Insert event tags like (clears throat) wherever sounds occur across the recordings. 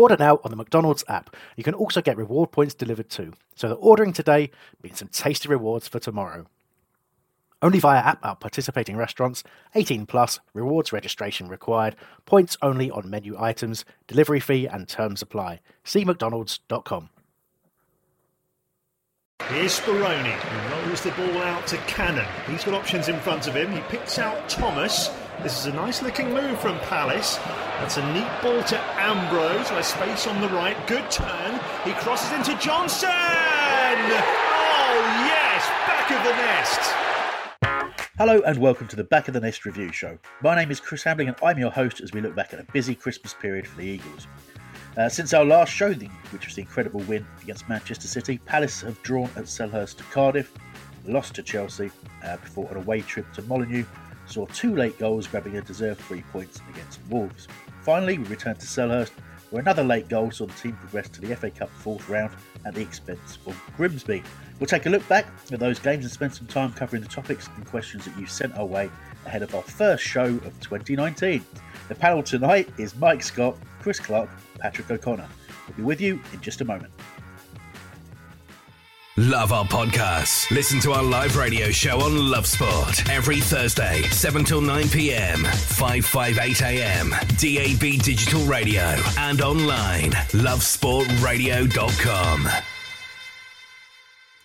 Order now on the McDonald's app. You can also get reward points delivered too. So the ordering today means some tasty rewards for tomorrow. Only via app at participating restaurants. 18 plus. Rewards registration required. Points only on menu items. Delivery fee and terms apply. See mcdonalds.com. Here's Speroni, who rolls the ball out to Cannon. He's got options in front of him. He picks out Thomas. This is a nice looking move from Palace. That's a neat ball to Ambrose. With space on the right. Good turn. He crosses into Johnson. Oh, yes. Back of the nest. Hello and welcome to the Back of the Nest review show. My name is Chris Hambling and I'm your host as we look back at a busy Christmas period for the Eagles. Uh, since our last show, which was the incredible win against Manchester City, Palace have drawn at Selhurst to Cardiff, lost to Chelsea uh, before an away trip to Molineux saw two late goals grabbing a deserved three points against Wolves. Finally, we returned to Selhurst, where another late goal saw the team progress to the FA Cup fourth round at the expense of Grimsby. We'll take a look back at those games and spend some time covering the topics and questions that you sent our way ahead of our first show of 2019. The panel tonight is Mike Scott, Chris Clark, Patrick O'Connor. We'll be with you in just a moment. Love our podcasts. Listen to our live radio show on Love Sport every Thursday, 7 till 9 p.m., 558 a.m., DAB digital radio, and online. Lovesportradio.com.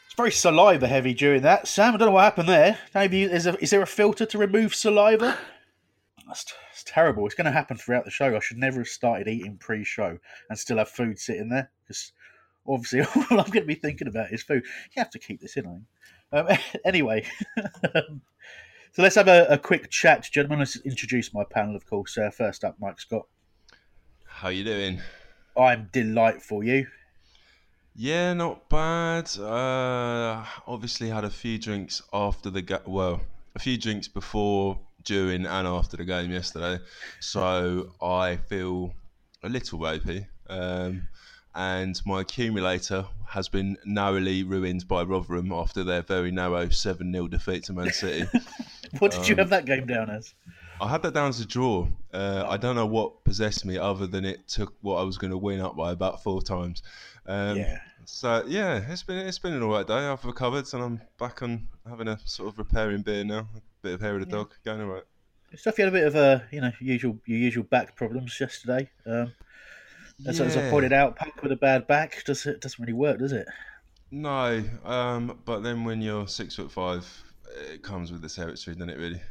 It's very saliva heavy during that. Sam, I don't know what happened there. Maybe is, a, is there a filter to remove saliva? That's, that's terrible. It's going to happen throughout the show. I should never have started eating pre show and still have food sitting there because obviously (laughs) all I'm going to be thinking about is food. You have to keep this in, I. Um, (laughs) anyway, so let's have a, a, quick chat, gentlemen. Let's introduce my panel, of course. Uh, first up, Mike Scott. How you doing? I'm delightful. You? Yeah, not bad. Uh, obviously, had a few drinks after the ga- well, a few drinks before, during, and after the game yesterday, so I feel a little ropey. Um, and my accumulator has been narrowly ruined by Rotherham after their very narrow 7 0 defeat to Man City. (laughs) what did um, you have that game down as? I had that down as a draw. Uh, I don't know what possessed me other than it took what I was going to win up by about four times. Um, yeah. So yeah, it's been it's been an alright day. I've recovered and I'm back on having a sort of repairing beer now. A bit of hair of the yeah. dog, going alright. Stuff you had a bit of a you know usual your usual back problems yesterday. Um, as, yeah. as I pointed out, Punk with a bad back does it doesn't really work, does it? No, um, but then when you're six foot five, it comes with the territory, doesn't it? Really?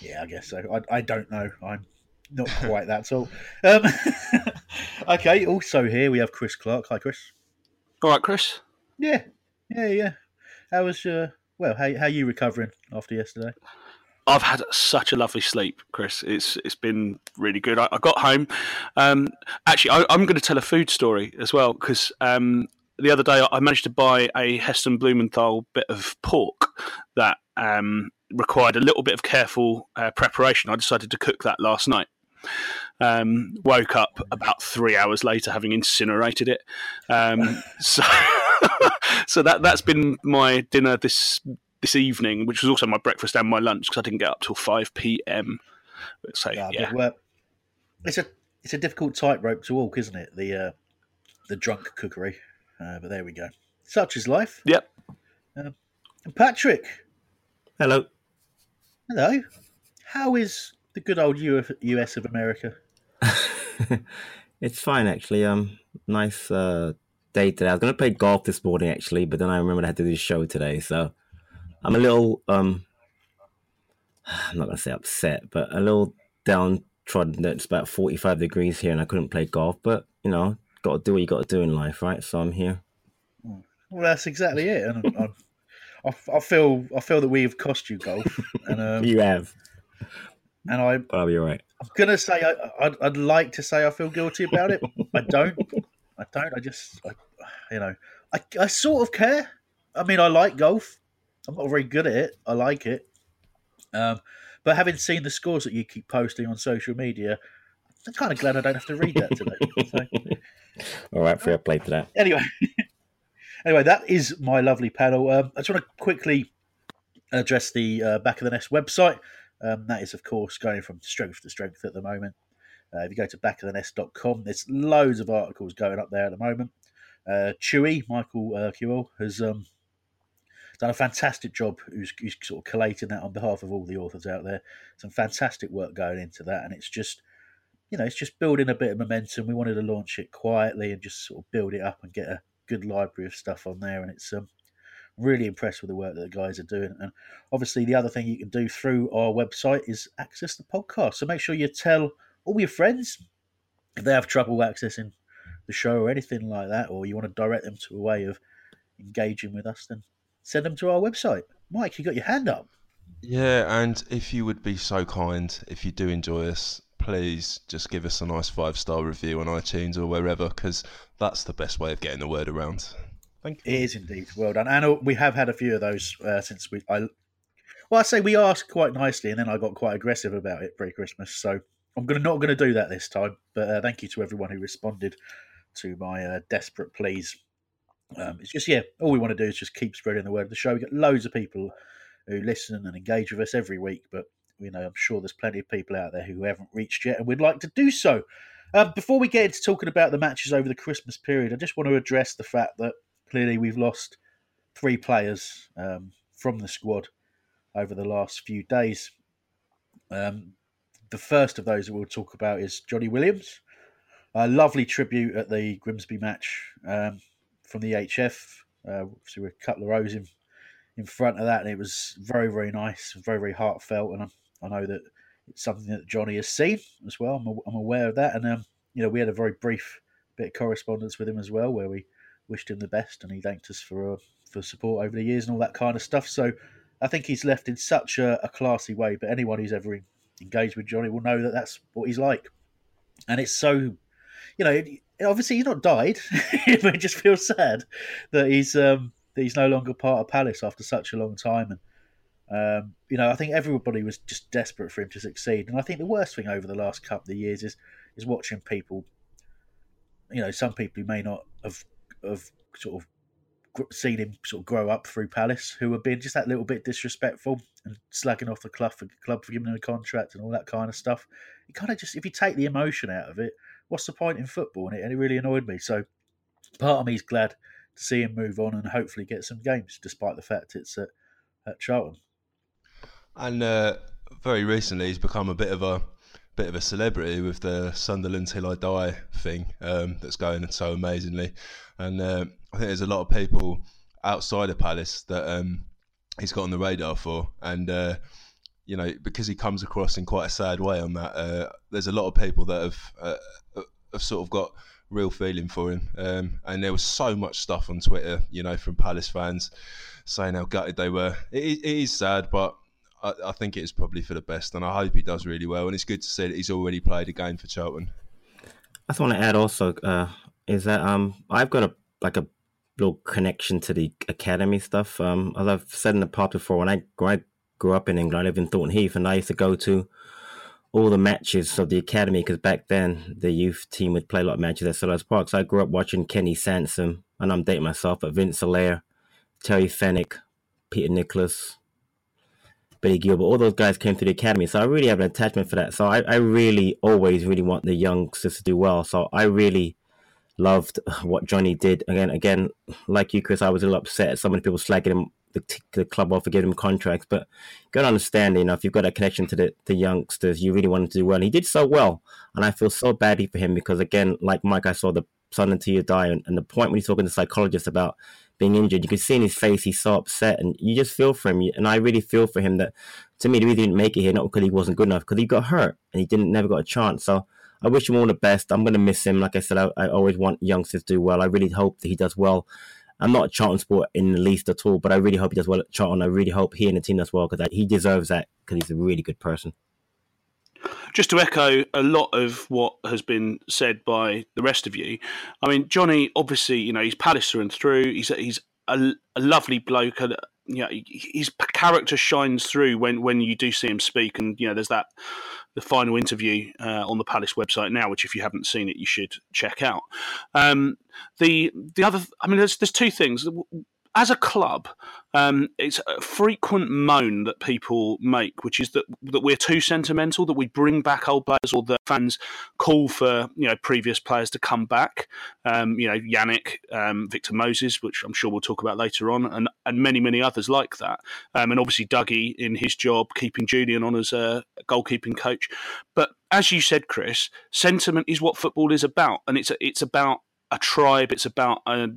Yeah, I guess so. I, I don't know. I'm not quite that tall. (laughs) Um, (laughs) okay. Also here we have Chris Clark. Hi, Chris. All right, Chris. Yeah, yeah, yeah. How was uh, well? How how you recovering after yesterday? I've had such a lovely sleep, Chris. It's it's been really good. I, I got home. Um, actually, I, am going to tell a food story as well because um, the other day I managed to buy a Heston Blumenthal bit of pork that um, required a little bit of careful uh, preparation. I decided to cook that last night. Um, woke up about three hours later, having incinerated it. Um, (laughs) so, (laughs) so that that's been my dinner this this evening, which was also my breakfast and my lunch because I didn't get up till five p.m. So yeah, yeah. Well, it's a it's a difficult tightrope to walk, isn't it? The uh, the drunk cookery, uh, but there we go. Such is life. Yep. Uh, Patrick, Hello. Hello. How is the good old US of America? (laughs) it's fine actually. Um, nice uh, day today. I was gonna play golf this morning actually, but then I remembered I had to do the show today, so I'm a little um, I'm not gonna say upset, but a little downtrodden. It's about 45 degrees here, and I couldn't play golf. But you know, got to do what you got to do in life, right? So I'm here. Well, that's exactly it, and I, I, I feel I feel that we have cost you golf, and (laughs) um, you have. And I, probably right. I'm gonna say I, I'd, I'd like to say I feel guilty about it. I don't. (laughs) I don't. I just, I, you know, I, I sort of care. I mean, I like golf. I'm not very good at it. I like it. Um, but having seen the scores that you keep posting on social media, I'm kind of glad I don't have to read that today. So. (laughs) All right, fair play to that. Anyway, (laughs) anyway, that is my lovely panel. Um, I just want to quickly address the uh, Back of the Nest website. Um, that is, of course, going from strength to strength at the moment. Uh, if you go to backofthenest.com, there's loads of articles going up there at the moment. Uh, Chewy, Michael uh, Kewell, has um, done a fantastic job who's, who's, sort of collating that on behalf of all the authors out there. Some fantastic work going into that, and it's just, you know, it's just building a bit of momentum. We wanted to launch it quietly and just sort of build it up and get a good library of stuff on there, and it's um, really impressed with the work that the guys are doing. And obviously, the other thing you can do through our website is access the podcast. So make sure you tell all your friends if they have trouble accessing the show or anything like that, or you want to direct them to a way of engaging with us, then send them to our website. Mike, you got your hand up. Yeah, and if you would be so kind, if you do enjoy us, please just give us a nice five star review on iTunes or wherever, because that's the best way of getting the word around. Thank you. It is indeed well done, and we have had a few of those uh, since we. I, well, I say we asked quite nicely, and then I got quite aggressive about it pre-Christmas. So I'm gonna not going to do that this time. But uh, thank you to everyone who responded to my uh, desperate pleas. Um, it's just yeah, all we want to do is just keep spreading the word of the show. We get loads of people who listen and engage with us every week, but you know I'm sure there's plenty of people out there who haven't reached yet, and we'd like to do so. Um, before we get into talking about the matches over the Christmas period, I just want to address the fact that clearly we've lost three players um, from the squad over the last few days. Um, the first of those that we'll talk about is Johnny Williams. A lovely tribute at the Grimsby match um, from the HF. Uh, so we a couple of rows in, in front of that, and it was very, very nice, very, very heartfelt. And I, I know that it's something that Johnny has seen as well. I'm, I'm aware of that. And, um, you know, we had a very brief bit of correspondence with him as well, where we wished him the best, and he thanked us for uh, for support over the years and all that kind of stuff. So I think he's left in such a, a classy way. But anyone who's ever engaged with Johnny will know that that's what he's like, and it's so, you know, obviously he's not died, but (laughs) it just feels sad that he's um, that he's no longer part of Palace after such a long time and. Um, you know, I think everybody was just desperate for him to succeed, and I think the worst thing over the last couple of years is is watching people. You know, some people who may not have have sort of seen him sort of grow up through Palace, who have been just that little bit disrespectful and slagging off the club for, club for giving him a contract and all that kind of stuff. You kind of just, if you take the emotion out of it, what's the point in football? And it, and it really annoyed me. So part of me is glad to see him move on and hopefully get some games, despite the fact it's at, at Charlton. And uh, very recently, he's become a bit of a bit of a celebrity with the Sunderland Till I Die thing um, that's going so amazingly. And uh, I think there's a lot of people outside of Palace that um, he's got on the radar for. And, uh, you know, because he comes across in quite a sad way on that, uh, there's a lot of people that have, uh, have sort of got real feeling for him. Um, and there was so much stuff on Twitter, you know, from Palace fans saying how gutted they were. it, it is sad, but I, I, think it is probably for the best, and I hope he does really well. And it's good to see that he's already played a game for Charlton. I just want to add also uh, is that um, I've got a like a little connection to the academy stuff. Um, as I've said in the past before, when I, when I grew up in England, I lived in Thornton Heath, and I used to go to all the matches of the academy because back then the youth team would play a lot of matches at Selhurst Park. So I grew up watching Kenny Sansom, and I'm dating myself, but Vince Hilaire, Terry Fenwick, Peter Nicholas, Billy Gilbert, all those guys came through the academy. So I really have an attachment for that. So I, I really always really want the youngsters to do well. So I really loved (laughs) what Johnny did. Again, again, like you, Chris, I was a little upset at so many people slagging him the, the club offer, give them contracts. But you got to understand, you know, if you've got a connection to the, the youngsters, you really want to do well. And he did so well. And I feel so badly for him because, again, like Mike, I saw the son until you die. And, and the point when he's talking to psychologists about being injured, you can see in his face he's so upset. And you just feel for him. And I really feel for him that, to me, he really didn't make it here, not because he wasn't good enough, because he got hurt and he didn't never got a chance. So I wish him all the best. I'm going to miss him. Like I said, I, I always want youngsters to do well. I really hope that he does well. I'm not a Charlton sport in the least at all, but I really hope he does well at Charlton. I really hope he and the team does well because he deserves that because he's a really good person. Just to echo a lot of what has been said by the rest of you, I mean, Johnny, obviously, you know, he's through and through. He's a, he's a, a lovely bloke, and you know, his character shines through when, when you do see him speak. And you know, there's that the final interview uh, on the Palace website now, which if you haven't seen it, you should check out. Um, the the other, I mean, there's there's two things as a club, um, it's a frequent moan that people make, which is that that we're too sentimental, that we bring back old players, or that fans call for you know previous players to come back. Um, you know, Yannick, um, Victor Moses, which I'm sure we'll talk about later on, and and many many others like that. Um, and obviously Dougie in his job keeping Julian on as a goalkeeping coach. But as you said, Chris, sentiment is what football is about, and it's it's about a tribe. It's about a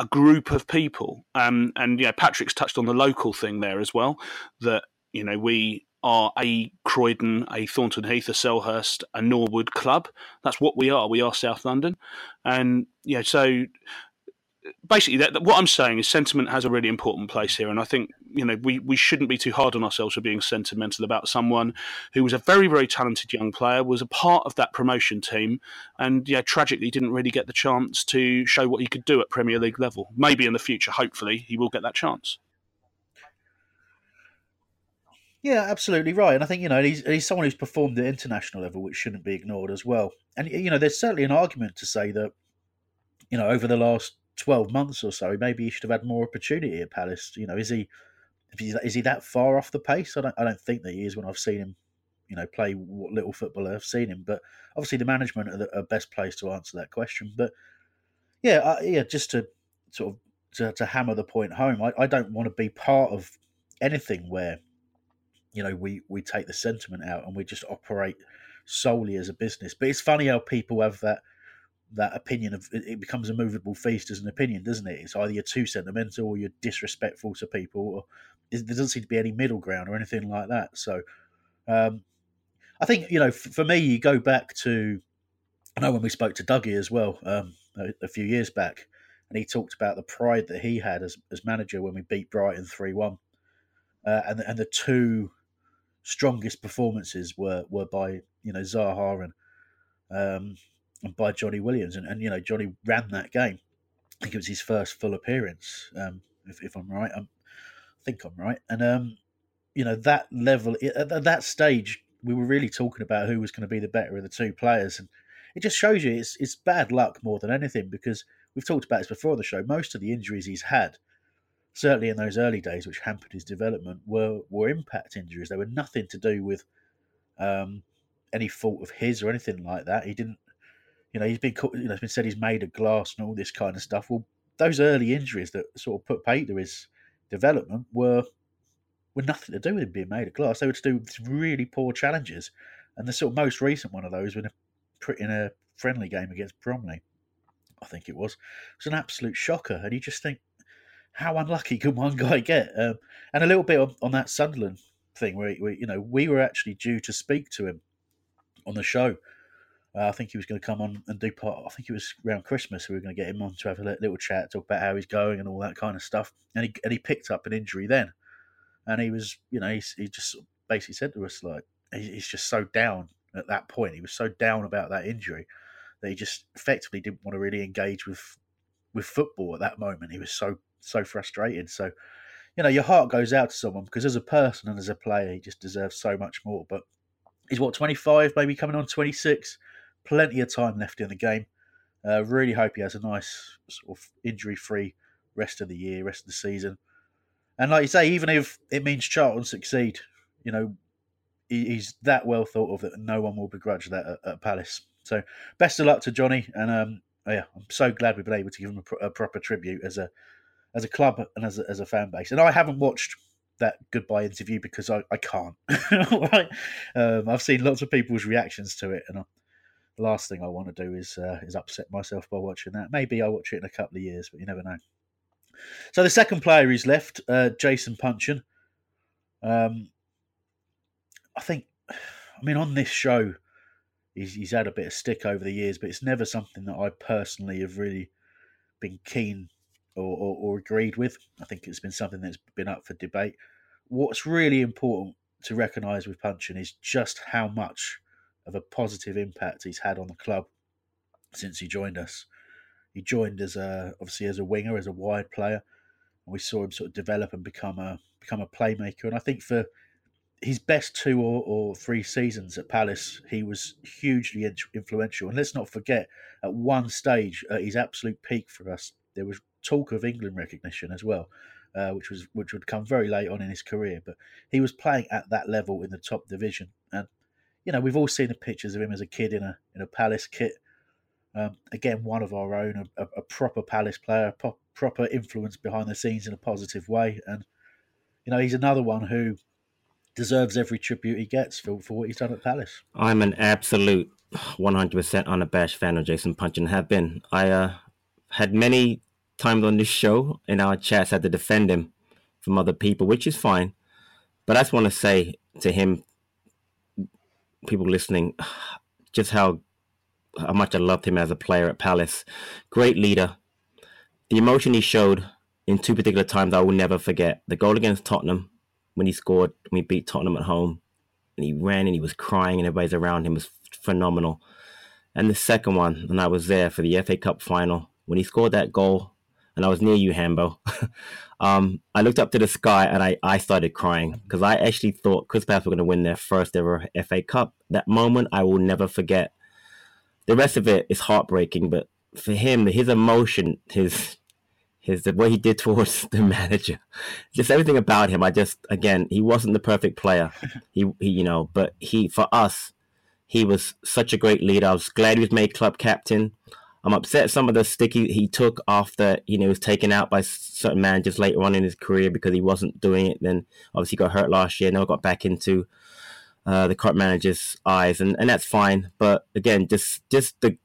a group of people. Um, and yeah, Patrick's touched on the local thing there as well. That you know we are a Croydon, a Thornton Heath, a Selhurst, a Norwood club. That's what we are. We are South London, and yeah, so basically, that, what I'm saying is sentiment has a really important place here, and I think you know we, we shouldn't be too hard on ourselves for being sentimental about someone who was a very very talented young player, was a part of that promotion team, and yeah, tragically didn't really get the chance to show what he could do at Premier League level. Maybe in the future, hopefully, he will get that chance. Yeah, absolutely right. And I think, you know, he's, he's someone who's performed at international level, which shouldn't be ignored as well. And, you know, there's certainly an argument to say that, you know, over the last 12 months or so, maybe he should have had more opportunity at Palace. You know, is he is he that far off the pace? I don't I don't think that he is when I've seen him, you know, play what little football I've seen him. But obviously, the management are the are best place to answer that question. But yeah, uh, yeah, just to sort of to, to hammer the point home, I, I don't want to be part of anything where you know we we take the sentiment out and we just operate solely as a business. But it's funny how people have that that opinion of it becomes a movable feast as an opinion, doesn't it? It's either you're too sentimental or you're disrespectful to people, or there doesn't seem to be any middle ground or anything like that. So, um, I think you know, for, me, you go back to I know when we spoke to Dougie as well um, a, a, few years back, and he talked about the pride that he had as as manager when we beat Brighton three one, uh, and and the two strongest performances were were by you know Zaha and um, by Johnny Williams. And, and, you know, Johnny ran that game. I think it was his first full appearance, um, if, if, I'm right. I'm, I think I'm right. And, um, you know, that level, at that stage, we were really talking about who was going to be the better of the two players. And it just shows you it's, it's bad luck more than anything because we've talked about this before the show. Most of the injuries he's had, certainly in those early days, which hampered his development, were, were impact injuries. They were nothing to do with um, any fault of his or anything like that. He didn't you know, he's been you know, it's been said he's made of glass and all this kind of stuff. Well, those early injuries that sort of put paid to his development were were nothing to do with him being made of glass. They were to do with really poor challenges, and the sort of most recent one of those was in a, in a friendly game against Bromley, I think it was. It was an absolute shocker, and you just think, how unlucky can one (laughs) guy get? Um, and a little bit on, on that Sunderland thing, where, where you know we were actually due to speak to him on the show uh, I think he was going to come on and do part. I think it was around Christmas. We were going to get him on to have a little chat, talk about how he's going and all that kind of stuff. And he and he picked up an injury then, and he was, you know, he, he just basically said to us like he's just so down at that point. He was so down about that injury that he just effectively didn't want to really engage with with football at that moment. He was so so frustrated. So, you know, your heart goes out to someone because as a person and as a player, he just deserves so much more. But he's what twenty five, maybe coming on twenty six plenty of time left in the game. Uh, really hope he has a nice sort of injury-free rest of the year, rest of the season. And like you say, even if it means Charlton succeed, you know, he's that well thought of that no one will begrudge that at, at Palace. So best of luck to Johnny, and um, oh yeah, I'm so glad we've been able to give him a, a proper tribute as a as a club and as a, as a fan base. And I haven't watched that goodbye interview because I, I can't. (laughs) right? um, I've seen lots of people's reactions to it, and I, last thing I want to do is uh, is upset myself by watching that. Maybe I'll watch it in a couple of years, but you never know. So the second player who's left, uh, Jason Puncheon. Um, I think, I mean, on this show, he's, he's had a bit of stick over the years, but it's never something that I personally have really been keen or, or, or agreed with. I think it's been something that's been up for debate. What's really important to recognise with Puncheon is just how much of a positive impact he's had on the club since he joined us. He joined as a obviously as a winger, as a wide player, and we saw him sort of develop and become a become a playmaker. And I think for his best two or, or three seasons at Palace, he was hugely influential. And let's not forget, at one stage, at his absolute peak for us, there was talk of England recognition as well, uh, which was which would come very late on in his career. But he was playing at that level in the top division, and you know we've all seen the pictures of him as a kid in a in a Palace kit. Um, again, one of our own, a, a proper Palace player, pro- proper influence behind the scenes in a positive way, and you know he's another one who deserves every tribute he gets for, for what he's done at Palace. I'm an absolute 100% unabashed fan of Jason Puncheon have been. I uh, had many times on this show in our chats had to defend him from other people, which is fine. But I just want to say to him, people listening, (sighs) just how how much I loved him as a player at Palace. Great leader. The emotion he showed in two particular times I will never forget. The goal against Tottenham when he scored, when we beat Tottenham at home, and he ran and he was crying and everybody's around him was phenomenal. And the second one, and I was there for the FA Cup final when he scored that goal, and I was near you, Hambo. (laughs) um, I looked up to the sky and I, I started crying because I actually thought Crystal Palace were going to win their first ever FA Cup. That moment I will never forget. The rest of it is heartbreaking, but for him, his emotion, his his the way he did towards (laughs) the manager, just everything about him. I just again, he wasn't the perfect player. (laughs) he, he you know, but he for us, he was such a great leader. I was glad he was made club captain. I'm upset some of the stick he, he took after you know was taken out by certain managers later on in his career because he wasn't doing it. Then obviously got hurt last year. Never got back into uh, the current manager's eyes, and, and that's fine. But again, just just the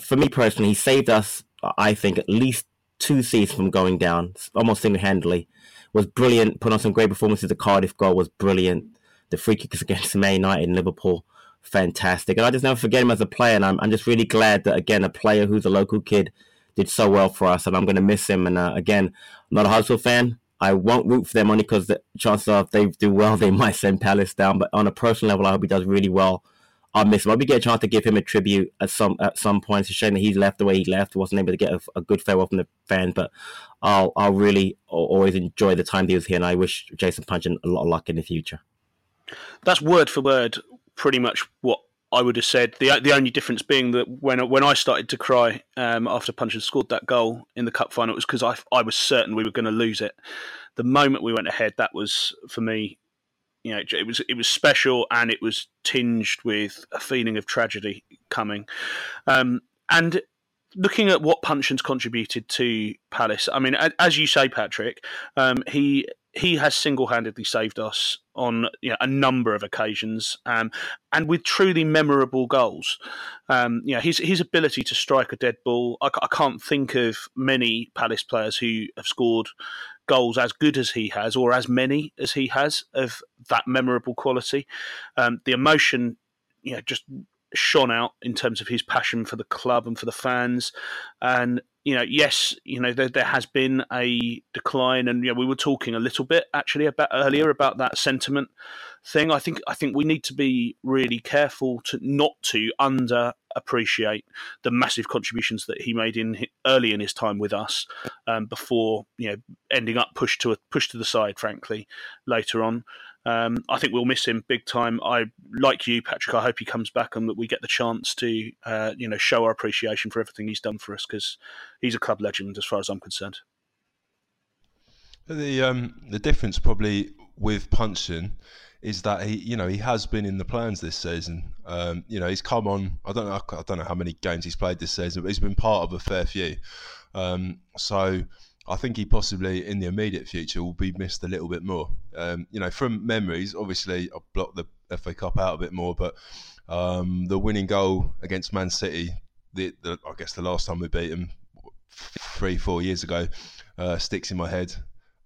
for me personally, he saved us. I think at least two seasons from going down, almost single handedly. Was brilliant. Put on some great performances. The Cardiff goal was brilliant. The free kicks (laughs) against Man United and Liverpool, fantastic. And I just never forget him as a player. And I'm, I'm just really glad that again a player who's a local kid did so well for us. And I'm going to miss him. And uh, again, I'm not a Huddersfield fan. I won't root for them only because the chances are if they do well, they (laughs) might send Palace down. But on a personal level, I hope he does really well I'll miss him. I'll get a chance to give him a tribute at some at some point. It's a shame that he left the way he left. wasn't able to get a, a good farewell from the fans, but I'll I'll really always enjoy the time he was here, and I wish Jason Puncheon a lot of luck in the future. That's word for word, pretty much what I would have said. the The only difference being that when when I started to cry um, after Puncheon scored that goal in the cup final, it was because I I was certain we were going to lose it. The moment we went ahead, that was for me you know, it was it was special and it was tinged with a feeling of tragedy coming. Um, and looking at what Puncheon's contributed to Palace, I mean, as you say, Patrick, um, he he has single-handedly saved us on you know, a number of occasions, um, and with truly memorable goals. Um, you know, his his ability to strike a dead ball. I, I, can't think of many Palace players who have scored goals as good as he has, or as many as he has, of that memorable quality. Um, the emotion, you know, just shone out in terms of his passion for the club and for the fans. And you know, yes, you know there, there has been a decline, and you know, we were talking a little bit actually about earlier about that sentiment thing. I think I think we need to be really careful to not to under appreciate the massive contributions that he made in early in his time with us, um, before you know ending up pushed to a pushed to the side. Frankly, later on, um, I think we'll miss him big time. I like you, Patrick. I hope he comes back and that we get the chance to uh, you know show our appreciation for everything he's done for us because he's a club legend as far as I'm concerned. The um, the difference probably with Puncheon is that he, you know, he has been in the plans this season. Um, you know, he's come on. I don't know. I don't know how many games he's played this season, but he's been part of a fair few. Um, so I think he possibly in the immediate future will be missed a little bit more. Um, you know, from memories, obviously I blocked the FA Cup out a bit more, but um, the winning goal against Man City, the, the, I guess the last time we beat them three, four years ago, uh, sticks in my head.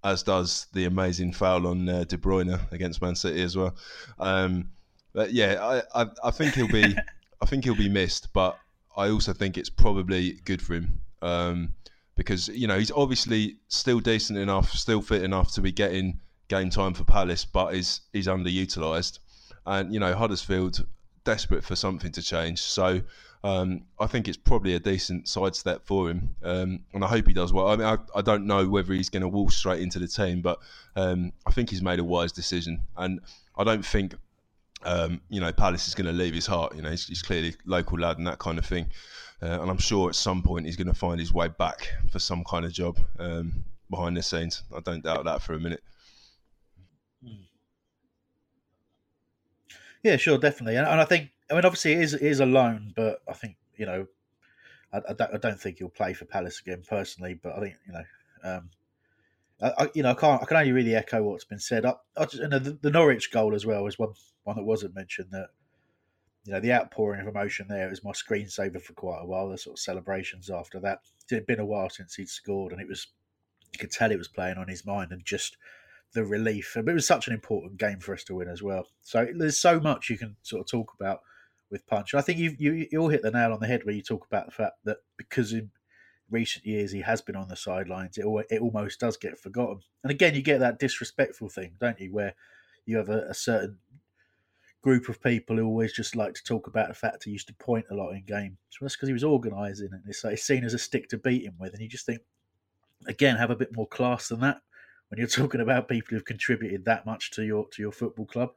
As does the amazing foul on uh, De Bruyne against Man City as well. Um, but yeah, I, I, I think he'll be, (laughs) I think he'll be missed. But I also think it's probably good for him. Um, because you know he's obviously still decent enough, still fit enough to be getting game time for Palace, but is he's underutilized, and you know Huddersfield desperate for something to change. So um, I think it's probably a decent sidestep for him, um, and I hope he does well. I mean, I, I don't know whether he's going to walk straight into the team, but um, I think he's made a wise decision, and I don't think. Um, you know, Palace is going to leave his heart. You know, he's, he's clearly local lad and that kind of thing. Uh, and I'm sure at some point he's going to find his way back for some kind of job um, behind the scenes. I don't doubt that for a minute. Yeah, sure, definitely, and, and I think I mean obviously it is it is a loan, but I think you know I, I, don't, I don't think he'll play for Palace again personally, but I think you know. Um, I, you know, I can't. I can only really echo what's been said. I, I just, you know, the, the Norwich goal as well is one one that wasn't mentioned. That you know, the outpouring of emotion there was my screensaver for quite a while. The sort of celebrations after that. It had been a while since he'd scored, and it was you could tell it was playing on his mind, and just the relief. But it was such an important game for us to win as well. So there's so much you can sort of talk about with Punch. I think you you you all hit the nail on the head where you talk about the fact that because in recent years he has been on the sidelines, it it almost does get forgotten. And again, you get that disrespectful thing, don't you, where you have a, a certain group of people who always just like to talk about the fact he used to point a lot in games. So that's because he was organising and it's, like, it's seen as a stick to beat him with. And you just think, again, have a bit more class than that when you're (laughs) talking about people who've contributed that much to your to your football club.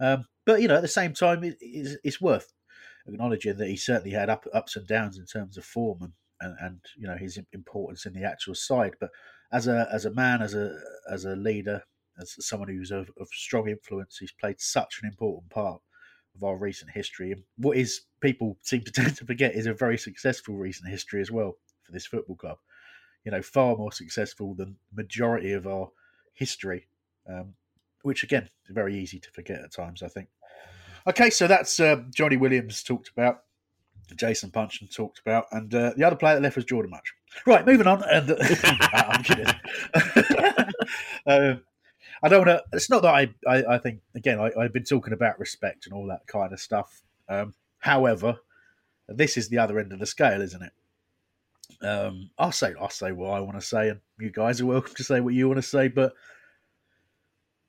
Um, but you know, at the same time, it, it's, it's, worth acknowledging that he certainly had up, ups and downs in terms of form and, and, and you know his importance in the actual side. But as a as a man, as a as a leader, as someone who's of, of strong influence, he's played such an important part of our recent history. And what is people seem to (laughs) tend to forget is a very successful recent history as well for this football club. You know, far more successful than majority of our history, um, which again very easy to forget at times. I think. Okay, so that's uh, Johnny Williams talked about. Jason Puncheon talked about, and uh, the other player that left was Jordan Mutch. Right, moving on. And (laughs) I'm kidding. uh, (laughs) I don't want to. It's not that I. I, I think again. I, have been talking about respect and all that kind of stuff. Um, however, this is the other end of the scale, isn't it? Um, I'll say. I'll say what I want to say, and you guys are welcome to say what you want to say. But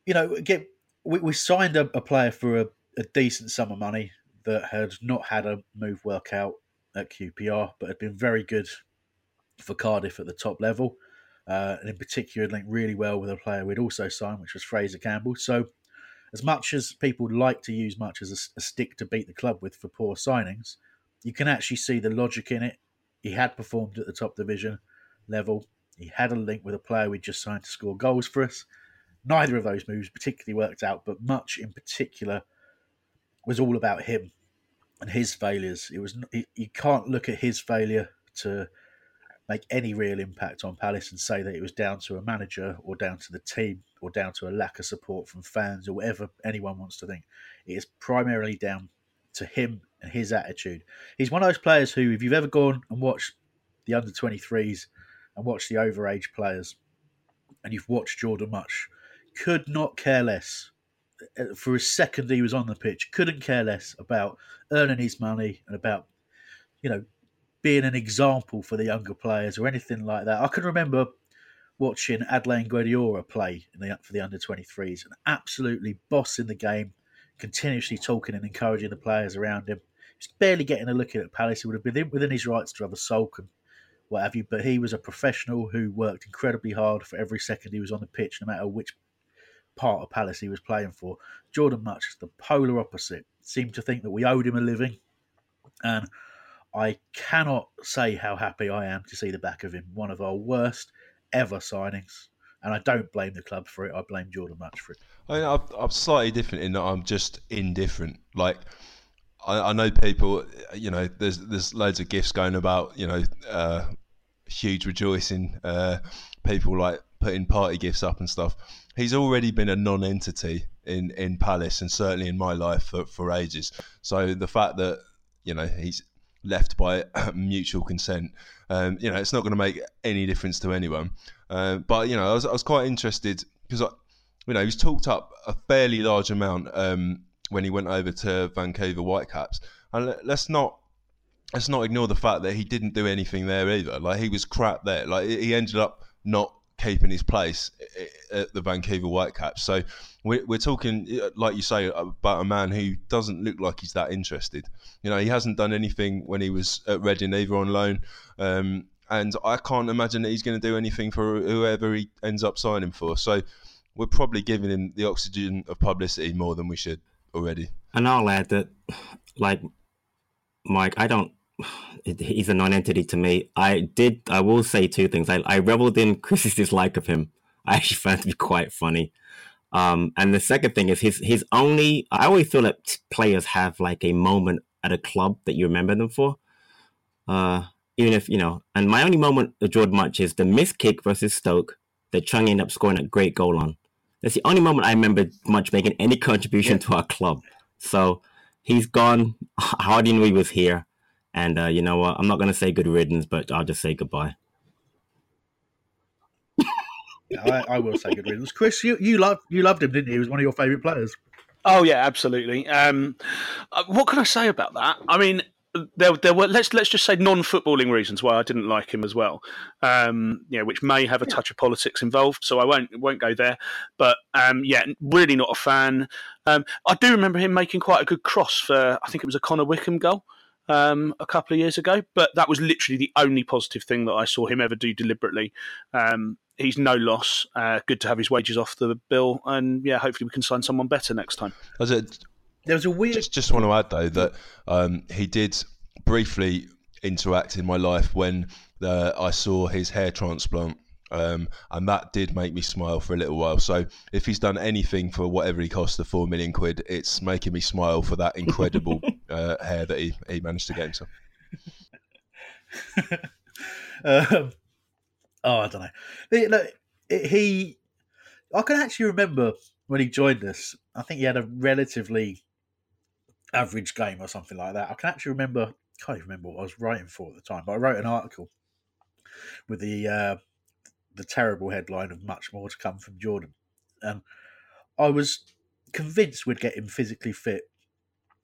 you know, again, we, we signed a, a player for a, a decent sum of money that had not had a move work out at QPR, but had been very good for Cardiff at the top level uh, and in particular linked really well with a player we'd also signed, which was Fraizer Campbell. So, as much as people like to use Mutch as a, a stick to beat the club with for poor signings, you can actually see the logic in it. He had performed at the top division level. He had a link with a player we just signed to score goals for us. Neither of those moves particularly worked out, but Mutch in particular was all about him and his failures. It was you can't look at his failure to make any real impact on Palace and say that it was down to a manager or down to the team or down to a lack of support from fans or whatever anyone wants to think. It is primarily down to him and his attitude. He's one of those players who, if you've ever gone and watched the under 23s and watched the overage players and you've watched Jordan Mutch, could not care less. Uh, for a second he was on the pitch, couldn't care less about earning his money and about, you know, being an example for the younger players or anything like that. I can remember watching Adlène Guedioura play the, for the under 23s and absolutely bossing the game, continuously talking and encouraging the players around him. He's barely getting a look at Palace. He would have been within his rights to have a sulk and what have you, but he was a professional who worked incredibly hard for every second he was on the pitch, no matter which part of Palace he was playing for. Jordan Mutch, the polar opposite, seemed to think that we owed him a living. And I cannot say how happy I am to see the back of him. One of our worst ever signings. And I don't blame the club for it. I blame Jordan Mutch for it. I I'm slightly different in that I'm just indifferent. Like, I, I, know people, you know, there's there's loads of gifts going about, you know, uh, huge rejoicing, uh, people like putting party gifts up and stuff. He's already been a non-entity in in Palace and certainly in my life for, for ages. So the fact that you know he's left by (clears throat) mutual consent, um, you know, it's not going to make any difference to anyone. Uh, but you know, I was I was quite interested because I, you know, he was talked up a fairly large amount um, when he went over to Vancouver Whitecaps, and let's not let's not ignore the fact that he didn't do anything there either. Like he was crap there. Like he ended up not keeping his place eh, eh, at the Vancouver Whitecaps. So we're, we're talking, eh, like you say, about a man who doesn't look like he's that interested. You know, he hasn't done anything when he was at Reading either on loan. Um, and I can't imagine that he's going to do anything for whoever he ends up signing for. So we're probably giving him the oxygen of publicity more than we should already. And I'll add that, like, Mike, I don't (sighs) he's a non-entity to me. I did. I will say two things. I, I reveled in Chris's dislike of him. I actually found it to be quite funny. Um, and the second thing is his his only. I always feel that players have like a moment at a club that you remember them for. Uh, even if you know. And my only moment of Jordan Mutch is the missed kick versus Stoke that Chung ended up scoring a great goal on. That's the only moment I remember Mutch making any contribution yeah. to our club. So he's gone. (laughs) He was here. And uh, you know what? I'm not going to say good riddance, but I'll just say goodbye. I, I, will say good riddance. Chris, you you loved you loved him, didn't you? He was one of your favourite players. Oh yeah, absolutely. Um, uh, what can I say about that? I mean, there there were let's let's just say non-footballing reasons why I didn't like him as well. Um, you know, which may have a touch of politics involved, so I won't won't go there. But um, yeah, really not a fan. Um, I do remember him making quite a good cross for I think it was a Connor Wickham goal um, a couple of years ago, but that was literally the only positive thing that I saw him ever do deliberately. Um, he's no loss. Uh, good to have his wages off the bill, and yeah, hopefully we can sign someone better next time. Was it? There was a weird. Just, just want to add though that um, he did briefly interact in my life when uh, I saw his hair transplant um, and that did make me smile for a little while. So if he's done anything for whatever he cost, the four million quid, it's making me smile for that incredible (laughs) uh, hair that he, he managed to get himself. (laughs) um, oh, I don't know. He, look, he, I can actually remember when he joined us. I think he had a relatively average game or something like that. I can actually remember. I Can't even remember what I was writing for at the time, but I wrote an article with the uh, the terrible headline of much more to come from Jordan. And I was convinced we'd get him physically fit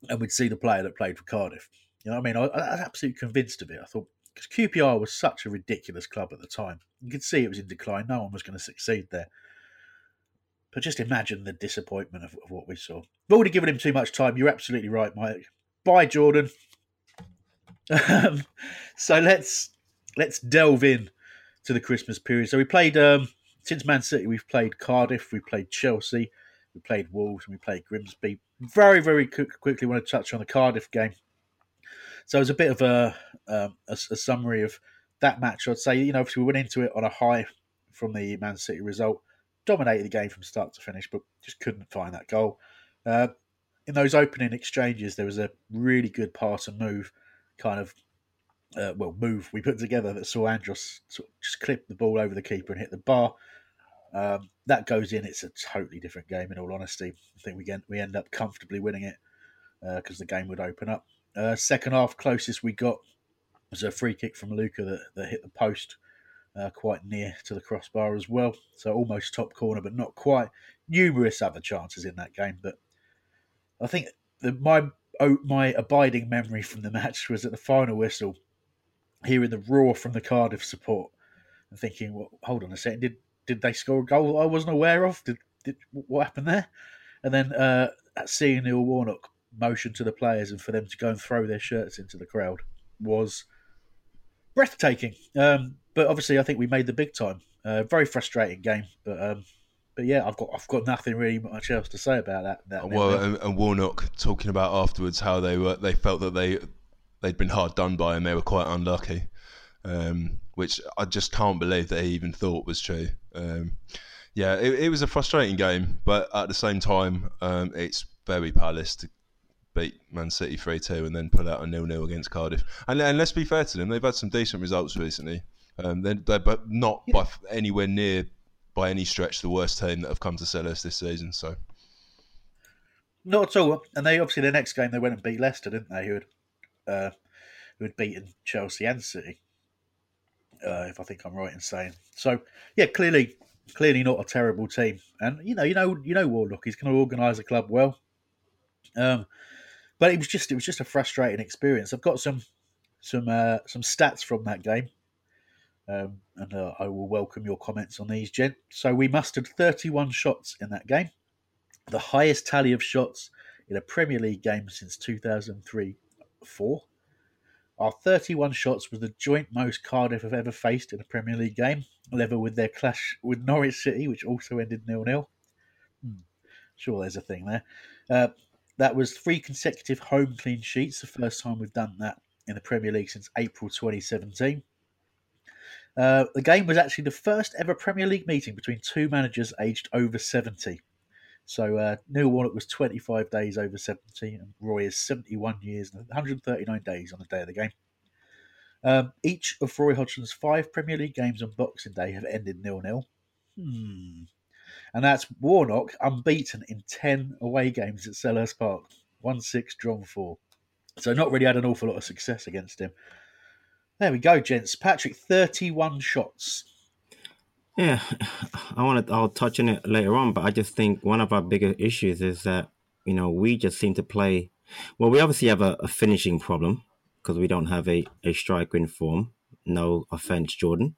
and we'd see the player that played for Cardiff. You know what I mean? I, I was absolutely convinced of it. I thought, because QPR was such a ridiculous club at the time. You could see it was in decline. No one was going to succeed there. But just imagine the disappointment of, of what we saw. We've already given him too much time. You're absolutely right, Mike. Bye, Jordan. (laughs) Um, so let's let's delve in to the Christmas period. So we played um, since Man City. We've played Cardiff, we played Chelsea, we played Wolves, and we played Grimsby. Very, very quick, quickly want to touch on the Cardiff game. So it was a bit of a, um, a, a summary of that match. I'd say you know obviously we went into it on a high from the Man City result, dominated the game from start to finish, but just couldn't find that goal. Uh, in those opening exchanges, there was a really good pass and move, kind of uh, well move we put together that saw Andros sort of just clip the ball over the keeper and hit the bar. Um, that goes in. It's a totally different game. In all honesty, I think we get we end up comfortably winning it because uh, the game would open up. Uh, second half, closest we got was a free kick from Luka that, that hit the post uh, quite near to the crossbar as well. So almost top corner, but not quite. Numerous other chances in that game, but I think the, my oh, my abiding memory from the (laughs) match was at the final whistle hearing the roar from the Cardiff support and thinking, well, hold on a second, did did they score a goal I wasn't aware of? Did, did what happened there? And then uh, seeing Neil Warnock motion to the players and for them to go and throw their shirts into the crowd was breathtaking. Um, but obviously, I think we made the big time. Uh, very frustrating game, but um, but yeah, I've got I've got nothing really much else to say about that. that well, and, and, Warnock talking about afterwards how they were they felt that they they'd been hard done by and they were quite unlucky, um, which I just can't believe they even thought was true. Um, yeah, it, it, was a frustrating game, but at the same time, um, it's very Palace to beat Man City 3 2 and then put out a nil nil against Cardiff. And, and let's be fair to them, they've had some decent results recently. Um, they're, they're but not by f- anywhere near by any stretch the worst team that have come to Selhurst this season. So Not at all. And they obviously their next game they went and beat Leicester, didn't they? Who had uh, who had beaten Chelsea and City, uh, if I think I'm right in saying. So yeah, clearly, clearly not a terrible team. And you know, you know, you know, Warnock he's going to organise a club well. Um, but it was just it was just a frustrating experience. I've got some some uh, some stats from that game. Um, and uh, I will welcome your comments on these, gent. So we mustered 31 shots in that game, the highest tally of shots in a Premier League game since 2003 4. Our 31 shots was the joint most Cardiff have ever faced in a Premier League game, level with their clash with Norwich City, which also ended nil nil. Hmm. Sure, there's a thing there. Uh, that was three consecutive home clean sheets, the first time we've done that in the Premier League since April 2017. Uh, the game was actually the first ever Premier League meeting between two managers aged over 70. So uh, Neil Warnock was 25 days over 70, and Roy is 71 years and 139 days on the day of the game. Um, each of Roy Hodgson's five Premier League games on Boxing Day have ended nil-nil. Hmm. And that's Warnock unbeaten in 10 away games at Selhurst Park. 1-6, drawn 4. So not really had an awful lot of success against him. There we go, gents. Patrick, 31 shots. Yeah, I want to. I'll touch on it later on, but I just think one of our bigger issues is that you know we just seem to play. Well, we obviously have a, a finishing problem because we don't have a, a striker in form. No offense, Jordan,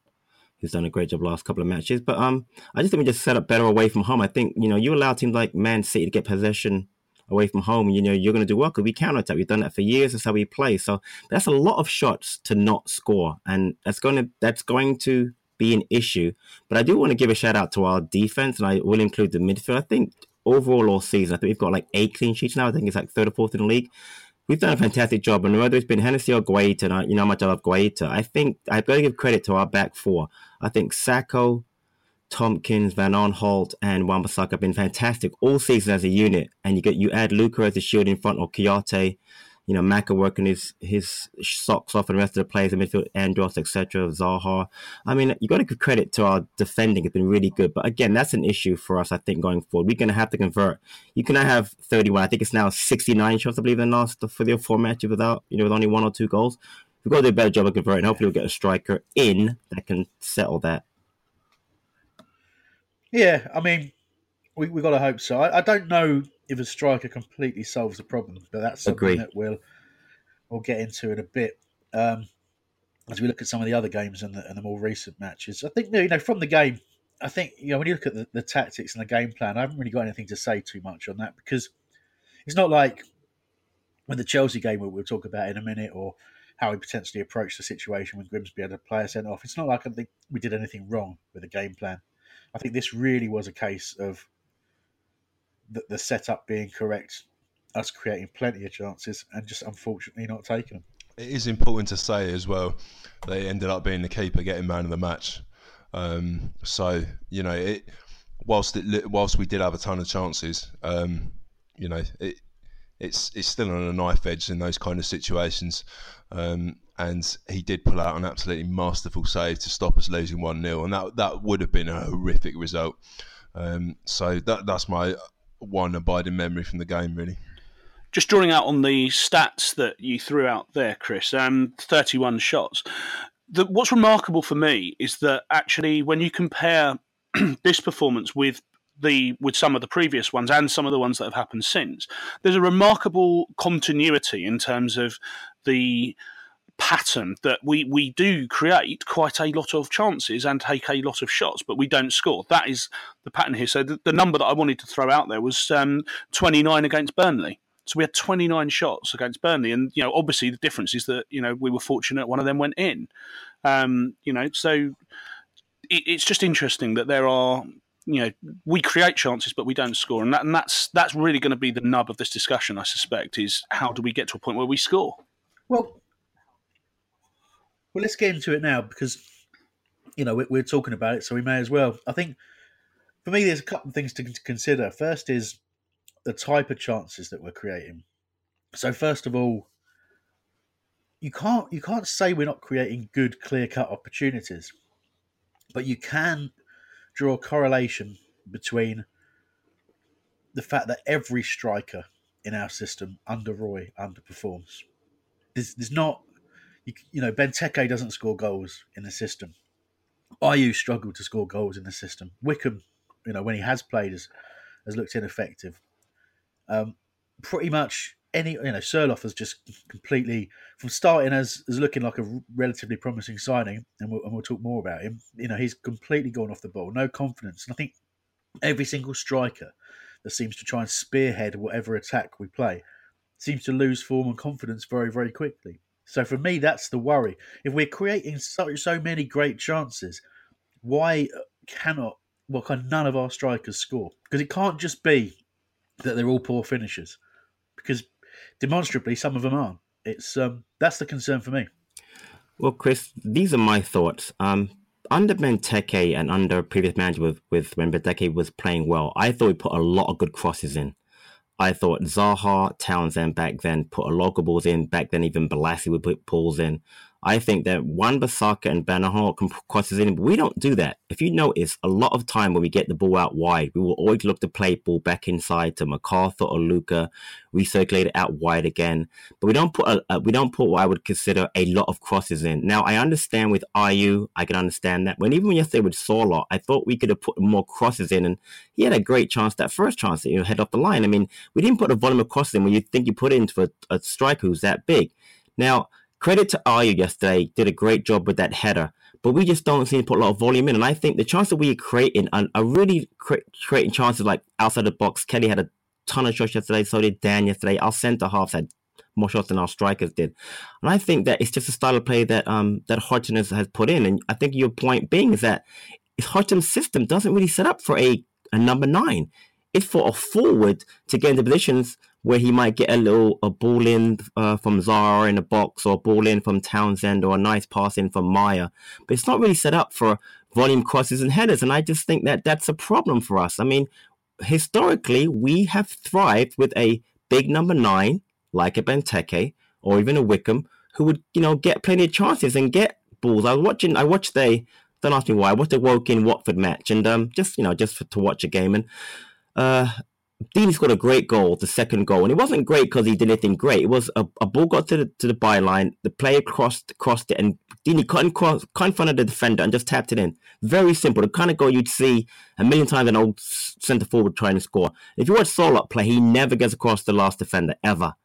who's done a great job last couple of matches, but um, I just think we just set up better away from home. I think you know you allow teams like Man City to get possession away from home, you know you're going to do well because we counter attack. We've done that for years. That's how we play. So that's a lot of shots to not score, and that's going to that's going to be an issue. But I do want to give a shout out to our defense, and I will include the midfield. I think overall all season, I think we've got like eight clean sheets now. I think it's like third or fourth in the league. We've done a fantastic job, and whether it's been Hennessy or Guaita, and you know how much I love Guaita, I think I've got to give credit to our back four. I think Sakho, Tomkins, Van Aanholt, and Wan-Bissaka have been fantastic all season as a unit. And you get you add Luka as a shield in front, or Kouyate, you know, Maka working his his socks off, and the rest of the players in midfield, Andros, etc., Zaha. I mean, you got to give credit to our defending; it's been really good. But again, that's an issue for us, I think, going forward. We're going to have to convert. You cannot have 31. I think it's now 69 shots, I believe, in the last for the four matches without, you know, with only one or two goals. We've got to do a better job of converting. Hopefully, we'll get a striker in that can settle that. Yeah, I mean, we we got to hope so. I, I don't know if a striker completely solves the problem, but that's something Agree. that we'll we'll get into in a bit. Um, as we look at some of the other games and the, and the more recent matches, I think you know from the game, I think you know when you look at the, the tactics and the game plan, I haven't really got anything to say too much on that because it's not like when the Chelsea game we'll, we'll talk about in a minute or how we potentially approached the situation when Grimsby had a player sent off. It's not like I think we did anything wrong with the game plan. I think this really was a case of the, the setup being correct, us creating plenty of chances, and just unfortunately not taking them. It is important to say as well, they ended up being the keeper getting man of the match. Um, so you know, it whilst it whilst we did have a ton of chances, um, you know, it it's it's still on a knife edge in those kind of situations. Um, and he did pull out an absolutely masterful save to stop us losing one 0 and that that would have been a horrific result. Um, so that that's my one abiding memory from the game, really. Just drawing out on the stats that you threw out there, Chris, um, 31 shots. The, what's remarkable for me is that actually, when you compare (clears throat) this performance with the with some of the previous ones and some of the ones that have happened since, there's a remarkable continuity in terms of the pattern that we, we do create quite a lot of chances and take a lot of shots, but we don't score. That is the pattern here. So the, the number that I wanted to throw out there was um, 29 against Burnley. So we had 29 shots against Burnley, and you know, obviously the difference is that you know we were fortunate one of them went in. Um, you know, so it, it's just interesting that there are you know we create chances but we don't score, and that and that's that's really going to be the nub of this discussion. I suspect is how do we get to a point where we score? Well, well, let's get into it now because you know we're, talking about it, so we may as well. I think for me, there's a couple of things to, to consider. First is the type of chances that we're creating. So first of all, you can't you can't say we're not creating good clear cut opportunities, but you can draw a correlation between the fact that every striker in our system under Roy underperforms. There's, there's not, you, you know, Benteke doesn't score goals in the system. Ayew struggled to score goals in the system. Wickham, you know, when he has played, has, has looked ineffective. Um, pretty much any, you know, Sorloth has just completely, from starting as, as looking like a relatively promising signing, and we'll, and we'll talk more about him, you know, he's completely gone off the ball, no confidence. And I think every single striker that seems to try and spearhead whatever attack we play seems to lose form and confidence very, very quickly. So for me, that's the worry. If we're creating so so many great chances, why cannot well can none of our strikers score? Because it can't just be that they're all poor finishers, because demonstrably some of them aren't. It's um that's the concern for me. Well, Chris, these are my thoughts. Um, under Benteke and under previous manager with, with when Benteke was playing well, I thought he put a lot of good crosses in. I thought Zaha, Townsend back then put a lot balls in. Back then, even Bolasie would put balls in. I think that Wan-Bissaka and Bernard can crosses in, but we don't do that. If you notice, a lot of time when we get the ball out wide, we will always look to play ball back inside to McArthur or Luka, recirculate it out wide again. But we don't put a, a, we don't put what I would consider a lot of crosses in. Now I understand with Ayew, I can understand that. When even yesterday with Sorloth, I thought we could have put more crosses in, and he had a great chance that first chance that you know, head off the line. I mean, we didn't put a volume of crosses in when you think you put it into a, a striker who's that big. Now Credit to Ayew yesterday, did a great job with that header, but we just don't seem to put a lot of volume in. And I think the chances that we are creating are, are really cre- creating chances like outside the box. Kelly had a ton of shots yesterday, so did Dan yesterday. Our centre halves had more shots than our strikers did. And I think that it's just a style of play that um that Hodgson has, has put in. And I think your point being is that Hodgson's system doesn't really set up for a, a number nine. It's for a forward to get into positions where he might get a little a ball in uh, from Zaha in a box or a ball in from Townsend or a nice pass in from Meyer. But it's not really set up for volume crosses and headers. And I just think that that's a problem for us. I mean, historically, we have thrived with a big number nine, like a Benteke or even a Wickham, who would, you know, get plenty of chances and get balls. I was watching, I watched the, don't ask me why, I watched the Woking Watford match and um, just, you know, just for, to watch a game. And uh, Deeney scored a great goal, the second goal, and it wasn't great because he did anything great. It was a, a ball got to the to the byline, the player crossed crossed it, and Deeney cut in, cross, cut in front of the defender and just tapped it in. Very simple, the kind of goal you'd see a million times an old centre forward trying to score. If you watch Sorloth play, he never gets across the last defender ever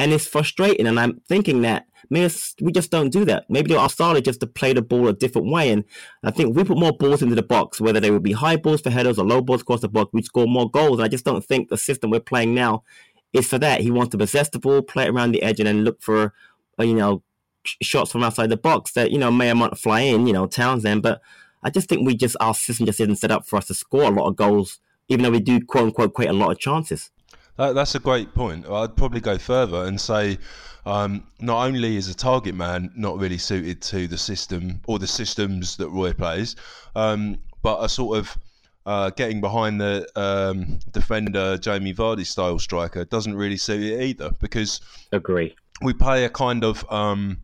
and it's frustrating. And I'm thinking that maybe we just don't do that. Maybe is just to play the ball a different way. And I think we put more balls into the box, whether they would be high balls for headers or low balls across the box, we'd score more goals. And I just don't think the system we're playing now is for that. He wants to possess the ball, play it around the edge, and then look for, uh, you know, shots from outside the box that you know may or might fly in. You know, Townsend, but. I just think we just our system just isn't set up for us to score a lot of goals, even though we do quote unquote create a lot of chances. That, that's a great point. I'd probably go further and say um, not only is a target man not really suited to the system or the systems that Roy plays, um, but a sort of uh, getting behind the um, defender Jamie Vardy style striker doesn't really suit it either because agree we play a kind of um,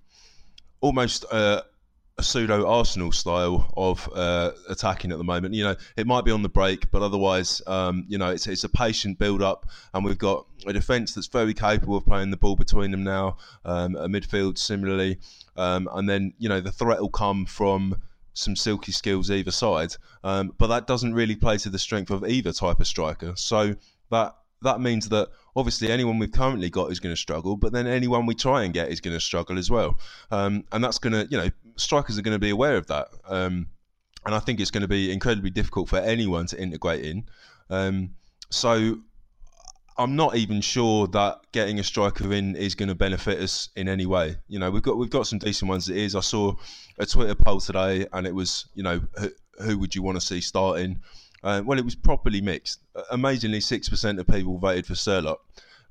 almost. Uh, a pseudo Arsenal style of uh, attacking at the moment. You know, it might be on the break, but otherwise, um, you know, it's, it's a patient build up, and we've got a defence that's very capable of playing the ball between them now. Um, a midfield similarly, um, and then you know the threat will come from some silky skills either side, um, but that doesn't really play to the strength of either type of striker. So that that means that obviously anyone we've currently got is going to struggle, but then anyone we try and get is going to struggle as well. Um, and that's going to, you know, strikers are going to be aware of that. Um, and I think it's going to be incredibly difficult for anyone to integrate in. Um, so I'm not even sure that getting a striker in is going to benefit us in any way. You know, we've got we've got some decent ones. It is. I saw a Twitter poll today, and it was, you know, who, who would you want to see starting? Uh, well, it was properly mixed. Amazingly, six percent of people voted for Sorloth,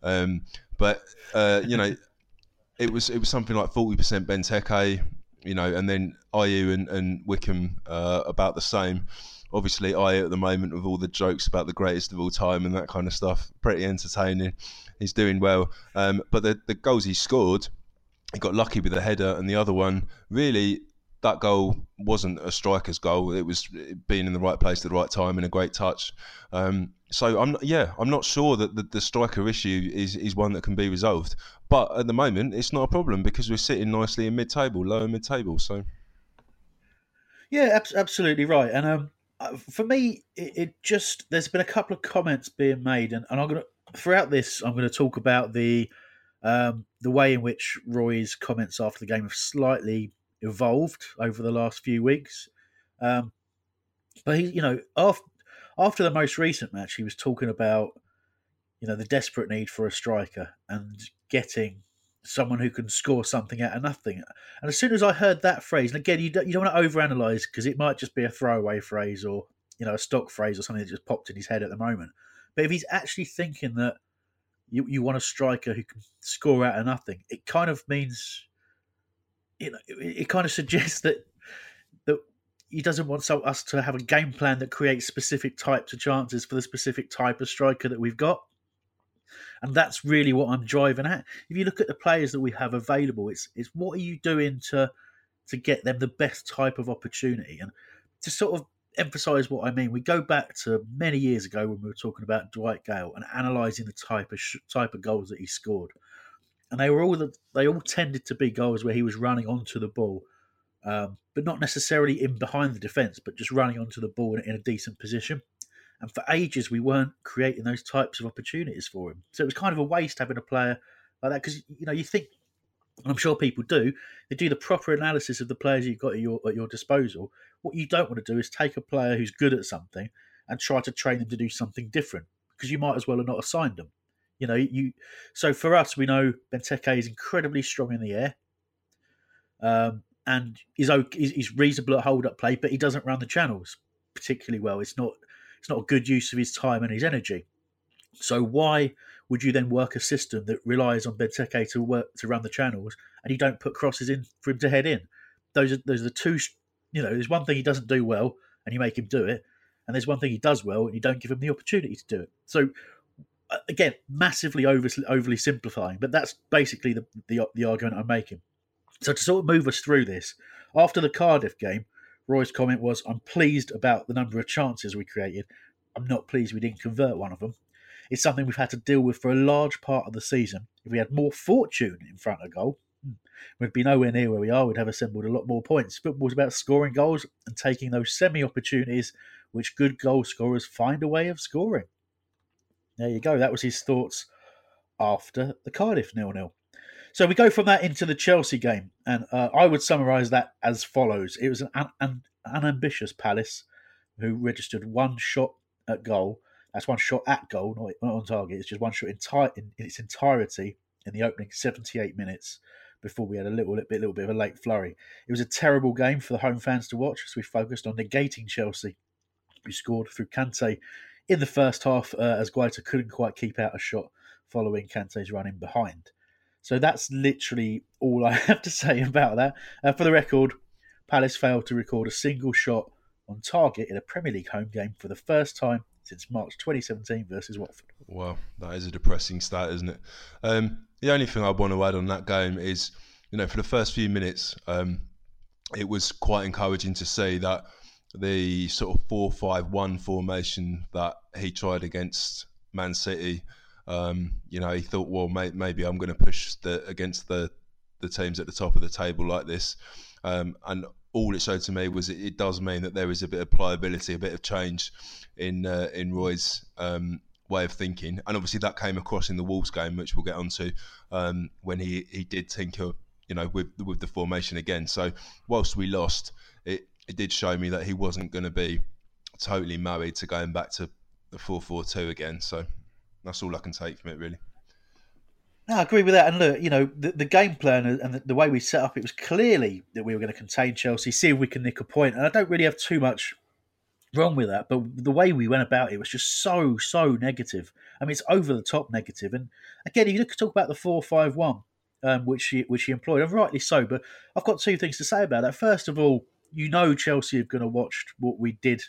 um, but uh, you know, (laughs) it was it was something like forty percent Benteke, you know, and then Ayew and, and Wickham uh, about the same. Obviously, Ayew at the moment with all the jokes about the greatest of all time and that kind of stuff, pretty entertaining. He's doing well, um, but the the goals he scored he got lucky with the header, and the other one really that goal wasn't a striker's goal. It was being in the right place at the right time and a great touch. Um, so I'm yeah, I'm not sure that the, the, striker issue is is one that can be resolved. But at the moment, it's not a problem because we're sitting nicely in mid-table, lower mid-table. So yeah, ab- absolutely right. And um, uh, for me, it, it, just there's been a couple of comments being made, and, and I'm gonna throughout this, I'm to talk about the um, the way in which Roy's comments after the game have slightly evolved over the last few weeks. Um, but he, you know, after after the most recent match, he was talking about you know the desperate need for a striker and getting someone who can score something out of nothing. And as soon as I heard that phrase, and again, you don't, you don't want to overanalyze because it might just be a throwaway phrase or you know a stock phrase or something that just popped in his head at the moment. But if he's actually thinking that you, you want a striker who can score out of nothing, it kind of means you know it, it kind of suggests that that he doesn't want us to have a game plan that creates specific types of chances for the specific type of striker that we've got. And that's really what I'm driving at. If you look at the players that we have available, it's it's what are you doing to to get them the best type of opportunity and to sort of emphasize what I mean. We go back to many years ago when we were talking about Dwight Gayle and analysing the type of sh- type of goals that he scored, and they were all the, they all tended to be goals where he was running onto the ball, um, but not necessarily in behind the defence, but just running onto the ball in, in a decent position. And for ages, we weren't creating those types of opportunities for him. So it was kind of a waste having a player like that because you know you think, and I'm sure people do, they do the proper analysis of the players you've got at your at your disposal. What you don't want to do is take a player who's good at something and try to train them to do something different because you might as well have not assigned them. You know, you. So for us, we know Benteke is incredibly strong in the air, um, and is he's reasonable at hold up play, but he doesn't run the channels particularly well. It's not it's not a good use of his time and his energy. So why would you then work a system that relies on Benteke to work to run the channels, and you don't put crosses in for him to head in? Those are those are the two. You know, there's one thing he doesn't do well, and you make him do it, and there's one thing he does well, and you don't give him the opportunity to do it. So again, massively over, overly simplifying, but that's basically the, the the argument I'm making. So to sort of move us through this, after the Cardiff game, Roy's comment was, I'm pleased about the number of chances we created. I'm not pleased we didn't convert one of them. It's something we've had to deal with for a large part of the season. If we had more fortune in front of goal, hmm, we'd be nowhere near where we are. We'd have assembled a lot more points. Football's about scoring goals and taking those semi opportunities which good goal scorers find a way of scoring. There you go. That was his thoughts after the Cardiff nil nil. So we go from that into the Chelsea game, and uh, I would summarise that as follows: It was an, an, unambitious Palace who registered one shot at goal. That's one shot at goal, not, not on target. It's just one shot in, in, in, its entirety in the opening 78 minutes before we had a little, little bit, little bit of a late flurry. It was a terrible game for the home fans to watch, as we focused on negating Chelsea, who scored through Kante in the first half uh, as Guaita couldn't quite keep out a shot following Kante's run in behind. So that's literally all I (laughs) have to say about that. Uh, for the record, Palace failed to record a single shot on target in a Premier League home game for the first time since March 2017 versus Watford. Wow, that is a depressing stat, isn't it? Um, the only thing I want to add on that game is, you know, for the first few minutes, um, it was quite encouraging to see that the sort of 4 5 1 formation that he tried against Man City um, you know, he thought, well, may, maybe I'm going to push the against the the teams at the top of the table like this. Um, and all it showed to me was it, it, does mean that there is a bit of pliability, a bit of change in uh, in Roy's um, way of thinking, and obviously that came across in the Wolves game, which we'll get onto um, when he, he did tinker, you know, with with the formation again. So whilst we lost, it did show me that he wasn't going to be totally married to going back to the four four two again. So that's all I can take from it, really. No, I agree with that. And look, you know, the, the game plan and the, the, way we set up, it was clearly that we were going to contain Chelsea, see if we can nick a point. And I don't really have too much wrong with that, but the way we went about it was just so, so negative. I mean, it's over the top negative. And again, if you talk about the 4 5 1, um, which, he, which he employed, and rightly so. But I've got two things to say about that. First of all, you know, Chelsea are going to watch what we did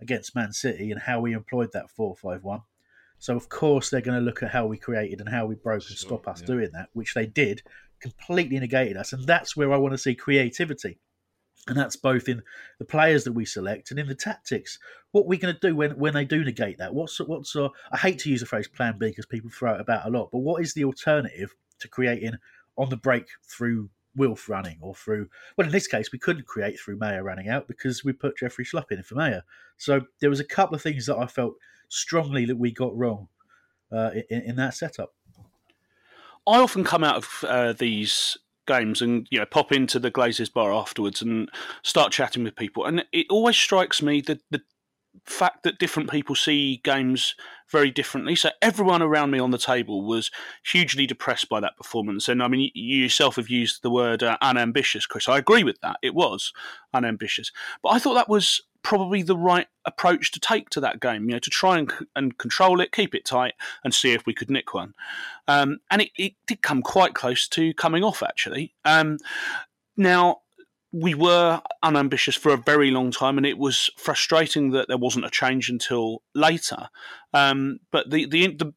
against Man City and how we employed that 4 5 1. So of course they're going to look at how we created and how we broke and stop us yeah. doing that, which they did completely negated us, and that's where I want to see creativity. And that's both in the players that we select and in the tactics. What we're we going to do when, when they do negate that? What's what's uh, I hate to use the phrase "plan B" because people throw it about a lot, but what is the alternative to creating on the break through Wilf running or through well in this case we couldn't create through Meyer running out because we put Jeffrey Schlupp in for Meyer. So there was a couple of things that I felt strongly that we got wrong uh, in, in, that setup. I often come out of uh, these games and you know pop into the Glaziers bar afterwards and start chatting with people, and it always strikes me that the fact that different people see games very differently. So everyone around me on the table was hugely depressed by that performance. And I mean, you yourself have used the word uh, unambitious, Chris. I agree with that. It was unambitious, but I thought that was probably the right approach to take to that game. You know, to try and and control it, keep it tight, and see if we could nick one. Um, and it, it did come quite close to coming off actually. Um, now we were unambitious for a very long time, and it was frustrating that there wasn't a change until later. Um, but the, the the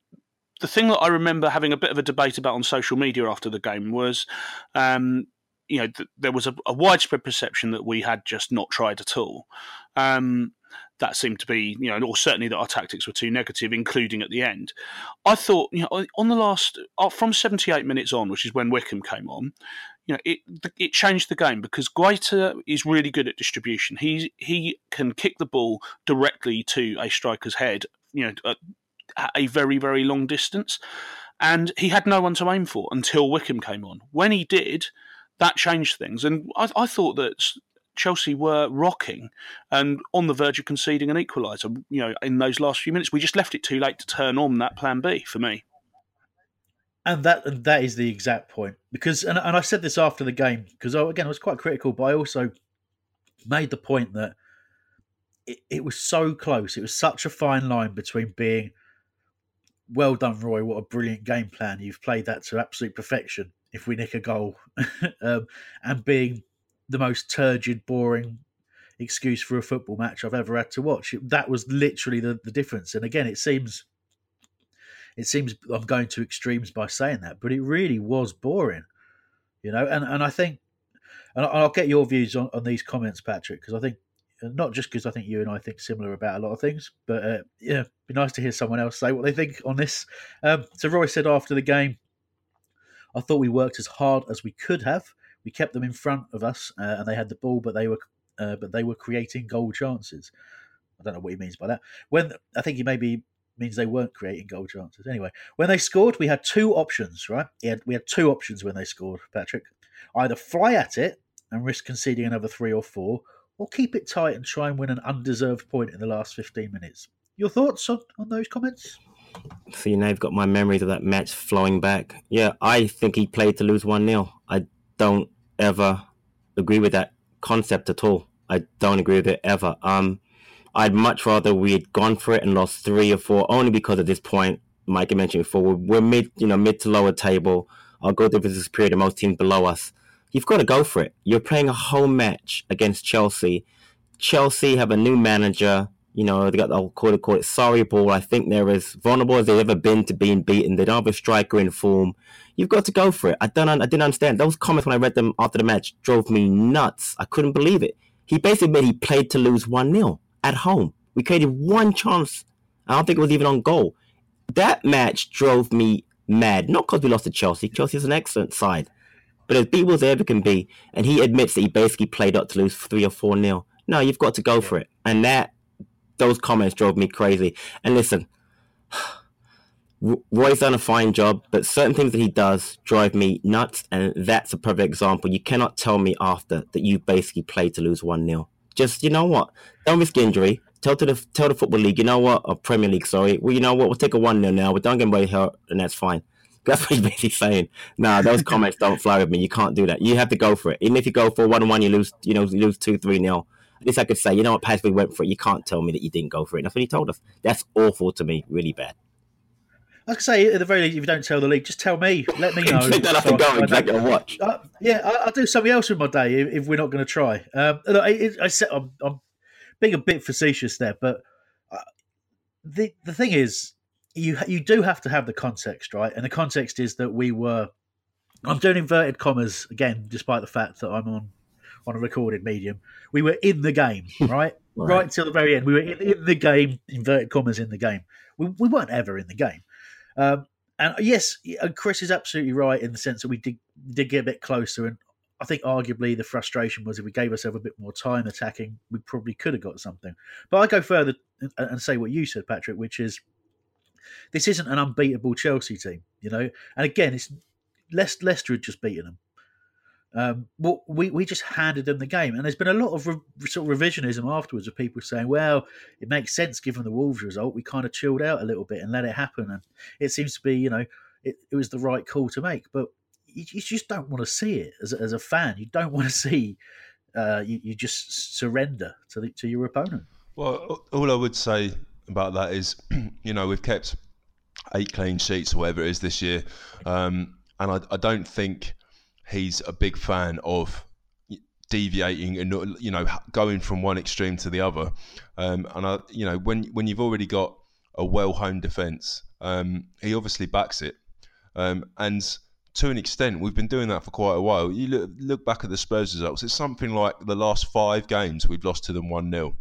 the thing that I remember having a bit of a debate about on social media after the game was, um, you know, th- there was a, a, widespread perception that we had just not tried at all. Um, that seemed to be, you know, or certainly that our tactics were too negative, including at the end. I thought, you know, on the last, uh, from 78 minutes on, which is when Wickham came on, you know, it it changed the game because Guaita is really good at distribution. He he can kick the ball directly to a striker's head, you know, at, at a very very long distance, and he had no one to aim for until Wickham came on. When he did, that changed things, and I, I thought that Chelsea were rocking and on the verge of conceding an equaliser. You know, in those last few minutes, we just left it too late to turn on that plan B for me and that that is the exact point because and, and I said this after the game because I, again I was quite critical, but I also made the point that it, it was so close. It was such a fine line between being well done, Roy. What a brilliant game plan! You've played that to absolute perfection. If we nick a goal, (laughs) um, and being the most turgid, boring excuse for a football match I've ever had to watch. That was literally the, the difference. And again, it seems it seems I'm going to extremes by saying that, but it really was boring, you know. And and I think, and I'll get your views on, on these comments, Patrick, because I think not just because I think you and I think similar about a lot of things, but uh, yeah, be nice to hear someone else say what they think on this. Um, so Roy said after the game, I thought we worked as hard as we could have. We kept them in front of us, uh, and they had the ball, but they were uh, but they were creating goal chances. I don't know what he means by that. When I think he maybe means they weren't creating goal chances. Anyway, when they scored, we had two options, right? Had, we had two options when they scored, Patrick. Either fly at it and risk conceding another three or four, or keep it tight and try and win an undeserved point in the last 15 minutes. Your thoughts on, on those comments? So, you know, I've got my memories of that match flowing back. Yeah, I think he played to lose 1 0. I don't ever agree with that concept at all. I don't agree with it ever. Um, I'd much rather we had gone for it and lost three or four, only because at this point, Mike mentioned before, we're, we're mid, you know, mid to lower table. Our goal difference is superior to most teams below us. You've got to go for it. You're playing a home match against Chelsea. Chelsea have a new manager. You know, they got the call it Sarri ball. I think they're as vulnerable as they've ever been to being beaten. They don't have a striker in form. You've got to go for it. I don't. I didn't understand those comments when I read them after the match. Drove me nuts. I couldn't believe it. He basically he played to lose one 0 at home. We created one chance. I don't think it was even on goal. That match drove me mad. Not because we lost to Chelsea. Chelsea is an excellent side. But as beatable as ever can be, and he admits that he basically played up to lose three or four nil. No, you've got to go for it. And that those comments drove me crazy. And listen, (sighs) Roy's done a fine job, but certain things that he does drive me nuts, and that's a perfect example. You cannot tell me after that you basically played to lose 1 0. Just, you know what? Don't risk injury. Tell to the tell the football league, you know what? Or Premier League, sorry. Well, you know what? We'll take a 1 0 now. We don't get anybody hurt, and that's fine. (laughs) That's what he's basically saying. Nah, those (laughs) comments don't fly with me. You can't do that. You have to go for it. Even if you go for 1 1, you lose, you know, you lose 2 3 nil. At least I could say, you know what, Patrick went for it. You can't tell me that you didn't go for it. That's what he told us. That's awful to me. Really bad. I can say at the very least, if you don't tell the league, just tell me. Let me (laughs) know. don't have to go exactly and watch. Uh, yeah, I, will do something else with my day if, if we're not going to try. Um, I, I said I'm, I'm, being a bit facetious there, but uh, the the thing is, you you do have to have the context right, and the context is that we were I'm doing inverted commas again, despite the fact that I'm on on a recorded medium. We were in the game, (laughs) right? right. right till the very end. We were in, in, the game, inverted commas in the game. We, we weren't ever in the game. Um, and yes, Chris is absolutely right in the sense that we did did get a bit closer. And I think arguably the frustration was if we gave ourselves a bit more time attacking, we probably could have got something. But I go further and, and say what you said, Patrick, which is this isn't an unbeatable Chelsea team, you know. And again, it's Leicester had just beaten them. Um, well, we we just handed them the game, and there's been a lot of re- sort of revisionism afterwards of people saying, "Well, it makes sense given the Wolves result. We kind of chilled out a little bit and let it happen, and it seems to be, you know, it, it was the right call to make." But you, you just don't want to see it as, as a fan. You don't want to (laughs) see uh, you, you just surrender to the, to your opponent. Well, all I would say about that is, (clears throat) you know, we've kept eight clean sheets or whatever it is this year, um, and I, I don't think he's a big fan of deviating and you know going from one extreme to the other. Um, and I, you know, when when you've already got a well-honed defence, um, he obviously backs it. Um, and to an extent, we've been doing that for quite a while. You look, look back at the Spurs results; it's something like the last five games we've lost to them one 0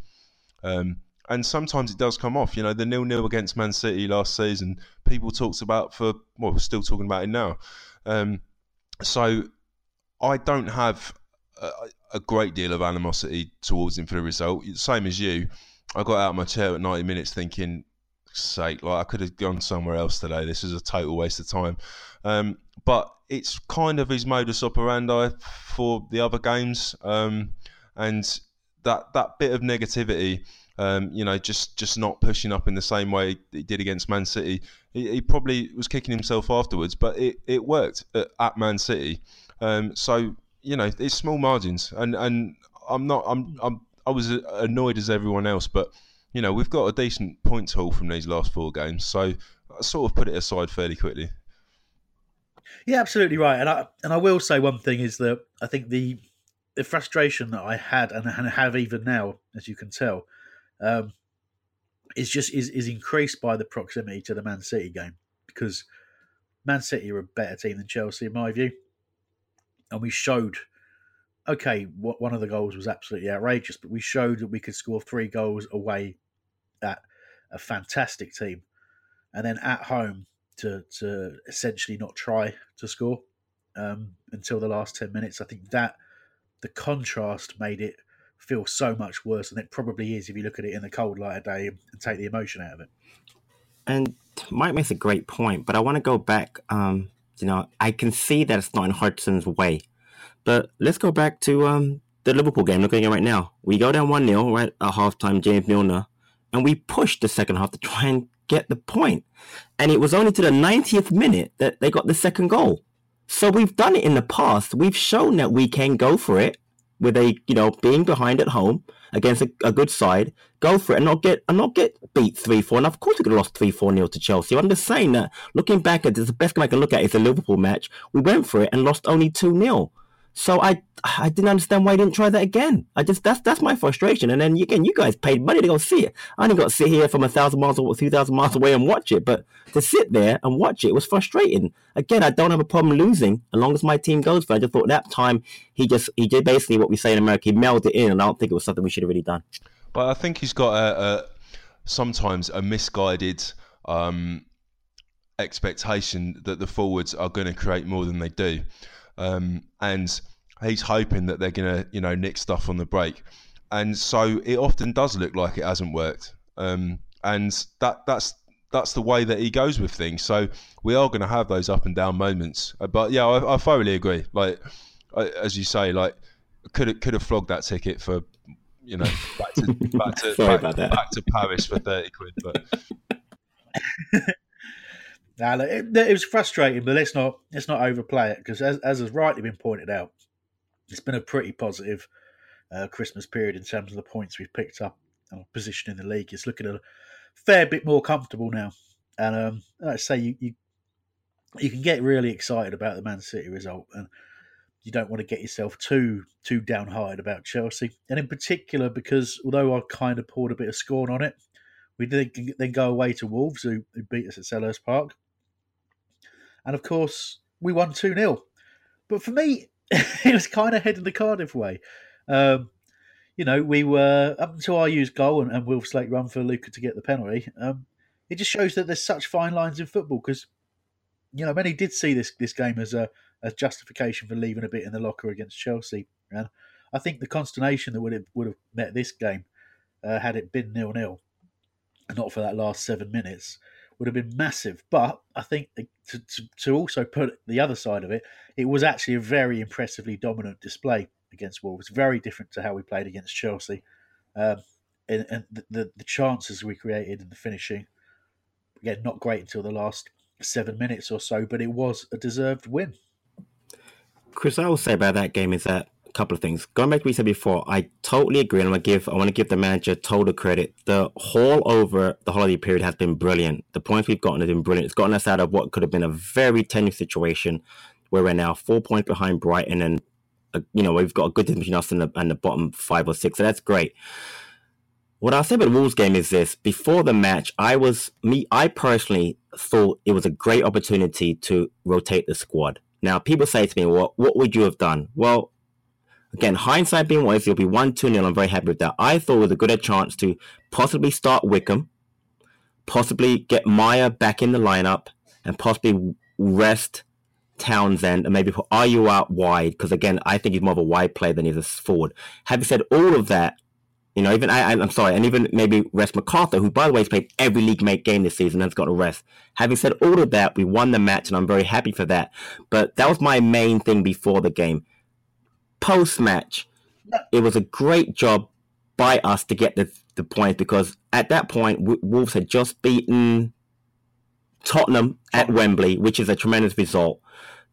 um, and sometimes it does come off. You know, the nil nil against Man City last season, people talked about for well, we're still talking about it now. Um, so I don't have a, a, great deal of animosity towards him for the result. Same as you, I got out of my chair at 90 minutes thinking, sake, like I could have gone somewhere else today. This is a total waste of time. Um, but it's kind of his modus operandi for the other games, um, and that that bit of negativity. Um, you know, just just not pushing up in the same way he did against Man City. He, he probably was kicking himself afterwards, but it, it worked at, at Man City. Um, so you know, it's small margins, and and I'm not I'm I'm I was annoyed as everyone else, but you know we've got a decent points haul from these last four games, so I sort of put it aside fairly quickly. Yeah, absolutely right, and I and I will say one thing is that I think the the frustration that I had and, and have even now, as you can tell, um, is just is, is increased by the proximity to the Man City game because Man City are a better team than Chelsea in my view and we showed okay, what one of the goals was absolutely outrageous, but we showed that we could score three goals away at a fantastic team, and then at home to to essentially not try to score um, until the last ten minutes. I think that the contrast made it feel so much worse than it probably is if you look at it in the cold light of day and take the emotion out of it. And Mike makes a great point, but I want to go back um, you know, I can see that it's not in Hodgson's way. But let's go back to um, the Liverpool game. Looking at it right now, we go down one 0 right at halftime. James Milner, and we pushed the second half to try and get the point. And it was only to the 90th minute that they got the second goal. So we've done it in the past. We've shown that we can go for it with a you know being behind at home against a, a, good side, go for it and not get and not get beat three four. And of course we could have lost three four nil to Chelsea. I'm just saying that looking back at this, the best game I can look at is the Liverpool match. We went for it and lost only two 0 so I I didn't understand why I didn't try that again. I just that's that's my frustration. And then again, you guys paid money to go see it. I only got to sit here from a thousand miles or two thousand miles away and watch it. But to sit there and watch it was frustrating. Again, I don't have a problem losing as long as my team goes for. I just thought that time he just he did basically what we say in America. He melded it in, and I don't think it was something we should have really done. But I think he's got a, a sometimes a misguided. Um, expectation that the forwards are going to create more than they do um, and he's hoping that they're going to, you know, nick stuff on the break, and so it often does look like it hasn't worked, um, and that that's that's the way that he goes with things. So we are going to have those up and down moments, uh, but yeah, I, I thoroughly agree. Like as you say, like could have, could have flogged that ticket for you know back to back to, (laughs) back, back, to Paris for thirty quid, but. (laughs) Now, it, it, was frustrating, but let's not let's not overplay it because, as, as has rightly been pointed out, it's been a pretty positive uh, Christmas period in terms of the points we've picked up and our position in the league. It's looking a fair bit more comfortable now, and um, like I say, you, you you can get really excited about the Man City result, and you don't want to get yourself too too downhearted about Chelsea, and in particular because although I kind of poured a bit of scorn on it, we then go away to Wolves, who, who beat us at Selhurst Park and of course, we won 2 0. but for me, (laughs) it was kind of heading the Cardiff way. Um, you know, we were up until I used goal and, and Will Slate run for Luka to get the penalty. Um, it just shows that there's such fine lines in football because, you know, many did see this this game as a, a justification for leaving a bit in the locker against Chelsea, and I think the consternation that would have would have met this game uh, had it been nil nil, not for that last seven minutes, would have been massive. But I think to, to, to also put the other side of it, it was actually a very impressively dominant display against Wolves. Very different to how we played against Chelsea. Um, and, and the, the, the chances we created and the finishing, again, not great until the last seven minutes or so, but it was a deserved win. Chris, I will say about that game is that couple of things. Going back to what you said before, I totally agree. And I'm gonna give I want to give the manager total credit. The haul over the holiday period has been brilliant. The points we've gotten have been brilliant. It's gotten us out of what could have been a very tenuous situation where we're now four points behind Brighton and uh, you know we've got a good difference between us and the, and the bottom five or six. So that's great. What I'll say about the Wolves game is this: before the match, I was me. I personally thought it was a great opportunity to rotate the squad. Now, people say to me, "What what would you have done?" Well, again, hindsight being what is, it'll be one two nil. I'm very happy with that. I thought it was a good chance to possibly start Wickham, possibly get Meyer back in the lineup, and possibly rest Townsend and maybe put Ayew out wide because again, I think he's more of a wide player than he's a forward. Having said all of that, you know, even I, I'm sorry, and even maybe rest McArthur, who by the way has played every league mate game this season has got a rest. Having said all of that, we won the match, and I'm very happy for that. But that was my main thing before the game. Post match, it was a great job by us to get the the points because at that point Wolves had just beaten Tottenham at Wembley, which is a tremendous result.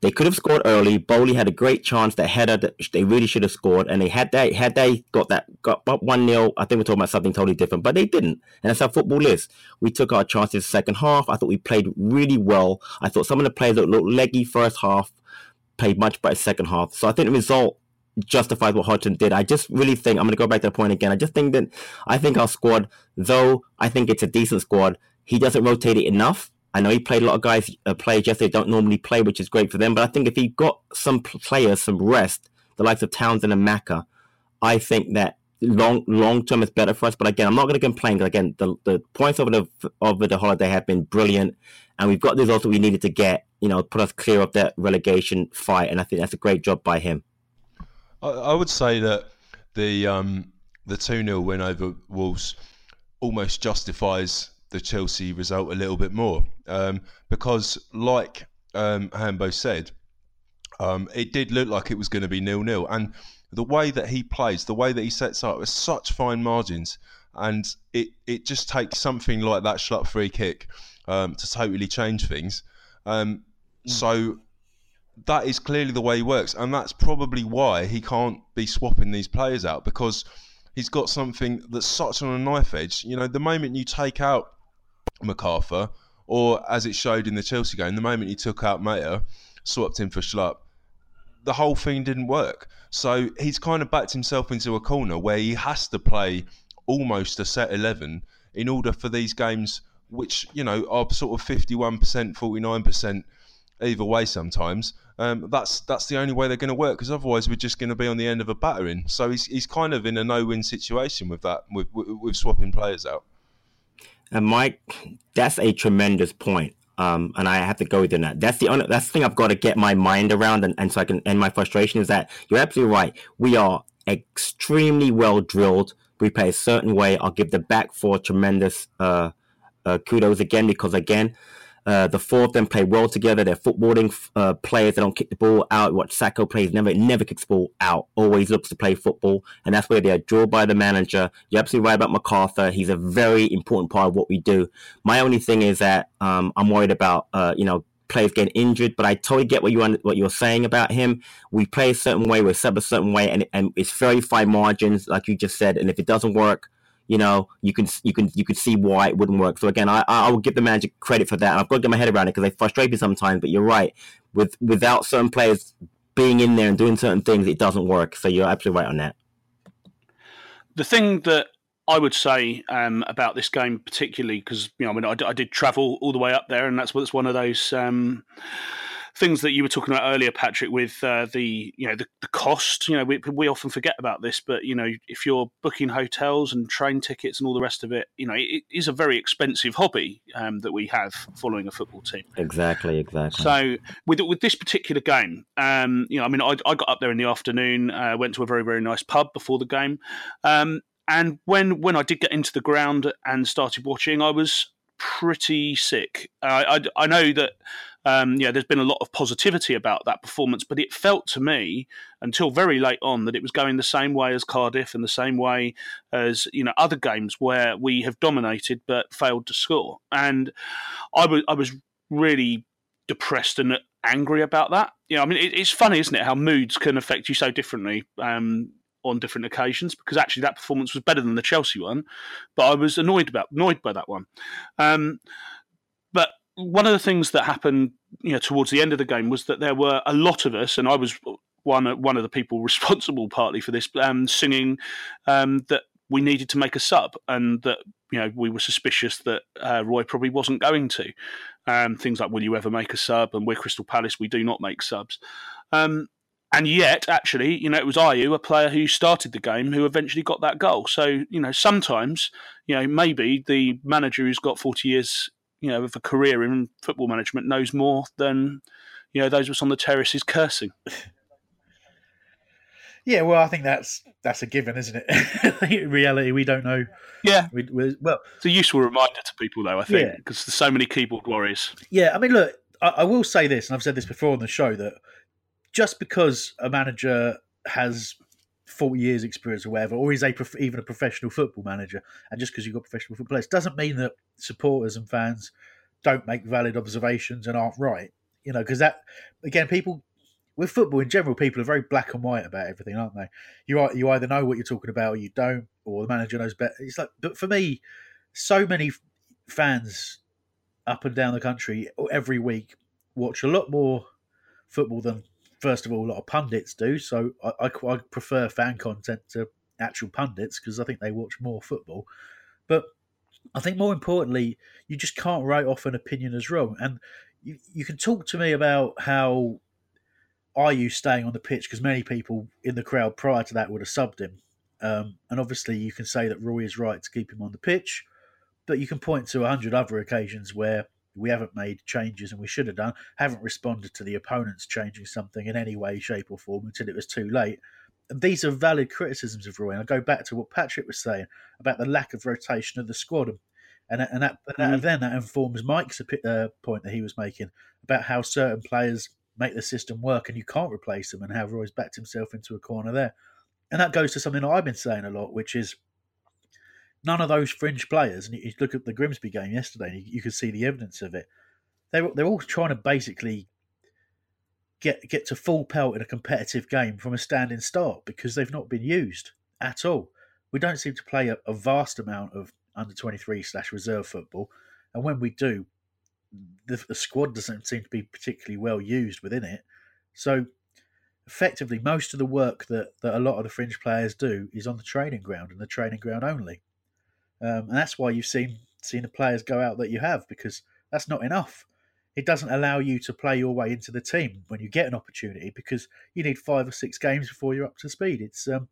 They could have scored early. Boly had a great chance, that header that they really should have scored, and they had they had they got that got one 0 I think we're talking about something totally different, but they didn't, and that's how football is. We took our chances second half. I thought we played really well. I thought some of the players that looked leggy first half played much better second half. So I think the result justifies what Hodgson did. I just really think I'm going to go back to the point again. I just think that I think our squad, though I think it's a decent squad, he doesn't rotate it enough. I know he played a lot of guys, uh, players yesterday don't normally play, which is great for them. But I think if he got some players some rest, the likes of Townsend and Maka, I think that long long term is better for us. But again, I'm not going to complain because again, the, the points over the over the holiday have been brilliant, and we've got the results that we needed to get. You know, put us clear of that relegation fight, and I think that's a great job by him. I, I would say that the um, the two 0 win over Wolves almost justifies the Chelsea result a little bit more um, because, like um, Hambo said, um, it did look like it was going to be nil nil, and the way that he plays, the way that he sets up, with such fine margins, and it it just takes something like that Schlupp free kick um, to totally change things. Um, mm. So that is clearly the way he works, and that's probably why he can't be swapping these players out because he's got something that's such on a knife edge. You know, the moment you take out McArthur, or as it showed in the Chelsea game, the moment he took out Meyer, swapped him for Schlupp, the whole thing didn't work. So he's kind of backed himself into a corner where he has to play almost a set 11 in order for these games, which, you know, are sort of 51%, 49% either way sometimes. Um, that's that's the only way they're going to work because otherwise we're just going to be on the end of a battering. So he's, he's kind of in a no-win situation with that, with, with, with swapping players out. And Mike, that's a tremendous point. Um, and I have to go with that. That's the only, that's the thing I've got to get my mind around, and, and so I can end my frustration is that you're absolutely right. We are extremely well drilled. We play a certain way. I'll give the back four tremendous uh, uh, kudos again because again, uh, the four of them play well together. They're footballing uh, players. They don't kick the ball out. What Sakho plays never never kicks the ball out. Always looks to play football, and that's where they're drawn by the manager. You're absolutely right about McArthur. He's a very important part of what we do. My only thing is that um, I'm worried about uh, you know players getting injured, but I totally get what you what you're saying about him. We play a certain way, we sub a certain way, and and it's very fine margins, like you just said. And if it doesn't work, you know, you can you can you can see why it wouldn't work. So again, I I will give the manager credit for that. I've got to get my head around it because they frustrate me sometimes. But you're right, with without certain players being in there and doing certain things, it doesn't work. So you're absolutely right on that. The thing that I would say um, about this game, particularly because you know, I mean, I, I, did travel all the way up there, and that's that's one of those. Um, things that you were talking about earlier, Patrick, with uh, the you know the, the cost. You know, we, we often forget about this, but you know, if you're booking hotels and train tickets and all the rest of it, you know, it is a very expensive hobby um, that we have following a football team. Exactly, exactly. So with with this particular game, um, you know, I mean, I, I got up there in the afternoon, uh, went to a very very nice pub before the game. Um, and when when I did get into the ground and started watching, I was pretty sick. Uh, I, I know that um, yeah, there's been a lot of positivity about that performance, but it felt to me until very late on that it was going the same way as Cardiff and the same way as you know other games where we have dominated but failed to score. And I was I was really depressed and angry about that. You know, I mean, it, it's funny, isn't it, how moods can affect you so differently. Um, on different occasions because actually that performance was better than the Chelsea one, but I was annoyed about annoyed by that one. Um, but one of the things that happened, you know, towards the end of the game was that there were a lot of us, and I was one one of the people (laughs) responsible partly for this, um, singing um, that we needed to make a sub, and that you know we were suspicious that uh, Roy probably wasn't going to. Um, things like, "Will you ever make a sub?" and "We're Crystal Palace, we do not make subs." Um, and yet, actually, you know, it was Ayew, a player who started the game, who eventually got that goal. So, you know, sometimes, you know, maybe the manager who's got 40 years, you know, with a career in football management knows more than, you know, those of us on the terraces cursing. (laughs) Yeah, well, I think that's that's a given, isn't it? (laughs) in reality, we don't know. Yeah. We, we, well, it's a useful reminder to people, though. I think because yeah. there's so many keyboard warriors. Yeah, I mean, look, I, I will say this, and I've said this before on the show that just because a manager has 40 years experience or whatever, or is a prof- even a professional football manager, and just because you've got professional football players, doesn't mean that supporters and fans don't make valid observations and aren't right. You know, because that again, people with football in general, people are very black and white about everything, aren't they? You are, you either know what you're talking about or you don't, or the manager knows better. It's like, but for me, so many fans up and down the country every week watch a lot more football than first of all, a lot of pundits do. So I, I, I prefer fan content to actual pundits because I think they watch more football. But I think more importantly, you just can't write off an opinion as wrong. And you, you can talk to me about how are you staying on the pitch because many people in the crowd prior to that would have subbed him. Um, and obviously, you can say that Roy is right to keep him on the pitch, but you can point to a hundred other occasions where we haven't made changes and we should have done, haven't responded to the opponents changing something in any way, shape, or form until it was too late. And these are valid criticisms of Roy. And I go back to what Patrick was saying about the lack of rotation of the squad. And, and, that, and mm. then that informs Mike's uh, point that he was making about how certain players make the system work and you can't replace them, and how Roy's backed himself into a corner there. And that goes to something I've been saying a lot, which is none of those fringe players, and you look at the Grimsby game yesterday, and you, you could see the evidence of it. They were, they're all trying to basically get get to full pelt in a competitive game from a standing start because they've not been used at all. We don't seem to play a, a vast amount of under twenty three slash reserve football, and when we do, the, the squad doesn't seem to be particularly well used within it. So effectively most of the work that, that a lot of the fringe players do is on the training ground and the training ground only. Um, and that's why you've seen seen the players go out that you have because that's not enough. It doesn't allow you to play your way into the team when you get an opportunity because you need five or six games before you're up to speed. It's um,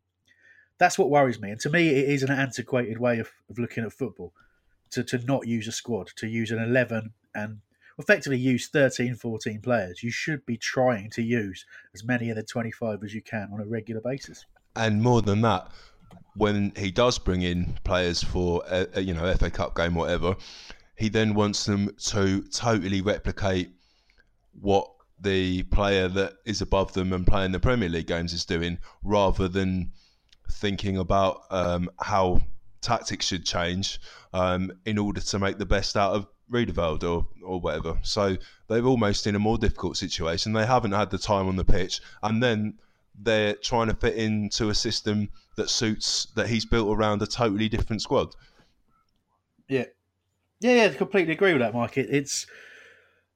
that's what worries me, and to me, it is an antiquated way of, of looking at football to, to not use a squad, to use an 11 and effectively use 13, 14 players. You should be trying to use as many of the 25 as you can on a regular basis. And more than that, when he does bring in players for a, a, you know FA Cup game, whatever, he then wants them to totally replicate what the player that is above them and playing the Premier League games is doing, rather than thinking about um, how tactics should change um, in order to make the best out of Riedewald or, or whatever. So they're almost in a more difficult situation. They haven't had the time on the pitch, and then they're trying to fit into a system that suits that he's built around a totally different squad. Yeah, yeah, yeah. I completely agree with that, Mike. It, it's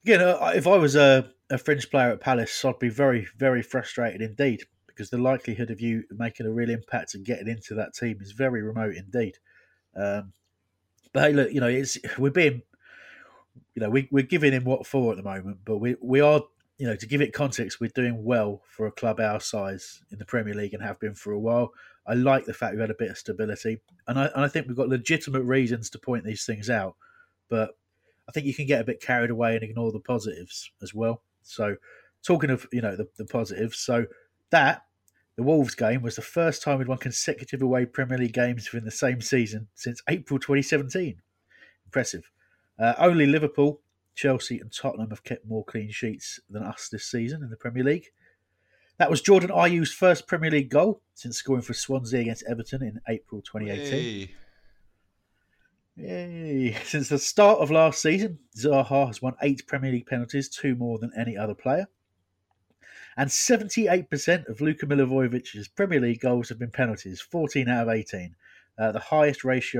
again, uh, if I was a, a French player at Palace, I'd be very, very frustrated indeed because the likelihood of you making a real impact and getting into that team is very remote indeed. Um, but hey, look, you know, it's we're being, you know, we, we're giving him what for at the moment, but we we are you know, to give it context, we're doing well for a club our size in the Premier League and have been for a while. I like the fact we've had a bit of stability, and I, and I think we've got legitimate reasons to point these things out. But I think you can get a bit carried away and ignore the positives as well. So, talking of you know the, the positives, so that the Wolves game was the first time we'd won consecutive away Premier League games within the same season since April 2017. Impressive. Uh, only Liverpool, Chelsea, and Tottenham have kept more clean sheets than us this season in the Premier League. That was Jordan Ayew's first Premier League goal since scoring for Swansea against Everton in April 2018. Hey. Yay. (laughs) Since the start of last season, Zaha has won eight Premier League penalties, two more than any other player. And 78% of Luka Milivojevic's Premier League goals have been penalties, 14 out of 18. Uh, the highest ratio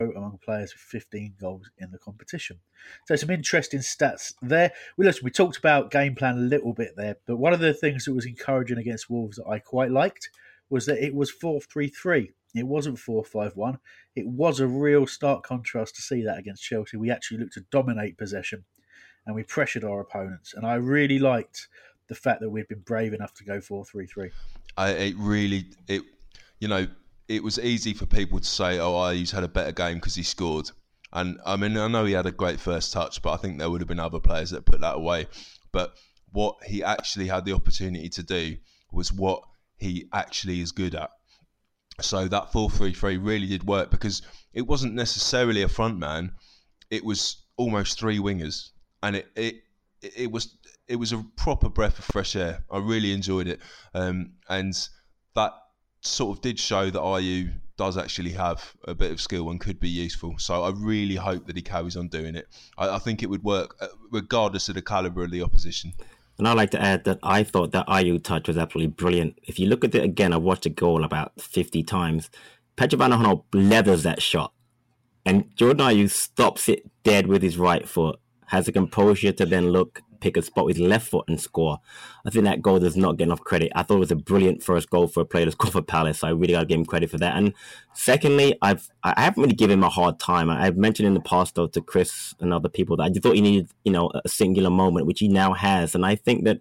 among players with 15 goals in the competition. So some interesting stats there. We listen, we talked about game plan a little bit there, but one of the things that was encouraging against Wolves that I quite liked was that it was 4-3-3. It wasn't 4-5-1. It was a real stark contrast to see that against Chelsea. We actually looked to dominate possession and we pressured our opponents. And I really liked the fact that we'd been brave enough to go 4-3-3. I it really it you know it was easy for people to say, "Oh, Ayew's had a better game because he scored." And I mean, I know he had a great first touch, but I think there would have been other players that put that away. But what he actually had the opportunity to do was what he actually is good at. So that 4-3-3 really did work because it wasn't necessarily a front man; it was almost three wingers, and it it it was it was a proper breath of fresh air. I really enjoyed it, um, and that sort of did show that Ayew does actually have a bit of skill and could be useful. So I really hope that he carries on doing it. I, I think it would work uh, regardless of the caliber of the opposition. And I'd like to add that I thought that Ayew touch was absolutely brilliant. If you look at it again, I watched the goal about 50 times. Petr Van leathers that shot. And Jordan Ayew stops it dead with his right foot, has the composure to then look pick a spot with his left foot and score. I think that goal does not get enough credit. I thought it was a brilliant first goal for a player to (laughs) score for Palace. So I really got to give him credit for that. And secondly, I've I haven't really given him a hard time. I've mentioned in the past though to Chris and other people that I thought he needed you know a singular moment, which he now has. And I think that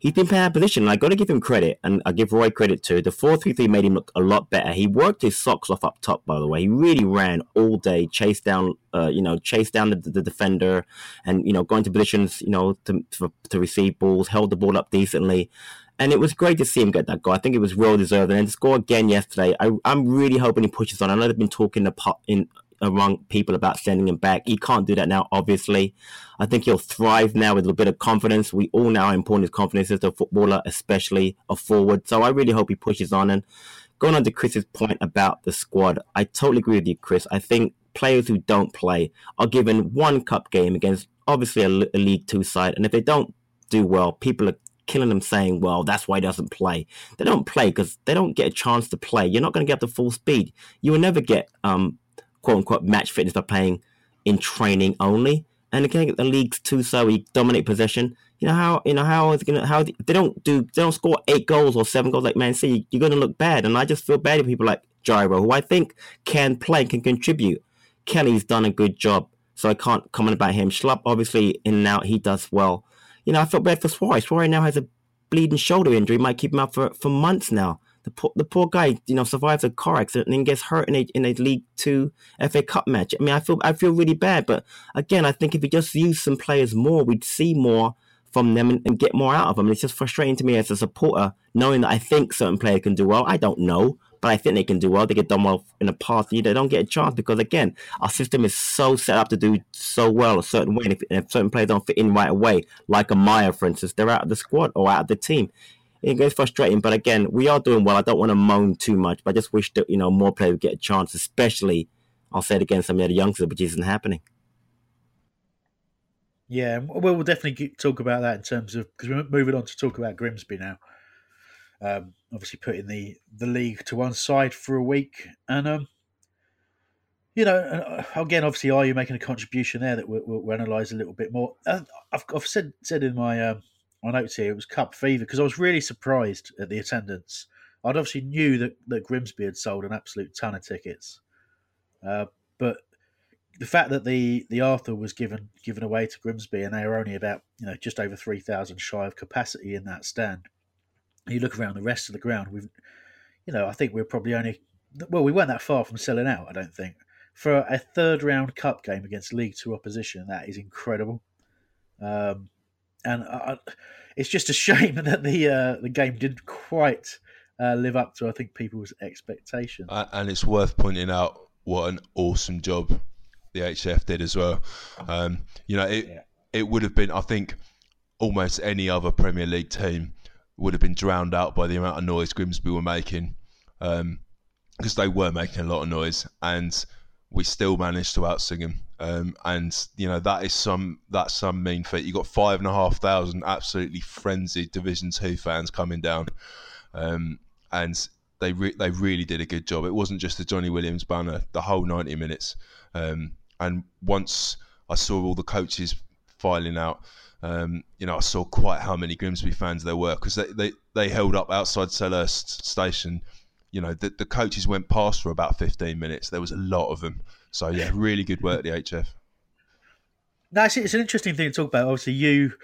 he's been playing position. And I got to give him credit, and I give Roy credit too. The four three three made him look a lot better. He worked his socks off up top, by the way. He really ran all day, chased down, uh, you know, chased down the, the, defender, and you know, going to positions, you know, to, to, to receive balls, held the ball up decently. And it was great to see him get that goal. I think it was well deserved. And then to score again yesterday, I, am really hoping he pushes on. I know they've been talking in among people about sending him back. He can't do that now, obviously. I think he'll thrive now with a bit of confidence. We all know how important his confidence is to a footballer, especially a forward. So I really hope he pushes on. And going on to Chris's point about the squad, I totally agree with you, Chris. I think players who don't play are given one cup game against obviously a, a League Two side. And if they don't do well, people are killing them saying, well, that's why he doesn't play. They don't play because they don't get a chance to play. You're not going to get up to full speed. You will never get um, quote unquote match fitness by playing in training only. And again, the leagues too, so we dominate possession. You know how you know how is gonna how they don't do they don't score eight goals or seven goals like Man City. You're gonna look bad, and I just feel bad for people like Gyro, who I think can play, can contribute. Kelly's done a good job, so I can't comment about him. Schlupp, obviously in and out, he does well. You know, I felt bad for Souaré. Souaré now has a bleeding shoulder injury, might keep him out for for months now. The poor, the poor guy, you know, survives a car accident and then gets hurt in a in a League Two FA Cup match. I mean, I feel I feel really bad, but again, I think if we just use some players more, we'd see more from them and, and, get more out of them. And it's just frustrating to me as a supporter, knowing that I think certain players can do well. I don't know, but I think they can do well. They get done well in the past. They don't get a chance because, again, our system is so set up to do so well a certain way. And if, if certain players don't fit in right away, like a Meyer, for instance, they're out of the squad or out of the team. It goes frustrating, but again, we are doing well. I don't want to moan too much, but I just wish that you know more players would get a chance, especially I'll say it again, some of the youngsters, which isn't happening. Yeah, well, we'll definitely talk about that in terms of because we're moving on to talk about Grimsby now. Um, obviously, putting the the league to one side for a week, and um, you know, uh, again, obviously, are you making a contribution there that we'll, we'll analyse a little bit more? Uh, I've, I've said said in my um, my notes here it was Cup fever because I was really surprised at the attendance. I'd obviously knew that that Grimsby had sold an absolute ton of tickets, uh, but the fact that the the Arthur was given given away to Grimsby and they were only about you know just over three thousand shy of capacity in that stand. You look around the rest of the ground, we've you know I think we're probably only well we weren't that far from selling out. I don't think for a third round cup game against League Two opposition that is incredible. Um, and I, it's just a shame (laughs) that the uh, the game didn't quite uh, live up to I think people's expectations. And it's worth pointing out what an awesome job the HF did as well. Um, you know, it yeah. it would have been, I think, almost any other Premier League team would have been drowned out by the amount of noise Grimsby were making, because um, they were making a lot of noise, and we still managed to outsing them. Um, and you know that is some that's some mean feat. You got five and a half thousand absolutely frenzied Division Two fans coming down, um, and they re- they really did a good job. It wasn't just the Johnny Williams banner the whole ninety minutes. Um, and once I saw all the coaches filing out, um, you know, I saw quite how many Grimsby fans there were because they, they, they held up outside Selhurst station. You know, the, the coaches went past for about 15 minutes. There was a lot of them. So, yeah, (laughs) really good work, the HF. No, it's, it's an interesting thing to talk about. Obviously, you,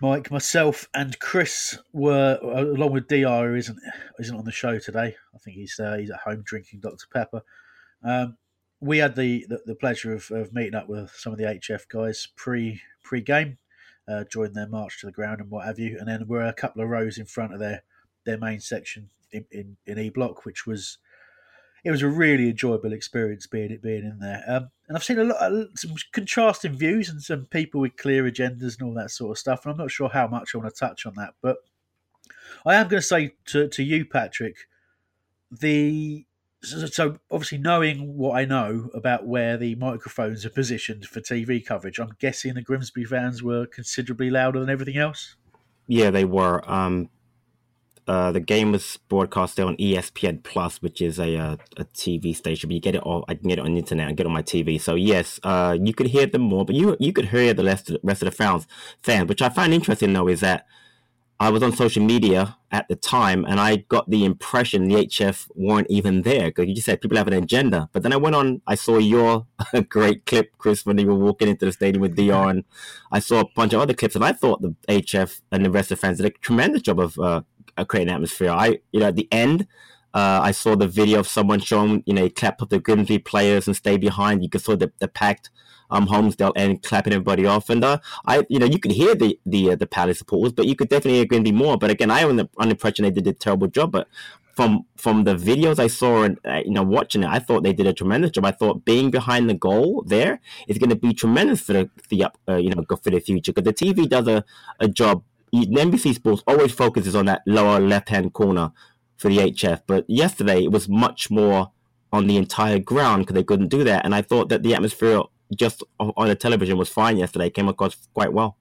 Mike, myself, and Chris were along with Dr. Who isn't isn't on the show today. I think he's uh, he's at home drinking Dr Pepper. Um, we had the, the, the, pleasure of, of meeting up with some of the HF guys pre pre game, uh, during their march to the ground and what have you, and then we're a couple of rows in front of their their main section in, in, in E Block, which was it was a really enjoyable experience being it being in there. Um, and I've seen a lot of some contrasting views and some people with clear agendas and all that sort of stuff. And I'm not sure how much I want to touch on that, but I am going to say to to you, Patrick, the so, obviously knowing what I know about where the microphones are positioned for TV coverage, I'm guessing the Grimsby fans were considerably louder than everything else. Yeah, they were. Um, uh, the game was broadcasted on ESPN Plus, which is a, a, uh, a TV station. But you get it all. I can get it on the internet and get it on my TV. So yes, uh, you could hear them more, but you you could hear the rest of the, rest of the fans. Fans, which I find interesting though, is that I was on social media at the time and I got the impression the HF weren't even there because you just said people have an agenda. But then I went on, I saw your (laughs) great clip, Chris, when you were walking into the stadium with Dion. I saw a bunch of other clips and I thought the HF and the rest of the fans did a tremendous job of uh, creating an atmosphere. I, you know, at the end, uh, I saw the video of someone showing, you know, clap up the Grimsby players and stay behind. You could saw the, the packed um, Holmesdale and clapping everybody off. And uh, I, you know, you could hear the the uh, the Palace supporters, but you could definitely hear Grimsby more. But again, I was on the impression they did a terrible job. But from from the videos I saw and uh, you know watching it, I thought they did a tremendous job. I thought being behind the goal there is going to be tremendous for the the uh, you know for the future because the TV does a, a job. NBC Sports always focuses on that lower left hand corner for the HF. But yesterday it was much more on the entire ground because they couldn't do that. And I thought that the atmosphere just on the television was fine yesterday. Came across quite well.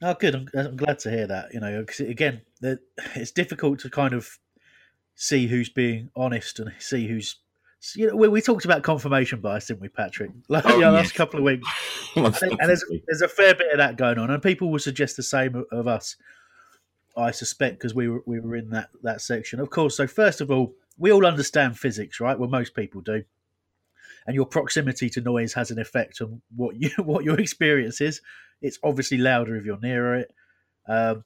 Oh, good. I'm, I'm glad to hear that. You know, because again, it's difficult to kind of see who's being honest and see who's. You know, we, we talked about confirmation bias, didn't we, Patrick? (laughs) Like, oh, yeah, yes. last couple of weeks, (laughs) and, and there's, there's a fair bit of that going on, and people will suggest the same of, of us. I suspect because we were we were in that that section, of course. So first of all, we all understand physics, right? Well, most people do, and your proximity to noise has an effect on what you (laughs) what your experience is. It's obviously louder if you're nearer it. Um,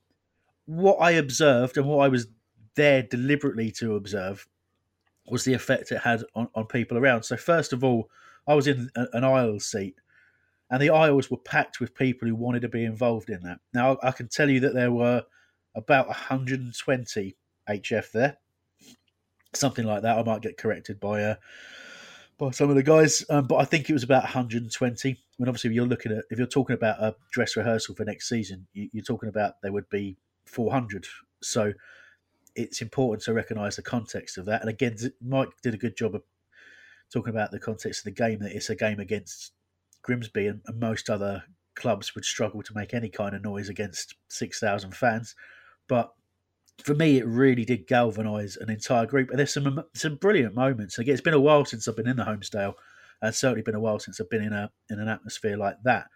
what I observed and what I was there deliberately to observe was the effect it had on, on people around. So first of all, I was in an aisle seat, and the aisles were packed with people who wanted to be involved in that. Now I can tell you that there were about 120 HF there, something like that. I might get corrected by uh, by some of the guys, um, but I think it was about 120. I mean, obviously, you're looking at if you're talking about a dress rehearsal for next season, you, you're talking about there would be 400. So it's important to recognise the context of that. And again, Mike did a good job of talking about the context of the game. That it's a game against Grimsby, and, and most other clubs would struggle to make any kind of noise against 6,000 fans. But for me, it really did galvanise an entire group. And there's some some brilliant moments. Again, it's been a while since I've been in the Holmesdale, and certainly been a while since I've been in a in an atmosphere like that,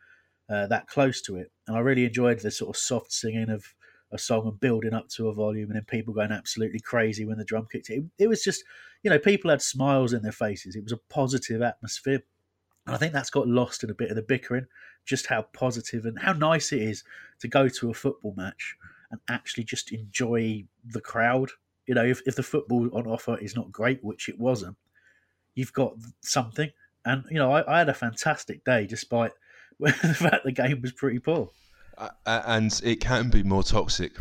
uh, that close to it. And I really enjoyed the sort of soft singing of a song and building up to a volume, and then people going absolutely crazy when the drum kicked. It, it was just, you know, people had smiles in their faces. It was a positive atmosphere. And I think that's got lost in a bit of the bickering, just how positive and how nice it is to go to a football match and actually just enjoy the crowd. You know, if, if the football on offer is not great, which it wasn't, you've got something. And, you know, I, I had a fantastic day despite (laughs) the fact the game was pretty poor. And it can be more toxic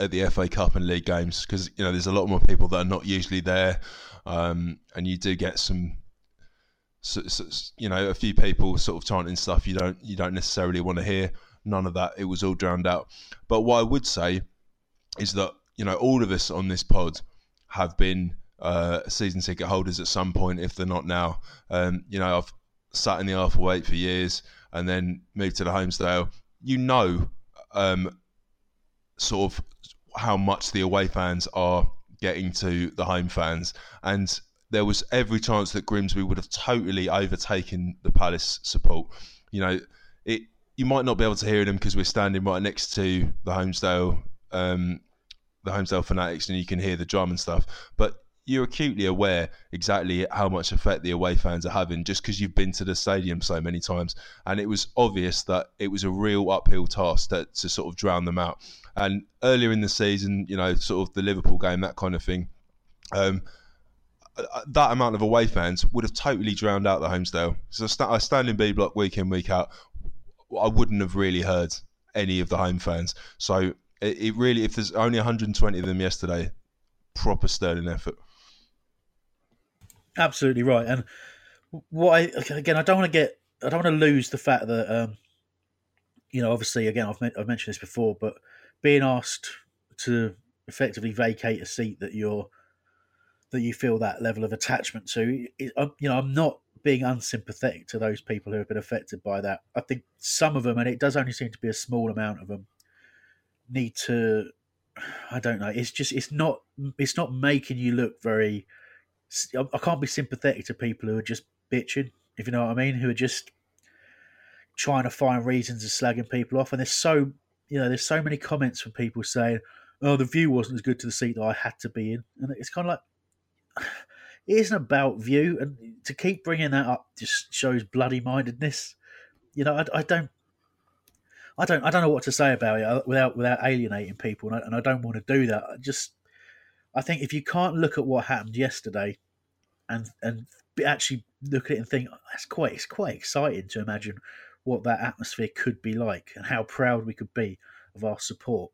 at the FA Cup and league games because you know there's a lot more people that are not usually there, um, and you do get some, so, so, you know, a few people sort of chanting stuff you don't you don't necessarily want to hear. None of that. It was all drowned out. But what I would say is that you know all of us on this pod have been uh, season ticket holders at some point, if they're not now. Um, you know, I've sat in the Arthur Wait for years and then moved to the Holmesdale you know um, sort of how much the away fans are getting to the home fans, and there was every chance that Grimsby would have totally overtaken the Palace support. You know, it you might not be able to hear them because we're standing right next to the Holmesdale, um, the Holmesdale fanatics, and you can hear the drum and stuff. But you're acutely aware exactly how much effect the away fans are having just because you've been to the stadium so many times. And it was obvious that it was a real uphill task to, to sort of drown them out. And earlier in the season, you know, sort of the Liverpool game, that kind of thing. Um, that amount of away fans would have totally drowned out the Holmesdale. So I stand B block week in week out. I wouldn't have really heard any of the home fans. So it, it really, if there's only 120 of them yesterday, proper sterling effort. Absolutely right. And what I again, I don't want to get, I don't want to lose the fact that, um, you know, obviously, again, I've I've mentioned this before, but being asked to effectively vacate a seat that you're that you feel that level of attachment to, it, you know, I'm not being unsympathetic to those people who have been affected by that. I think some of them, and it does only seem to be a small amount of them, need to. I don't know. It's just it's not it's not making you look very I can't be sympathetic to people who are just bitching, if you know what I mean, who are just trying to find reasons of slagging people off. And there's so, you know, there's so many comments from people saying, "Oh, the view wasn't as good to the seat that I had to be in," and it's kind of like (sighs) it isn't about view, and to keep bringing that up just shows bloody mindedness. You know, I, I don't. I don't. I don't know what to say about it uh, without without alienating people, and I, and I don't want to do that. I just, I think if you can't look at what happened yesterday and and actually look at it and think that's quite it's quite exciting to imagine what that atmosphere could be like and how proud we could be of our support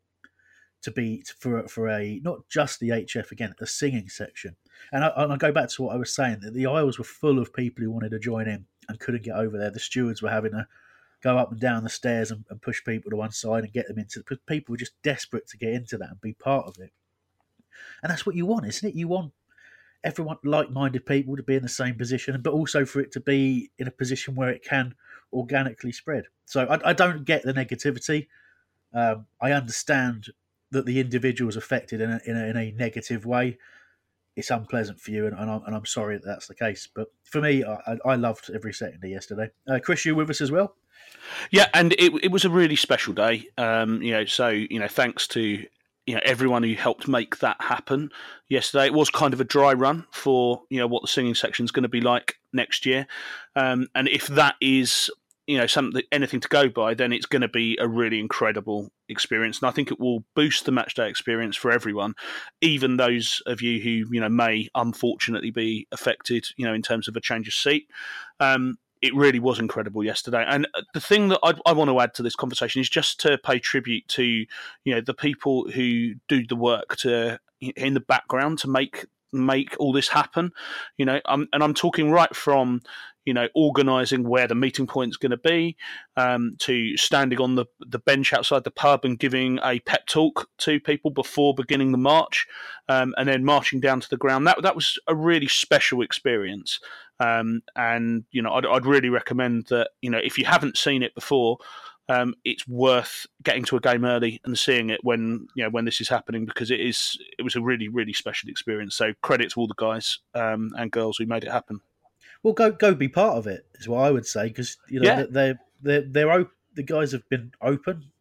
to be for for a not just the HF again the singing section. And I, and I go back to what I was saying that the aisles were full of people who wanted to join in and couldn't get over there. The stewards were having to go up and down the stairs and, and push people to one side and get them into because people were just desperate to get into that and be part of it. And that's what you want isn't it? You want everyone like-minded people to be in the same position, but also for it to be in a position where it can organically spread. So I, I don't get the negativity. Um, I understand that the individual is affected in a, in a, in a negative way. It's unpleasant for you, and, and, I'm, and I'm sorry that that's the case. But for me, I, I loved every second of yesterday. Uh, Chris, you with us as well? Yeah, and it, it was a really special day. Um, you know, so you know, thanks to you know everyone who helped make that happen yesterday. It was kind of a dry run for you know what the singing section is going to be like next year, um, and if that is you know something anything to go by, then it's going to be a really incredible experience, and I think it will boost the match day experience for everyone, even those of you who you know may unfortunately be affected, you know, in terms of a change of seat. Um, it really was incredible yesterday. And uh, the thing that I, I, want to add to this conversation is just to pay tribute to you know the people who do the work to in the background to make make all this happen. You know, I'm, and I'm talking right from you know, organising where the meeting point is going to be, um, to standing on the, the bench outside the pub and giving a pep talk to people before beginning the march, um, and then marching down to the ground. That that was a really special experience, um, and you know, I'd, I'd really recommend that. You know, if you haven't seen it before. Um, it's worth getting to a game early and seeing it when you know when this is happening because it is it was a really really special experience. So credit to all the guys um, and girls who made it happen. Well, go go be part of it is what I would say because you know yeah. they're they're they're op- the guys have been open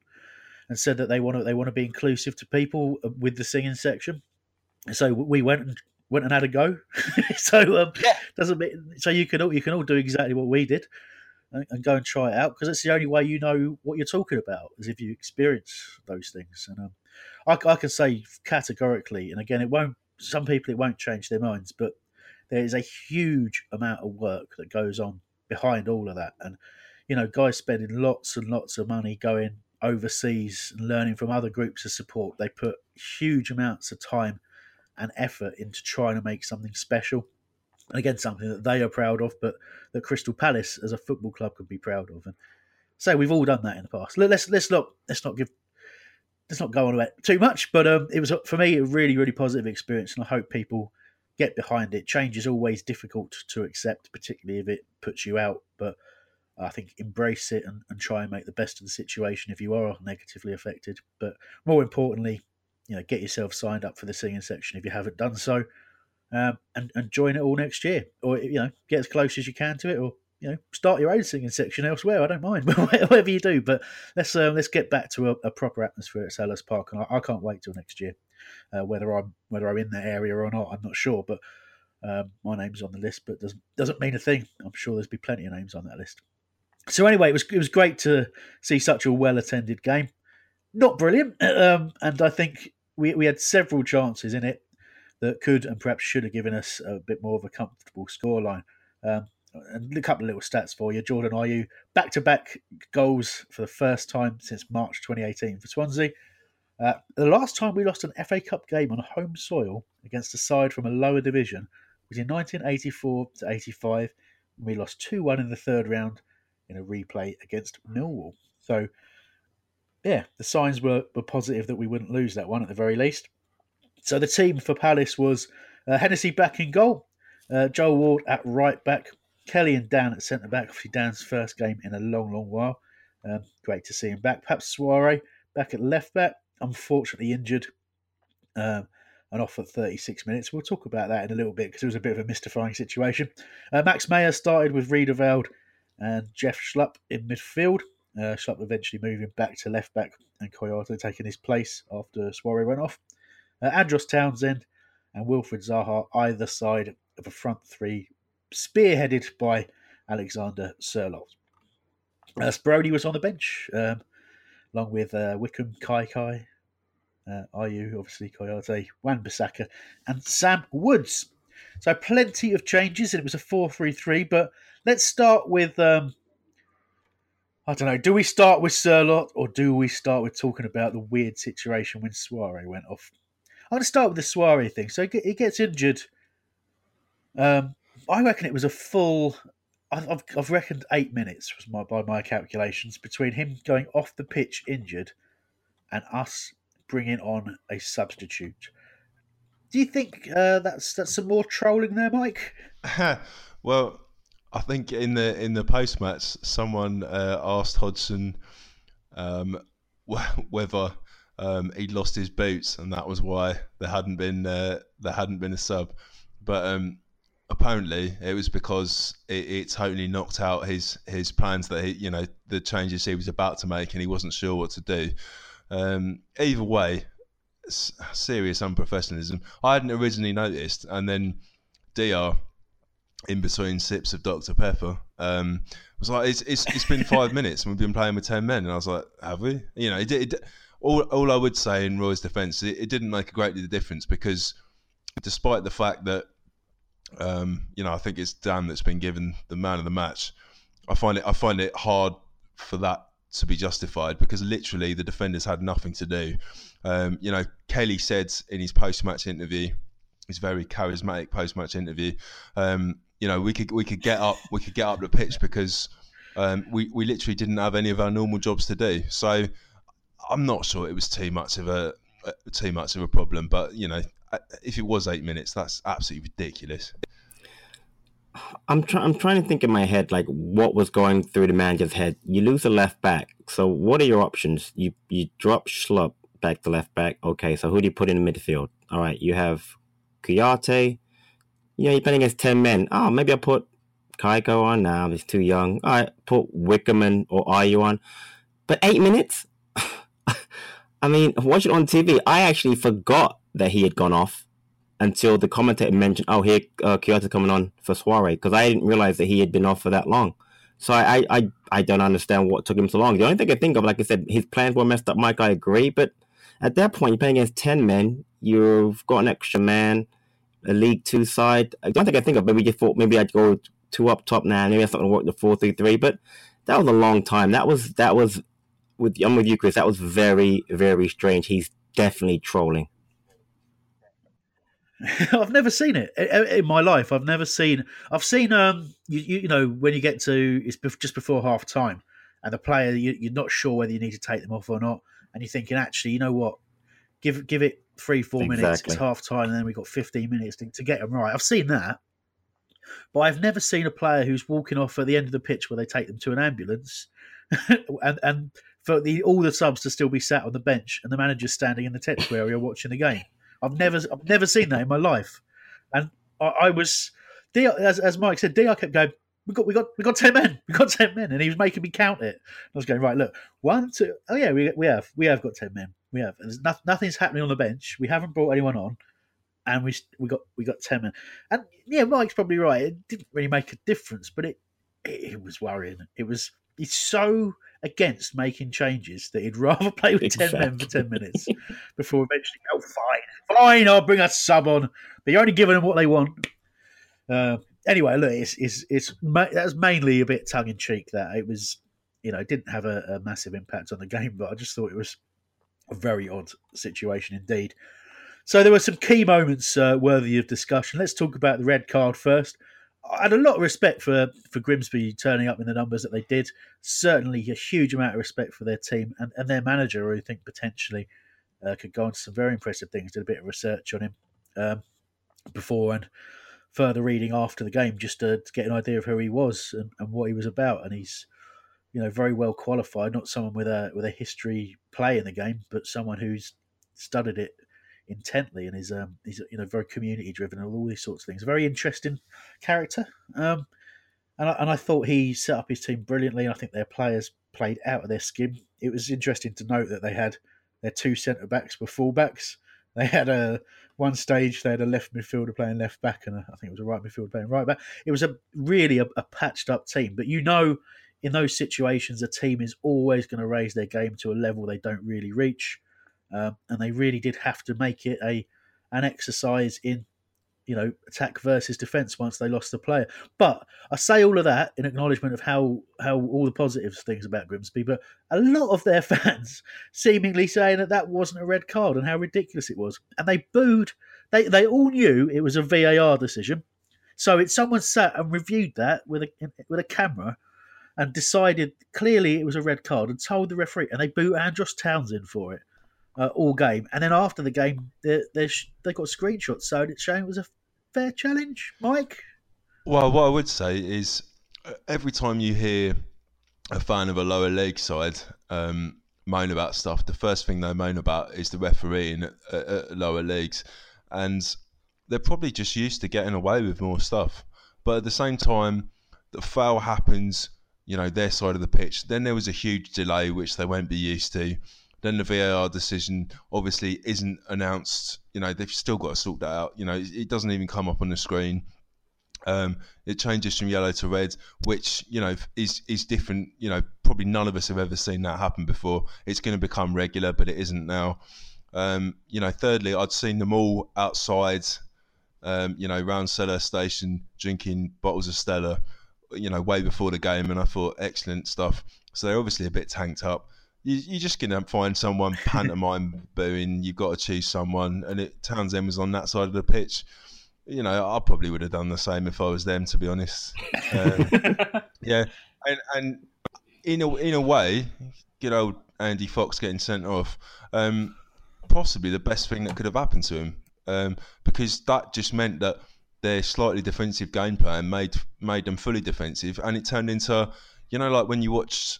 and said that they want to they want to be inclusive to people uh, with the singing section. So we went and went and had a go. (laughs) so um, yeah. doesn't mean so you can all you can all do exactly what we did and, and go and try it out because it's the only way you know what you're talking about is if you experience those things. And um, I, I can say categorically, and again, it won't. Some people it won't change their minds, but there is a huge amount of work that goes on behind all of that. And, you know, guys spending lots and lots of money going overseas and learning from other groups of support. They put huge amounts of time and effort into trying to make something special. And again, something that they are proud of, but that Crystal Palace as a football club could be proud of. And so we've all done that in the past. Let's let's not let's not give let's not go on about too much. But um, it was for me a really really positive experience, and I hope people get behind it. Change is always difficult to accept, particularly if it puts you out. But I think embrace it and, and try and make the best of the situation if you are negatively affected. But more importantly, you know, get yourself signed up for the singing section if you haven't done so, um, and and join it all next year, or you know, get as close as you can to it, or you know, start your own singing section elsewhere. I don't mind, (laughs) whatever you do. But let's um, let's get back to a, a proper atmosphere at Selhurst Park, and I, I, can't wait till next year. Uh, whether I'm whether I'm in that area or not, I'm not sure. But um, my name's on the list, but doesn't doesn't mean a thing. I'm sure there's be plenty of names on that list. So anyway, it was it was great to see such a well attended game. Not brilliant, (clears throat) um, and I think we we had several chances in it that could and perhaps should have given us a bit more of a comfortable scoreline. Um, and a couple of little stats for you. Jordan Ayew back to back goals for the first time since March 2018 for Swansea. Uh, the last time we lost an FA Cup game on home soil against a side from a lower division was in 1984 to 85. we lost 2 1 in the third round in a replay against Millwall. So, yeah, the signs were, were positive that we wouldn't lose that one at the very least. So, the team for Palace was uh, Hennessy back in goal, uh, Joel Ward at right back, Kelly and Dann at centre back. Obviously, Dann's first game in a long, long while. Um, great to see him back. Perhaps Souaré back at left back unfortunately injured um, and off at 36 minutes. We'll talk about that in a little bit because it was a bit of a mystifying situation. Uh, Max Meyer started with Riedewald and Jeff Schlupp in midfield. Uh, Schlupp eventually moving back to left back and Kouyaté taking his place after Souaré went off. Uh, Andros Townsend and Wilfried Zaha either side of a front three, spearheaded by Alexander Sørloth. Uh, Speroni was on the bench, um, along with uh, Wickham, Kai Kai, uh, Ayew, obviously Kouyaté, Wan Bissaka, and Sam Woods. So plenty of changes, and it was a 4 3 3. But let's start with um, I don't know, do we start with Sørloth or do we start with talking about the weird situation when Souaré went off? I'm going to start with the Souaré thing. So he gets injured. Um, I reckon it was a full. I've, I've reckoned eight minutes was my by my calculations between him going off the pitch injured and us bringing on a substitute. Do you think uh, that's that's some more trolling there, Mike? (laughs) well, I think in the in the post match, someone uh, asked Hodgson um, whether um, he'd lost his boots, and that was why there hadn't been uh, there hadn't been a sub. But um, apparently, it was because it, it, totally knocked out his his plans that he, you know, the changes he was about to make, and he wasn't sure what to do. Um, either way, serious unprofessionalism. I hadn't originally noticed, and then Dr in between sips of Dr Pepper. Um, I was like, it's, it's it's been five (laughs) minutes and we've been playing with ten men, and I was like, have we? You know, it, it, all all I would say in Roy's defence, it, it didn't make a great deal of difference because despite the fact that um, you know I think it's Dann that's been given the man of the match, I find it I find it hard for that to be justified because literally the defenders had nothing to do. Um, you know, Kelly said in his post-match interview, his very charismatic post-match interview, um, you know, we could we could get up we could get up the pitch because um, we we literally didn't have any of our normal jobs to do. So I'm not sure it was too much of a too much of a problem, but you know, if it was eight minutes, that's absolutely ridiculous. I'm trying. I'm trying to think in my head like what was going through the manager's head. You lose a left back, so what are your options? You you drop Schlupp back to left back. Okay, so who do you put in the midfield? All right, you have Kouyaté. You know, you're playing against ten men. Oh, maybe I'll put Kaikai on. Now he's too young. All right, put Wickham or Ayew on. But eight minutes. (laughs) I mean, watching on TV, I actually forgot that he had gone off until the commentator mentioned, "Oh, here uh, Kouyaté coming on for Souaré," because I didn't realize that he had been off for that long. So I, I, I don't understand what took him so long. The only thing I think of, like I said, his plans were messed up. Mike, I agree, but at that point, you're playing against ten men. You've got an extra man, a League Two side. I don't think I think of. Maybe you thought maybe I'd go two up top now. Maybe that's not to work the four three three. But that was a long time. That was that was with I'm with you, Chris. That was very very strange. He's definitely trolling. (laughs) I've never seen it in my life. I've never seen. I've seen um you you, you know when you get to it's just before half time and the player you, you're not sure whether you need to take them off or not, and you're thinking actually you know what, give give it three four exactly. minutes. It's half time and then we've got 15 minutes to, to get them right. I've seen that, but I've never seen a player who's walking off at the end of the pitch where they take them to an ambulance, (laughs) and and for the all the subs to still be sat on the bench and the manager's standing in the technical area watching the game. I've never I've never seen that in my life, and I, I was as, as Mike said. Dr kept going. We got we got we got ten men. We got ten men, and he was making me count it. I was going right. Look, one, two. Oh yeah, we we have we have got ten men. We have. There's no, nothing's happening on the bench. We haven't brought anyone on, and we we got we got ten men. And yeah, Mike's probably right. It didn't really make a difference, but it it, it was worrying. It was. It's so against making changes that he'd (laughs) rather play with exactly. 10 men for 10 minutes before eventually, oh, fine, fine, I'll bring a sub on. But you're only giving them what they want. Uh, anyway, look, it's, it's, it's, that was mainly a bit tongue in cheek that it was, you know, it didn't have a, a massive impact on the game, but I just thought it was a very odd situation indeed. So there were some key moments uh, worthy of discussion. Let's talk about the red card first. I had a lot of respect for for Grimsby turning up in the numbers that they did. Certainly, a huge amount of respect for their team and, and their manager, who I think potentially uh, could go on to some very impressive things. Did a bit of research on him um, before and further reading after the game just to, to, get an idea of who he was and, and what he was about. And he's you know very well qualified, not someone with a with a history play in the game, but someone who's studied it intently and is um he's you know very community driven and all these sorts of things. Very interesting character. Um, and I, and I thought he set up his team brilliantly. And I think their players played out of their skin. It was interesting to note that they had their two centre backs were fullbacks. They had a one stage they had a left midfielder playing left back, and a, I think it was a right midfielder playing right back. It was a really a, a patched up team, but you know, in those situations, a team is always going to raise their game to a level they don't really reach um, and they really did have to make it a an exercise in you know attack versus defense once they lost the player. But I say all of that in acknowledgement of how how all the positive things about Grimsby, but a lot of their (laughs) fans seemingly saying that that wasn't a red card and how ridiculous it was, and they booed. They they all knew it was a VAR decision. So it's someone sat and reviewed that with a with a camera and decided clearly it was a red card and told the referee, and they booed Andros Townsend for it uh, all game. And then after the game, they they they got screenshots, so it's showing it was a fair challenge. Mike. Well, what I would say is uh, every time you hear a fan of a lower league side um, moan about stuff, the first thing they moan about is the referee in uh, lower leagues, and they're probably just used to getting away with more stuff. But at the same time, the foul happens, you know, their side of the pitch. Then there was a huge delay, which they won't be used to. Then the VAR decision obviously isn't announced. You know, they've still got to sort that out. You know, it doesn't even come up on the screen. Um, it changes from yellow to red, which you know is is different. You know, probably none of us have ever seen that happen before. It's going to become regular, but it isn't now. Um, you know, thirdly, I'd seen them all outside. Um, you know, round cellar station drinking bottles of Stella. You know, way before the game, and I thought excellent stuff. So they're obviously a bit tanked up. You, you're just going to find someone (laughs) pantomime booing. You've got to choose someone, and it Townsend was on that side of the pitch you know, I probably would have done the same if I was them, to be honest. Um, (laughs) yeah, and, and in a in a way, good old Andy Fox getting sent off, um, possibly the best thing that could have happened to him, um, because that just meant that their slightly defensive game plan made made them fully defensive, and it turned into, you know, like when you watch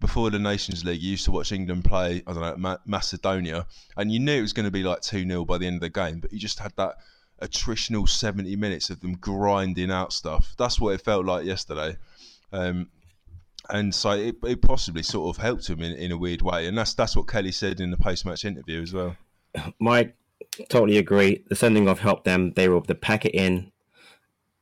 before the Nations League, you used to watch England play, I don't know, Ma- Macedonia, and you knew it was going to be like 2 0 by the end of the game, but you just had that attritional 70 minutes of them grinding out stuff. That's what it felt like yesterday. Um, and so it, it, possibly sort of helped him in, in a weird way. And that's that's what Kelly said in the post match interview as well. Mike, totally agree. The sending off helped them. They were able to pack it in,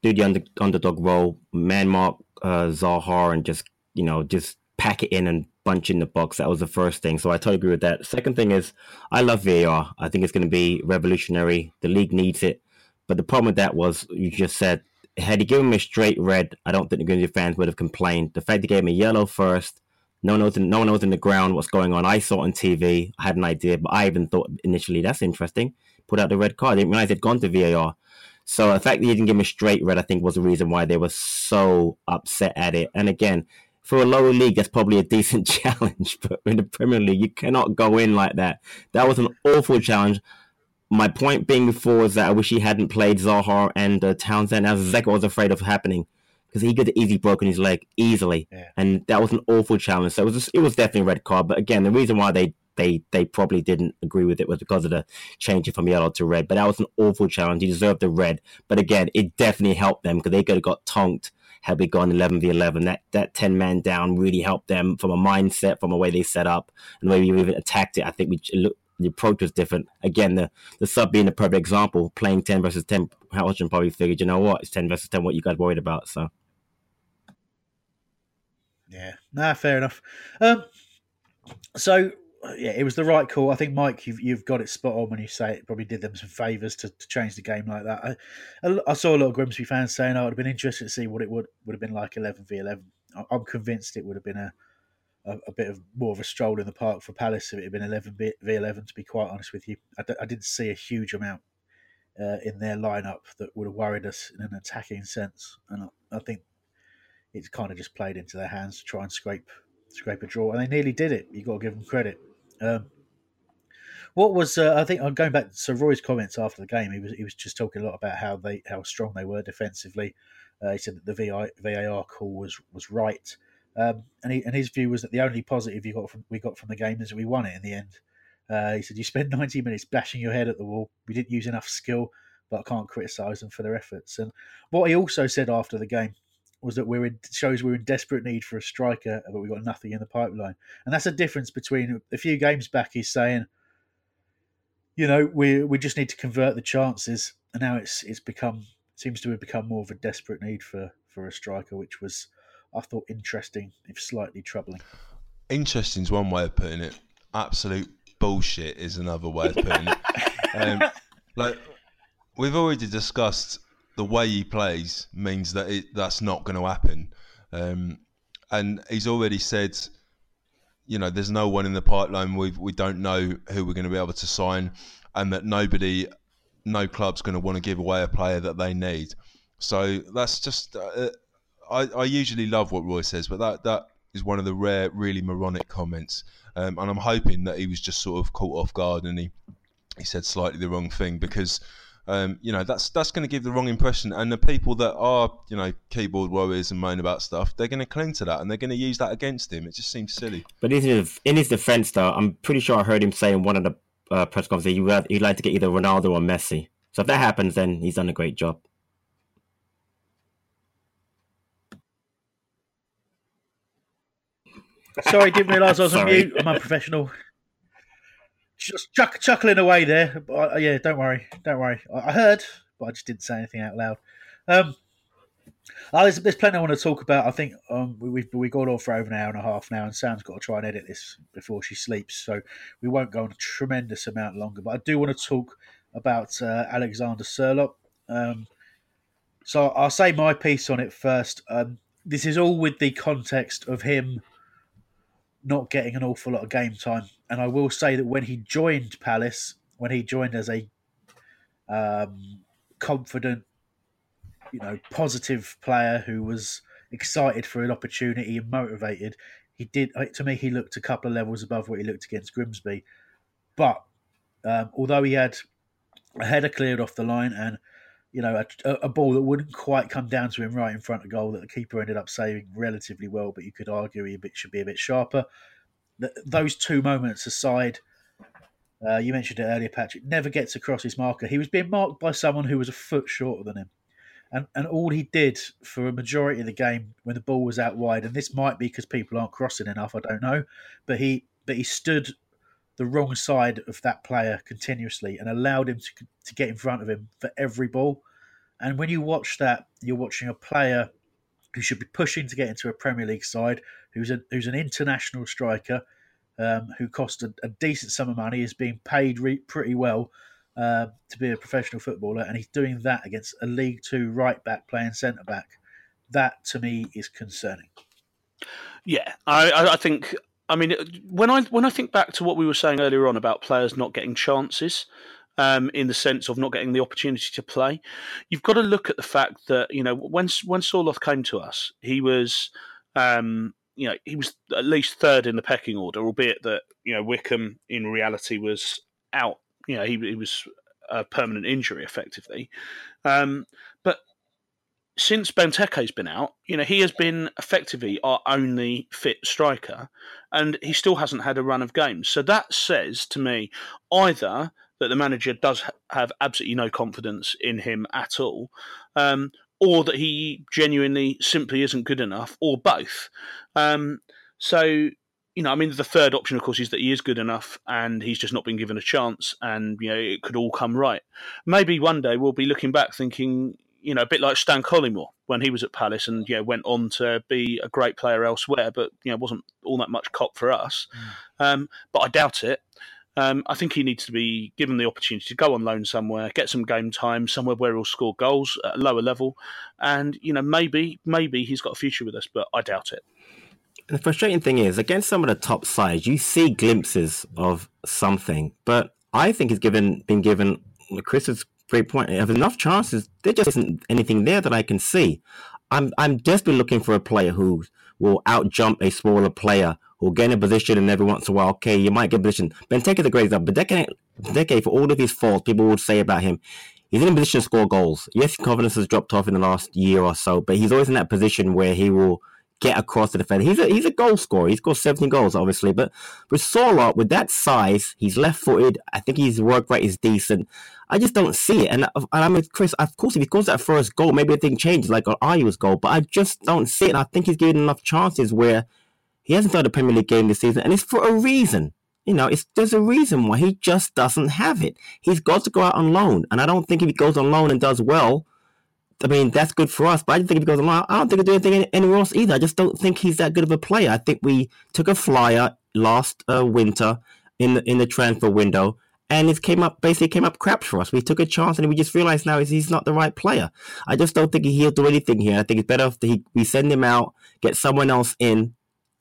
do the under, underdog role, man mark uh, Zaha, and just, you know, just pack it in and bunch in the box. That was the first thing. So I totally agree with that. Second thing is, I love VAR. I think it's going to be revolutionary. The league needs it. But the problem with that was you just said had he given me a straight red, I don't think the Grimsby fans would have complained. The fact they gave me yellow first, no one knows, no one knows in the ground what's going on. I saw it on TV, I had an idea, but I even thought initially that's interesting. Put out the red card. I didn't realize they'd gone to VAR. So the fact that he didn't give me a straight red, I think, was the reason why they were so upset at it. And again, for a lower league, that's probably a (laughs) decent challenge. But in the Premier League, you cannot go in like that. That was an awful challenge my point being before is that I wish he hadn't played Zaha and uh, Townsend. That's exactly what I was afraid of happening because he could have easily broken his leg easily, yeah. and that was an awful challenge. So it was just, it was definitely a red card. But again, the reason why they they they probably didn't agree with it was because of the changing from yellow to red. But that was an awful challenge. He deserved the red. But again, it definitely helped them because they could have got tonked had we gone 11 v 11. That that 10 man down really helped them from a mindset, from the way they set up, and the way we even attacked it. I think we the approach was different. Again, the, the sub being a perfect example, playing 10 versus 10, Howard probably figured, you know what, it's 10 versus 10, what you guys worried about. So, yeah, nah, fair enough. Um, so, yeah, it was the right call. I think, Mike, you've, you've got it spot on when you say it probably did them some favours to, to change the game like that. I, I saw a lot of Grimsby fans saying, oh, I would have been interested to see what it would, would have been like 11 v 11. I'm convinced it would have been a a, a, bit of more of a stroll in the park for Palace if it had been 11 v 11. To be quite honest with you, I d- I didn't see a huge amount uh, in their lineup that would have worried us in an attacking sense, and I, I think it's kind of just played into their hands to try and scrape scrape a draw, and they nearly did it. You got to give them credit. Um, what was uh, I think I'm going back to Roy's comments after the game. He was he was just talking a lot about how they how strong they were defensively. Uh, he said that the VI, VAR call was was right. Um, and, he, and his view was that the only positive you got from, we got from the game is that we won it in the end. Uh, he said, You spent (laughs) 90 minutes bashing your head at the wall. We didn't use enough skill, but I can't criticise them for their efforts. And what he also said after the game was that we're in, shows we're in desperate need for a striker, but we've got nothing in the pipeline. And that's a difference between a few games back, he's saying, you know, we we just need to convert the chances, and now it's it's become seems to have become more of a desperate need for for a striker, which was I thought interesting, if slightly troubling. Interesting is one way of putting it. Absolute bullshit is another way of putting it. (laughs) Um, like we've already discussed, the way he plays means that it, that's not going to happen. Um, and he's already said, you know, there's no one in the pipeline. We we don't know who we're going to be able to sign, and that nobody, no club's going to want to give away a player that they need. So that's just uh, I, I usually love what Roy says, but that that is one of the rare, really moronic comments. Um, and I'm hoping that he was just sort of caught off guard and he he said slightly the wrong thing because. Um, you know that's that's going to give the wrong impression, and the people that are you know keyboard warriors and moan about stuff, they're going to cling to that, and they're going to use that against him. It just seems silly. But in his in his defense, though, I'm pretty sure I heard him say in one of the uh, press conferences he would he'd like to get either Ronaldo or Messi. So if that happens, then he's done a great job. Sorry, didn't realise I was on (laughs) mute. I'm unprofessional. Just chuck, chuckling away there. But, uh, yeah, don't worry, don't worry. I, I, heard, but I just didn't say anything out loud. Um, Oh, there's, there's plenty I want to talk about. I think um, we, we've we got on for over an hour and a half now, and Sam's got to try and edit this before she sleeps, so we won't go on a tremendous amount longer. But I do want to talk about uh, Alexander Sørloth. Um, so I'll say my piece on it first. Um, this is all with the context of him not getting an awful lot of game time, and I will say that when he joined Palace, when he joined as a um, confident you know, positive player who was excited for an opportunity and motivated. He did, to me, he looked a couple of levels above what he looked against Grimsby. But um, although he had a header cleared off the line and, you know, a, a, ball that wouldn't quite come down to him right in front of goal that the keeper ended up saving relatively well, but you could argue he should be a bit sharper. those two moments aside, uh, you mentioned it earlier, Patrick, never gets across his marker. He was being marked by someone who was a foot shorter than him and and all he did for a majority of the game when the ball was out wide, and this might be because people aren't crossing enough, I don't know, but he but he stood the wrong side of that player continuously and allowed him to to get in front of him for every ball. And when you watch that, you're watching a player who should be pushing to get into a Premier League side, who's a who's an international striker, um, who cost a, a, decent sum of money, is being paid re- pretty well, uh, to be a professional footballer, and he's doing that against a League Two right back playing centre back. That to me is concerning. Yeah, I, I think. I mean, when I when I think back to what we were saying earlier on about players not getting chances, um, in the sense of not getting the opportunity to play. You've got to look at the fact that you know when when Sørloth came to us, he was um, you know he was at least third in the pecking order, albeit that you know Wickham in reality was out you know, he, he was a permanent injury effectively. Um, but since Benteke's been out, you know, he has been effectively our only fit striker, and he still hasn't had a run of games. So that says to me either that the manager does have absolutely no confidence in him at all, um, or that he genuinely simply isn't good enough, or both. Um, so you know, I mean, the third option, of course, is that he is good enough and he's just not been given a chance, and you know, it could all come right. Maybe one day we'll be looking back, thinking, you know, a bit like Stan Collymore when he was at Palace and you know went on to be a great player elsewhere, but you know wasn't all that much cop for us. Mm. Um, but I doubt it. Um, I think he needs to be given the opportunity to go on loan somewhere, get some game time somewhere where he'll score goals at a lower level, and you know maybe maybe he's got a future with us, but I doubt it the frustrating thing is, against some of the top sides, you see glimpses of something, but I think he's given been given Chris's great point. Have enough chances. There just isn't anything there that I can see. I'm I'm desperately looking for a player who will outjump a smaller player who'll get in a position and every once in a while, okay, you might get a position. Benteke is a great example. Benteke, Benteke, for all of his faults, people would say about him, he's in a position to score goals. Yes, confidence has dropped off in the last year or so, but he's always in that position where he will get across the defender. He's a he's a goal scorer. He's got 17 goals, obviously. But with Sørloth, with that size, he's left footed. I think his work rate is decent. I just don't see it. And, uh, and I mean, Chris, of course, if he scores that first goal, maybe the thing changes, like on Ayew's goal. But I just don't see it. And I think he's given enough chances where he hasn't played a Premier League game this season, and it's for a reason. You know, it's there's a reason why he just doesn't have it. He's got to go out on loan, and I don't think if he goes on loan and does well, I mean, that's good for us, but I just think if he goes on loan, I don't think he'll do anything anywhere else either. I just don't think he's that good of a player. I think we took a flyer last uh, winter in the in the transfer window, and it came up basically came up crap for us. We took a chance, and we just realized now he's not the right player. I just don't think he'll do anything here. I think it's better if he, we send him out, get someone else in,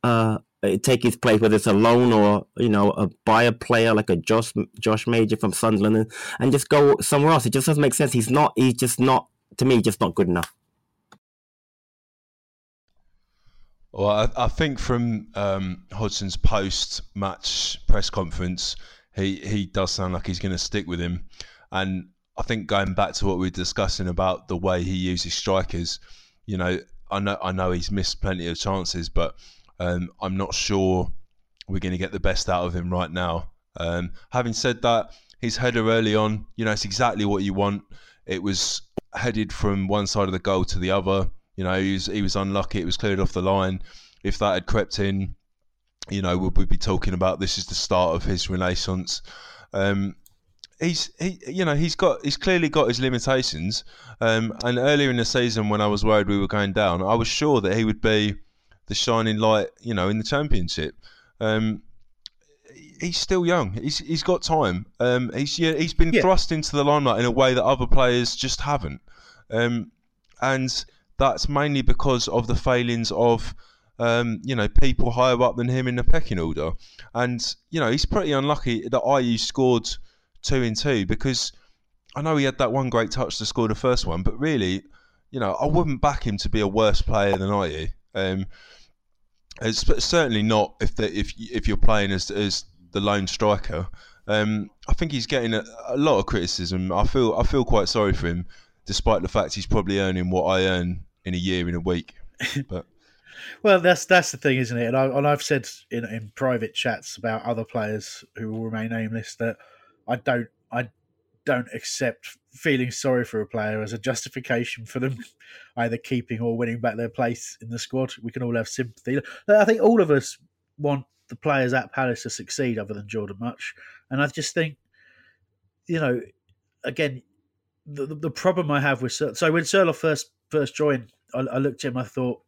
uh, take his place, whether it's a loan or you know a buy a player like a Josh Josh Maja from Sunderland, and, and just go somewhere else. It just doesn't make sense. He's not. He's just not to me just not good enough. Well, I, I think from um, Hodgson's post-match press conference, he he does sound like he's going to stick with him, and I think going back to what we are discussing about the way he uses strikers, you know, I know I know he's missed plenty of chances, but um, I'm not sure we're going to get the best out of him right now. Um, having said that, his header early on, you know, it's exactly what you want. It was headed from one side of the goal to the other. You know, he was, he was unlucky. It was cleared off the line. If that had crept in, you know, we'd, we be talking about this is the start of his renaissance? Um, he's he you know he's got he's clearly got his limitations. Um, and earlier in the season, when I was worried we were going down, I was sure that he would be the shining light, you know, in the championship. Um, he's still young. He's he's got time. Um, he's yeah, he's been Yeah. thrust into the limelight in a way that other players just haven't. Um, and that's mainly because of the failings of um, you know people higher up than him in the pecking order. And you know he's pretty unlucky that Ayew scored two in two because I know he had that one great touch to score the first one, but really, you know, I wouldn't back him to be a worse player than Ayew. Um, it's certainly not if the, if if you're playing as as the lone striker. Um, I think he's getting a, a lot of criticism. I feel I feel quite sorry for him, despite the fact he's probably earning what I earn in a year in a week. But (laughs) Well, that's that's the thing, isn't it? And, I, I've said in, in private chats about other players who will remain nameless that I don't I don't accept feeling sorry for a player as a justification for them (laughs) either keeping or winning back their place in the squad. We can all have sympathy. I think all of us want the players at Palace to succeed, other than Jordan Mutch, and I just think, you know, again, the, the, problem I have with Sir, so when Sørloth first first joined, I, I looked at him, I thought,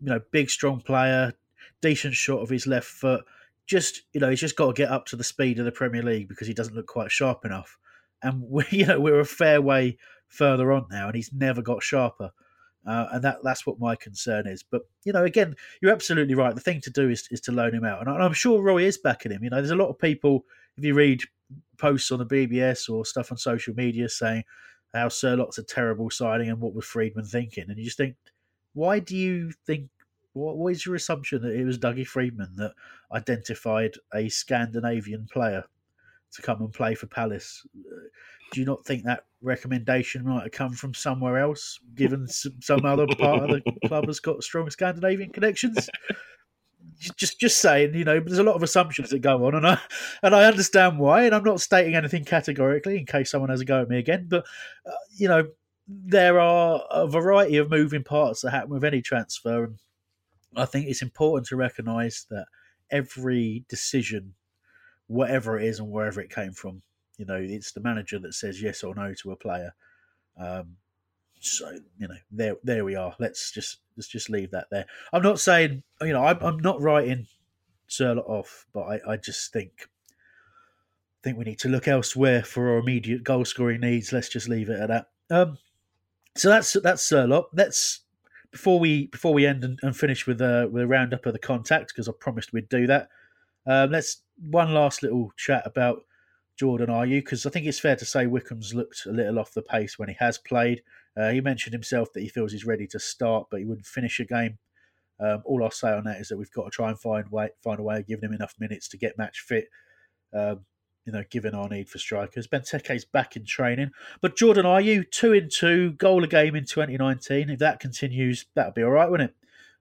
you know, big strong player, decent shot of his left foot. Just you know, he's just got to get up to the speed of the Premier League because he doesn't look quite sharp enough. And we, (laughs) you know, we're a fair way further on now, and he's never got sharper. Uh, and that that's what my concern is. But you know, again, you're absolutely right. The thing to do is is to loan him out, and I'm sure Roy is backing him. You know, there's a lot of people. If you read posts on the BBS or stuff on social media saying how Sørloth's a terrible signing and what was Freedman thinking, and you just think, why do you think? What, what is your assumption that it was Dougie Freedman that identified a Scandinavian player to come and play for Palace? Uh, Do you not think that recommendation might have come from somewhere else, given some, some other part of the (laughs) club has got strong Scandinavian connections? Just, just saying, you know, but there's a lot of assumptions that go on, and I, and I understand why, and I'm not stating anything categorically in case someone has a go at me again. But uh, you know, there are a variety of moving parts that happen with any transfer, and I think it's important to recognise that every decision, whatever it is and wherever it came from, you know, it's the manager that says yes or no to a player. Um, so you know, there there we are. Let's just let's just leave that there. I'm not saying you know I'm, I'm not writing Sørloth off, but I, I just think I think we need to look elsewhere for our immediate goal scoring needs. Let's just leave it at that. Um, so that's that's Sørloth. Let's before we before we end and, and finish with a with a roundup of the contacts because I promised we'd do that. Um, let's one last little chat about Jordan. Ayew? Because I think it's fair to say Wickham's looked a little off the pace when he has played. Uh, he mentioned himself that he feels he's ready to start, but he wouldn't finish a game. Um, all I'll say on that is that we've got to try and find way find a way of giving him enough minutes to get match fit. Um, you know, given our need for strikers. Benteke's back in training. But Jordan, Ayew two in two, goal a game in 2019? If that continues, that'll be all right, wouldn't it?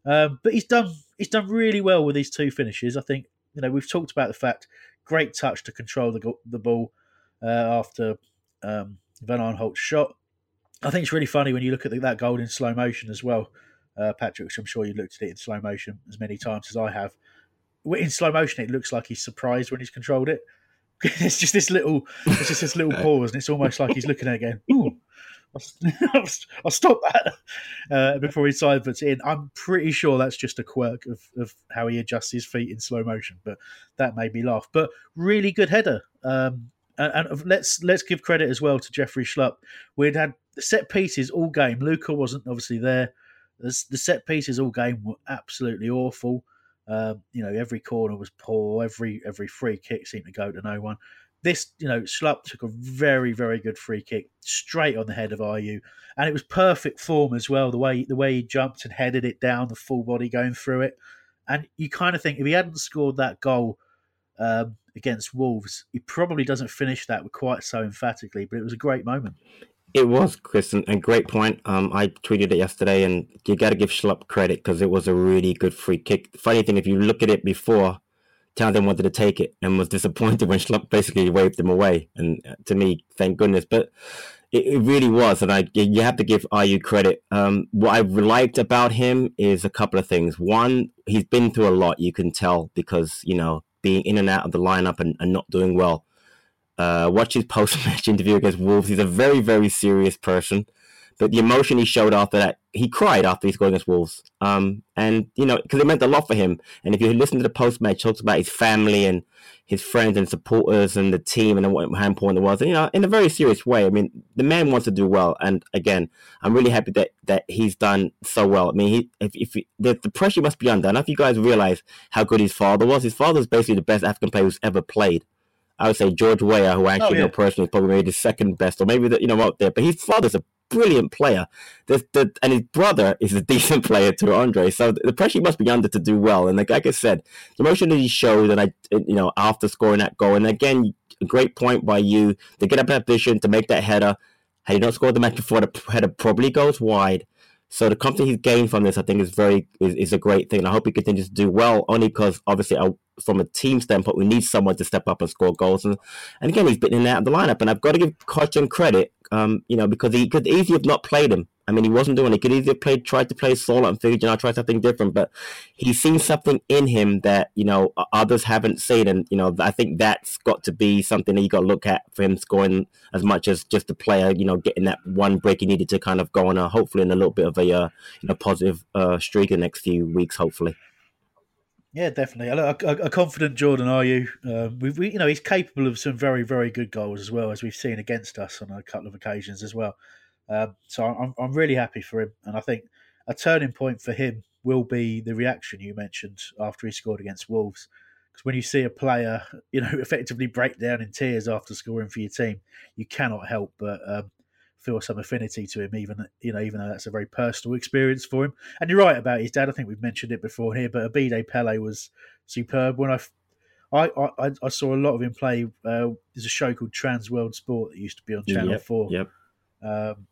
Um, but he's done he's done really well with these two finishes. I think you know we've talked about the fact great touch to control the the ball uh, after um, Van Aanholt's shot. I think it's really funny when you look at the, that goal in slow motion as well, uh, Patrick. Which I'm sure you looked at it in slow motion as many times as I have. In slow motion, it looks like he's surprised when he's controlled it. (laughs) it's just this little, it's just this little (laughs) pause, and it's almost like he's looking at it again. Ooh, I'll, (laughs) I'll stop that uh, before he side puts it in. I'm pretty sure that's just a quirk of, of how he adjusts his feet in slow motion, but that made me laugh. But really good header. Um, and, and let's let's give credit as well to Jeffrey Schlupp. We'd had set pieces all game. Luka wasn't obviously there. The, the set pieces all game were absolutely awful. Um, you know, every corner was poor. Every every free kick seemed to go to no one. This, you know, Schlupp took a very very good free kick straight on the head of Ayew, and it was perfect form as well. The way the way he jumped and headed it down, the full body going through it, and you kind of think if he hadn't scored that goal um, against Wolves, he probably doesn't finish that with quite so emphatically. But it was a great moment. It was, Chris, and, and great point. Um, I tweeted it yesterday, and you got to give Schlupp credit because it was a really good free kick. Funny thing, if you look at it before, Townsend wanted to take it and was disappointed when Schlupp basically waved him away. And uh, to me, thank goodness. But it, it really was, and I you have to give Ayew credit. Um, what I liked about him is a couple of things. One, he's been through a lot. You can tell because you know being in and out of the lineup and, and not doing well Uh, watch his (laughs) post match interview against Wolves. He's a very, very serious person. But the emotion he showed after that, he cried after he scored against Wolves. Um, and, you know, because it meant a lot for him. And if you listen to the post match, talks about his family and his friends and supporters and the team and how important it was. And, you know, in a very serious way. I mean, the man wants to do well. And again, I'm really happy that, that he's done so well. I mean, he, if, if he, the, the pressure must be under. I don't know if you guys realize how good his father was. His father's basically the best African player who's ever played. I would say George Weah, who I oh, actually oh, yeah. know personally, is probably maybe the second best, or maybe the, you know out there. But his father's a brilliant player. The, the, and his brother is a (laughs) decent player too, Andre. So the pressure must be under to do well. And like, like I said, the emotion that he showed, and I, you know, after scoring that goal, and again, a great point by you to get up that position to make that header. Had he not scored the match before, the header probably goes wide. So the confidence he's gained from this, I think, is very is, is a great thing. I hope he continues to do well. Only because obviously, I, from a team standpoint, we need someone to step up and score goals. And, and again, he's been in and out of the lineup, and I've got to give Cochin credit um, you know, because he could easily have not played him. I mean, he wasn't doing it. He could easily have played, tried to play solo and figured, you know, try something different. But he's seen something in him that, you know, others haven't seen. And, you know, I think that's got to be something that you got to look at for him scoring as much as just a player, you know, getting that one break he needed to kind of go on, a, hopefully, in a little bit of a, uh, you know, positive uh, streak in the next few weeks, hopefully. Yeah, definitely. A, a, a confident Jordan Ayew? Uh, we, we, you know, he's capable of some very, very good goals as well, as we've seen against us on a couple of occasions as well. Um, so I'm, I'm really happy for him, and I think a turning point for him will be the reaction you mentioned after he scored against Wolves. Because when you see a player, (laughs) you know, effectively break down in tears after scoring for your team, you cannot help but um, feel some affinity to him, even you know, even though that's a very personal experience for him. And you're right about his dad. I think we've mentioned it before here, but Abedi Pele was superb. When I, I, I, I saw a lot of him play. Uh, there's a show called Trans World Sport that used to be on Channel yep, Four. Yep. Um,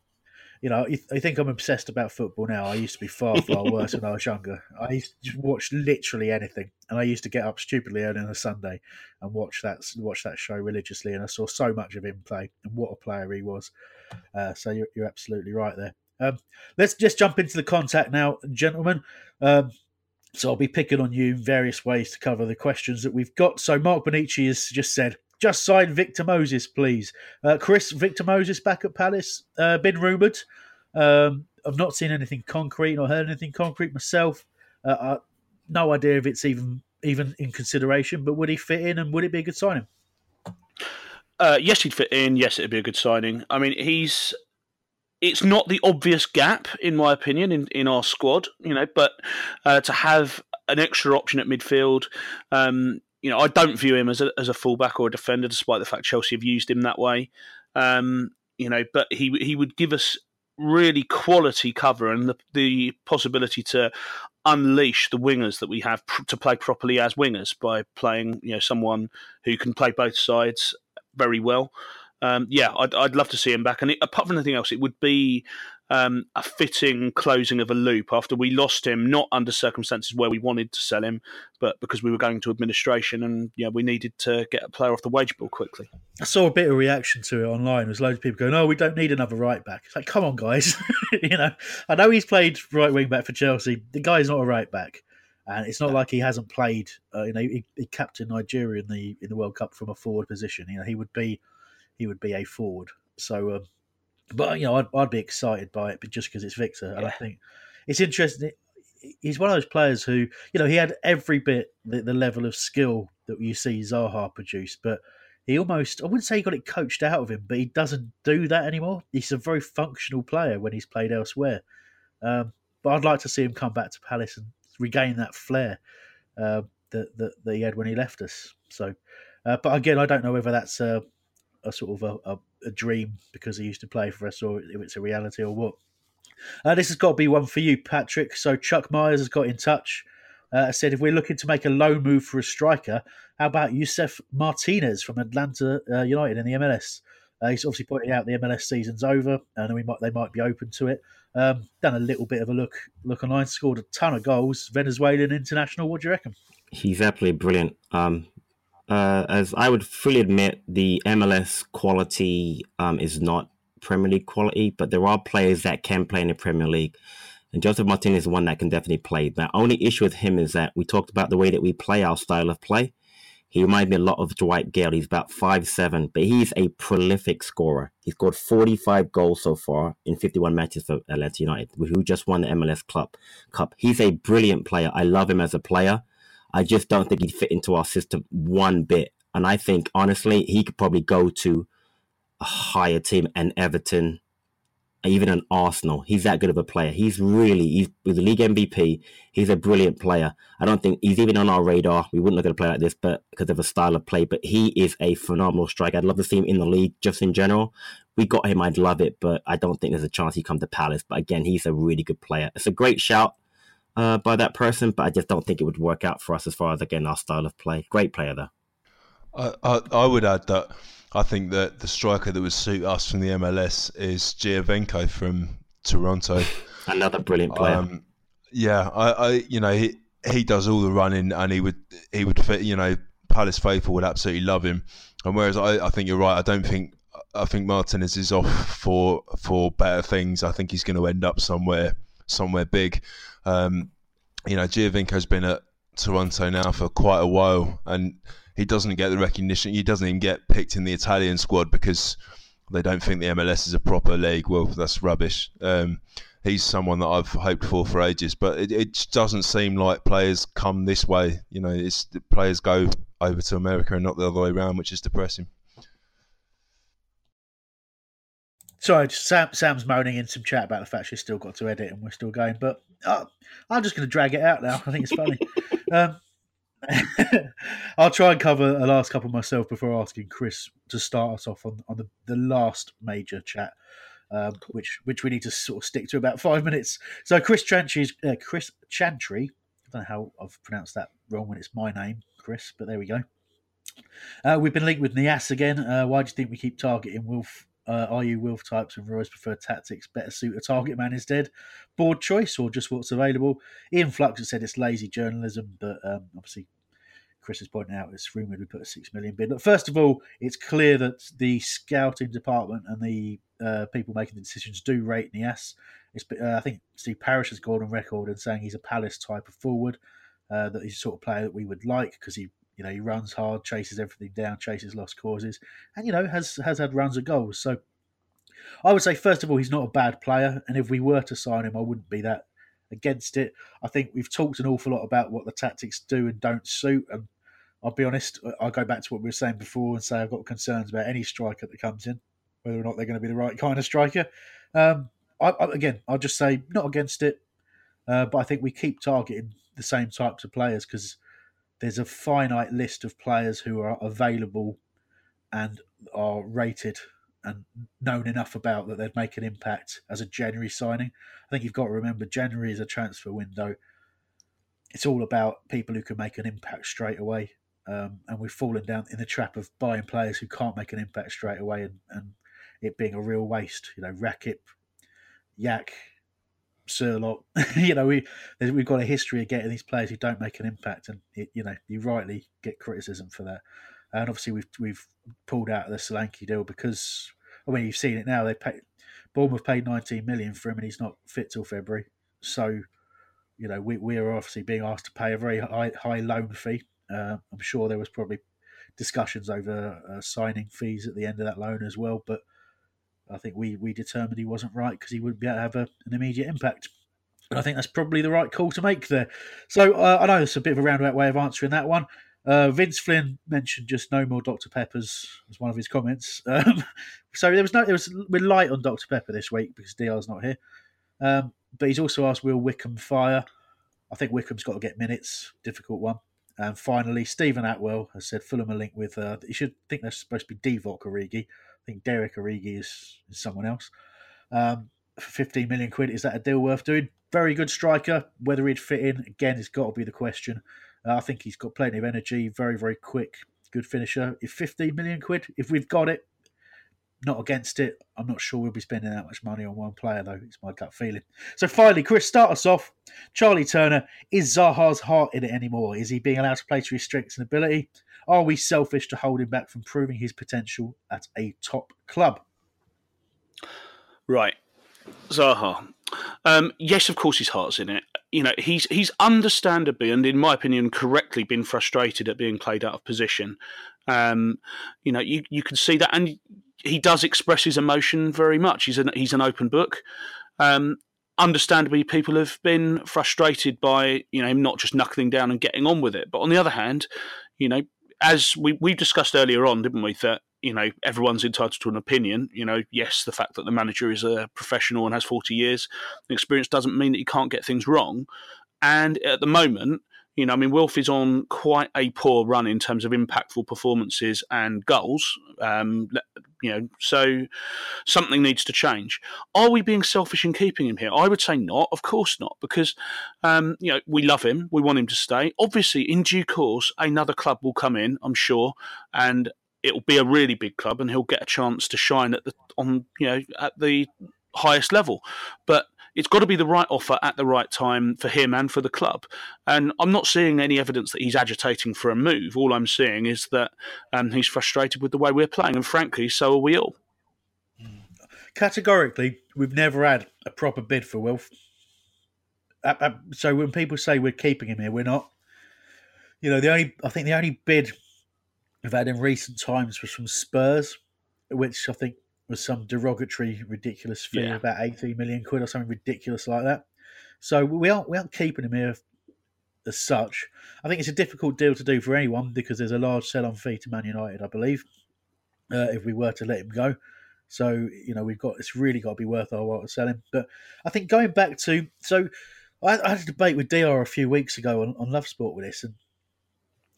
you know, I think I'm obsessed about football now. I used to be far, far (laughs) worse when I was younger. I used to watch literally anything, and I used to get up stupidly early on a Sunday and watch that watch that show religiously. And I saw so much of him play, and what a player he was. Uh, so you're, you're absolutely right there. Um, let's just jump into the contact now, gentlemen. Um, so I'll be picking on you various ways to cover the questions that we've got. So Mark Bonici has just said, just sign Victor Moses, please. Uh, Chris, Victor Moses back at Palace. Uh, been rumoured. Um, I've not seen anything concrete, not heard anything concrete myself. Uh, no idea if it's even even in consideration. But would he fit in, and would it be a good signing? Uh, yes, he'd fit in. Yes, it'd be a good signing. I mean, he's. It's not the obvious gap, in my opinion, in, in our squad, you know. But uh, to have an extra option at midfield, um, you know, I don't view him as a as a fullback or a defender, despite the fact Chelsea have used him that way. Um, you know, but he he would give us really quality cover and the, the possibility to unleash the wingers that we have pr- to play properly as wingers by playing you know someone who can play both sides very well. Um, yeah, I'd, I'd love to see him back. And it, apart from anything else, it would be um, a fitting closing of a loop after we lost him, not under circumstances where we wanted to sell him, but because we were going to administration and yeah, we needed to get a player off the wage bill quickly. I saw a bit of reaction to it online. There was loads of people going, "Oh, we don't need another right back." It's like, come on, guys. (laughs) you know, I know he's played right wing back for Chelsea. The guy's not a right back. And it's not like he hasn't played. Uh, you know, he, he captained Nigeria in the in the World Cup from a forward position. You know, he would be he would be a forward. So um, but you know, I'd, I'd be excited by it, but just because it's Victor, and I think it's interesting. He's one of those players who, you know, he had every bit the, the level of skill that you see Zaha produce, but he almost, I wouldn't say he got it coached out of him, but he doesn't do that anymore. He's a very functional player when he's played elsewhere. Um, but I'd like to see him come back to Palace and regain that flair uh, that, that, that he had when he left us. So, uh, but again, I don't know whether that's a, a sort of a, a a dream because he used to play for us, or if it's a reality or what. Uh, this has got to be one for you, Patrick. So Chuck Myers has got in touch. Uh, said if we're looking to make a low move for a striker, how about Josef Martinez from Atlanta uh, United in the MLS? Uh, he's obviously pointing out the MLS season's over, and we might they might be open to it. Um, done a little bit of a look look online, scored a ton of goals. Venezuelan international. What do you reckon? He's absolutely brilliant. Um, uh, as I would fully admit, the MLS quality um, is not Premier League quality, but there are players that can play in the Premier League. And Josef Martinez is one that can definitely play. The only issue with him is that we talked about the way that we play our style of play. He reminds me a lot of Dwight Gayle. He's about five seven, but he's a prolific scorer. He scored 45 goals so far in 51 matches for Atlanta United, who just won the MLS Club Cup. He's a brilliant player. I love him as a player. I just don't think he'd fit into our system one bit. And I think honestly, he could probably go to a higher team and Everton, even an Arsenal. He's that good of a player. He's really he's, he's the league MVP. He's a brilliant player. I don't think he's even on our radar. We wouldn't look at a player like this, but because of a style of play. But he is a phenomenal striker. I'd love to see him in the league just in general. We got him, I'd love it, but I don't think there's a chance he come to Palace. But again, he's a really good player. It's a great shout uh, by that person, but I just don't think it would work out for us as far as again our style of play. Great player though. I, I, I would add that I think that the striker that would suit us from the MLS is Giovinco from Toronto. Another brilliant player. Um, yeah, I, I, you know, he he does all the running, and he would he would fit. You know, Palace faithful would absolutely love him. And whereas I, I think you're right, I don't think I think Martinez is off for for better things. I think he's going to end up somewhere somewhere big. Um, you know, Giovinco's been at Toronto now for quite a while, and he doesn't get the recognition. He doesn't even get picked in the Italian squad because they don't think the MLS is a proper league. Well, that's rubbish. Um, he's someone that I've hoped for for ages, but it, it doesn't seem like players come this way. You know, it's players go over to America and not the other way around, which is depressing. Sorry, Sam, Sam's moaning in some chat about the fact she's still got to edit and we're still going, but uh, I'm just going to drag it out now. I think it's funny. (laughs) um, (laughs) I'll try and cover a last couple myself before asking Chris to start us off on, on the, the last major chat, um, which which we need to sort of stick to about five minutes. So Chris Chantry's uh, Chris Chantry. I don't know how I've pronounced that wrong when it's my name, Chris, but there we go. Uh, we've been linked with Niasse again. Uh, why do you think we keep targeting Wilf uh, are you Wilf types and Roy's preferred tactics better suit a target man instead? Board choice or just what's available? Ian Flux has said it's lazy journalism, but um, obviously Chris is pointing out it's rumoured we put a six million bid. But first of all, it's clear that the scouting department and the uh, people making the decisions do rate Niasse. Uh, I think Steve Parish has gone on record and saying he's a Palace type of forward, uh, that he's the sort of player that we would like because he you know, he runs hard, chases everything down, chases lost causes, and you know has has had runs of goals. So I would say first of all he's not a bad player, and if we were to sign him, I wouldn't be that against it. I think we've talked an awful lot about what the tactics do and don't suit, and I'll be honest, I'll go back to what we were saying before and say I've got concerns about any striker that comes in, whether or not they're going to be the right kind of striker. Um, I, I, again, I'll just say not against it, uh, but I think we keep targeting the same types of players because there's a finite list of players who are available and are rated and known enough about that they'd make an impact as a January signing. I think you've got to remember January is a transfer window. It's all about people who can make an impact straight away. Um, and we've fallen down in the trap of buying players who can't make an impact straight away and, and it being a real waste. You know, Rakip, Jach, Sørloth. (laughs) you know, we we've got a history of getting these players who don't make an impact, and it, you know, you rightly get criticism for that. And obviously, we've we've pulled out of the Solanke deal because I mean, you've seen it now. They paid Bournemouth paid 19 million for him, and he's not fit till February. So, you know, we we are obviously being asked to pay a very high high loan fee. Uh, I'm sure there was probably discussions over uh, signing fees at the end of that loan as well, but I think we we determined he wasn't right because he wouldn't be able to have a, an immediate impact. And I think that's probably the right call to make there. So uh, I know it's a bit of a roundabout way of answering that one. Uh, Vince Flynn mentioned just no more Dr Peppers as one of his comments. (laughs) Um, so there was no, there was we're light on Dr Pepper this week because Dr's not here. Um, but he's also asked, will Wickham fire? I think Wickham's got to get minutes. Difficult one. And finally, Stephen Atwell has said Fulham are linked with. Uh, you should think they're supposed to be Divock Origi. I think Derek Origi is, is someone else. Um, for 15 million quid, is that a deal worth doing? Very good striker. Whether he'd fit in, again, has got to be the question. Uh, I think he's got plenty of energy, very, very quick, good finisher. If 15 million quid, if we've got it, not against it. I'm not sure we'll be spending that much money on one player, though. It's my gut feeling. So finally, Chris, start us off. Charlie Turner, is Zaha's heart in it anymore? Is he being allowed to play to his strengths and ability? Are we selfish to hold him back from proving his potential at a top club? Right. Zaha. Um, yes, of course, his heart's in it. You know, he's he's understandably and, in my opinion, correctly been frustrated at being played out of position. Um, you know, you you can see that, and he does express his emotion very much. He's an he's an open book. Um, understandably, people have been frustrated by you know him not just knuckling down and getting on with it. But on the other hand, you know, as we we discussed earlier on, didn't we, that you know everyone's entitled to an opinion. You know, yes, the fact that the manager is a professional and has forty years experience doesn't mean that he can't get things wrong. And at the moment, you know, I mean, Wilf is on quite a poor run in terms of impactful performances and goals. Um, you know, so something needs to change. Are we being selfish in keeping him here? I would say not. Of course not, because um, you know we love him. We want him to stay. Obviously, in due course, another club will come in. I'm sure, and it'll be a really big club, and he'll get a chance to shine at the on you know at the highest level. But it's got to be the right offer at the right time for him and for the club. And I'm not seeing any evidence that he's agitating for a move. All I'm seeing is that um, he's frustrated with the way we're playing, and frankly, so are we all. Categorically, we've never had a proper bid for Wilf. Uh, uh, so when people say we're keeping him here, we're not. You know, the only I think the only bid we've had in recent times was from Spurs, which I think was some derogatory, ridiculous fee yeah. about eighteen million quid or something ridiculous like that. So we aren't we aren't keeping him here as such. I think it's a difficult deal to do for anyone because there's a large sell-on fee to Man United, I believe, uh, if we were to let him go. So you know we've got it's really got to be worth our while to sell him. But I think going back to so I, I had a debate with Dr a few weeks ago on, on Love Sport with this, and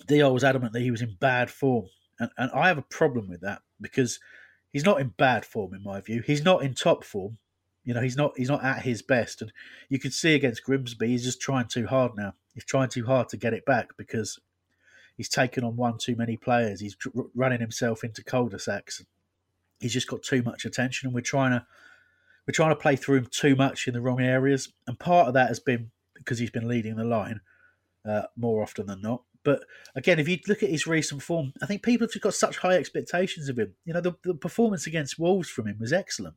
Dr was adamant that he was in bad form, and, and I have a problem with that because he's not in bad form in my view. He's not in top form. You know, he's not he's not at his best, and you can see against Grimsby, he's just trying too hard now. He's trying too hard to get it back because he's taken on one too many players. He's running himself into cul-de-sacs. He's just got too much attention, and we're trying to we're trying to play through him too much in the wrong areas. And part of that has been because he's been leading the line uh, more often than not. But again, if you look at his recent form, I think people have just got such high expectations of him. You know, the, the performance against Wolves from him was excellent,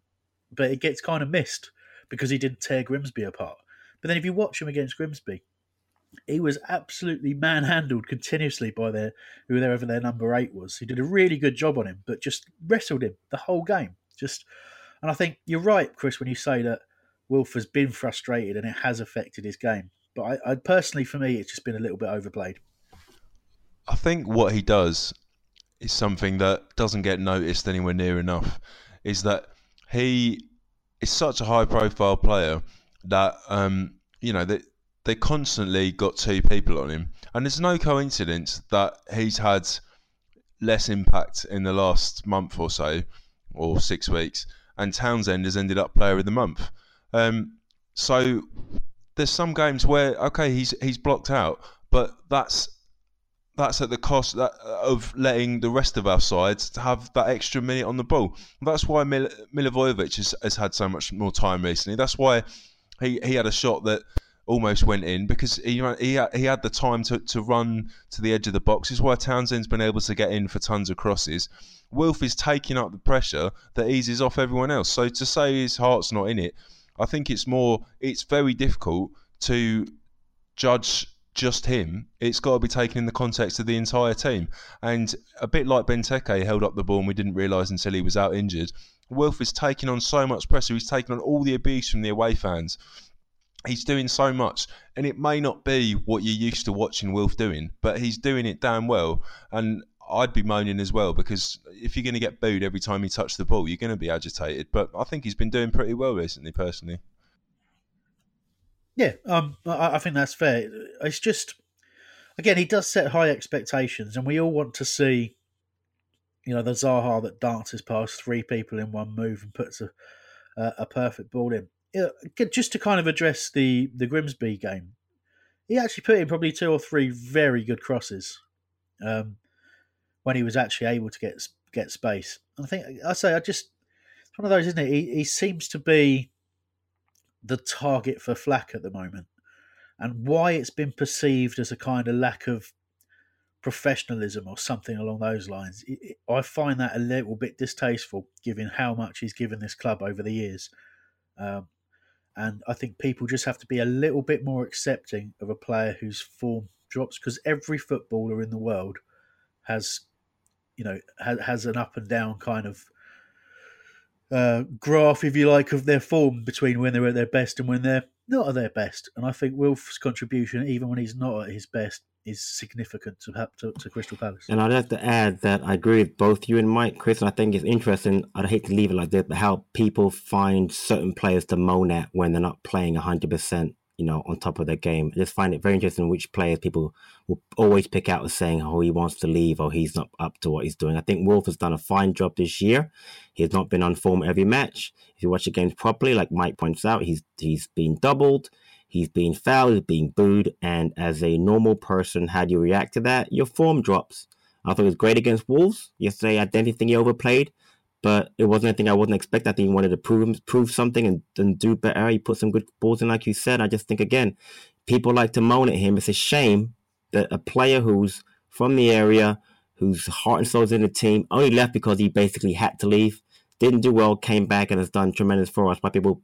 but it gets kind of missed because he didn't tear Grimsby apart. But then if you watch him against Grimsby, he was absolutely manhandled continuously by their whoever their number eight was. He did a really good job on him, but just wrestled him the whole game. Just, and I think you're right, Chris, when you say that Wilf has been frustrated and it has affected his game. But I, I personally, for me, it's just been a little bit overplayed. I think what he does is something that doesn't get noticed anywhere near enough. Is that he is such a high profile player that um, you know they they constantly got two people on him, and it's no coincidence that he's had less impact in the last month or so, or six weeks, and Townsend has ended up player of the month. Um, so there's some games where okay he's he's blocked out, but that's that's at the cost that, of letting the rest of our sides have that extra minute on the ball. That's why Mil- Milivojevic has, has had so much more time recently. That's why he, he had a shot that almost went in because he he had, he had the time to, to run to the edge of the box. This is why Townsend's been able to get in for tons of crosses. Wilf is taking up the pressure that eases off everyone else. So to say his heart's not in it, I think it's more. It's very difficult to judge just him. It's got to be taken in the context of the entire team. And a bit like Benteke held up the ball and we didn't realise until he was out injured. Wilf is taking on so much pressure. He's taking on all the abuse from the away fans. He's doing so much, and it may not be what you're used to watching Wilf doing, but he's doing it damn well. And I'd be moaning as well because if you're going to get booed every time you touch the ball, you're going to be agitated. But I think he's been doing pretty well recently, personally. Yeah, um, I, I think that's fair. It's just, again, he does set high expectations, and we all want to see, you know, the Zaha that dances past three people in one move and puts a a, a perfect ball in. Know, just to kind of address the the Grimsby game, he actually put in probably two or three very good crosses um, when he was actually able to get get space. I think I say I just it's one of those, isn't it? He, he seems to be the target for flack at the moment and why it's been perceived as a kind of lack of professionalism or something along those lines. I find that a little bit distasteful given how much he's given this club over the years. Um, and I think people just have to be a little bit more accepting of a player whose form drops because every footballer in the world has, you know, has, has an up and down kind of uh, graph, if you like, of their form between when they're at their best and when they're not at their best. And I think Wilf's contribution, even when he's not at his best, is significant to, to, to Crystal Palace. And I'd have to add that I agree with both you and Mike, Chris. And I think it's interesting. I'd hate to leave it like this, but how people find certain players to moan at when they're not playing 100%, you know, on top of their game. I just find it very interesting which players people will always pick out as saying, oh, he wants to leave or he's not up to what he's doing. I think Wolf has done a fine job this year. He has not been on form every match. If you watch the games properly, like Mike points out, he's he's been doubled. he's been fouled, he's being booed, and as a normal person, how do you react to that? Your form drops. I thought it was great against Wolves yesterday. I didn't think he overplayed, but it wasn't anything I wasn't expecting. I think he wanted to prove prove something and, and do better. He put some good balls in, like you said. I just think again, people like to moan at him. It's a shame that a player who's from the area, whose heart and soul is in the team, only left because he basically had to leave. Didn't do well, came back and has done tremendous for us. Why people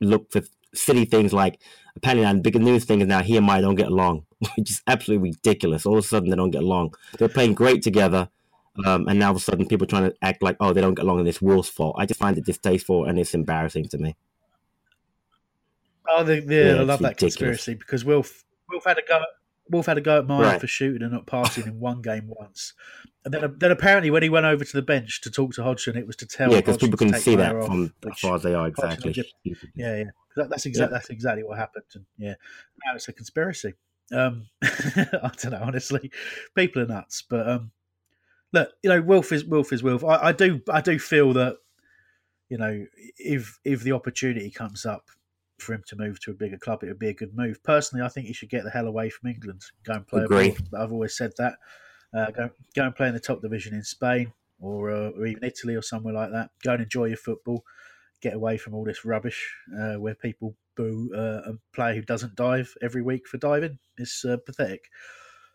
look for silly things like apparently the bigger news thing is now he and Mike don't get along, (laughs) which is absolutely ridiculous. All of a sudden they don't get along. They're playing great together, um, and now all of a sudden people trying to act like oh they don't get along and it's Will's fault. I just find it distasteful and it's embarrassing to me. Oh, the, the, yeah, I love that ridiculous. conspiracy because Wilf Wilf had a go. Wolf had a go at mine right. for shooting and not passing in one game once, and then, then apparently when he went over to the bench to talk to Hodgson, it was to tell. Yeah, because people can see that off, from as far as they are exactly. Just, yeah, yeah. That, that's exactly yeah. that's exactly what happened. And yeah, now it's a conspiracy. Um, (laughs) I don't know. Honestly, people are nuts. But um, look, you know, Wilf is Wilf is Wilf. I, I do I do feel that you know if if the opportunity comes up for him to move to a bigger club, it would be a good move. Personally, I think he should get the hell away from England. Go and play. Agree. I've always said that. Uh, go go and play in the top division in Spain or uh, or even Italy or somewhere like that. Go and enjoy your football get away from all this rubbish uh, where people boo uh, a player who doesn't dive every week for diving. It's uh, pathetic.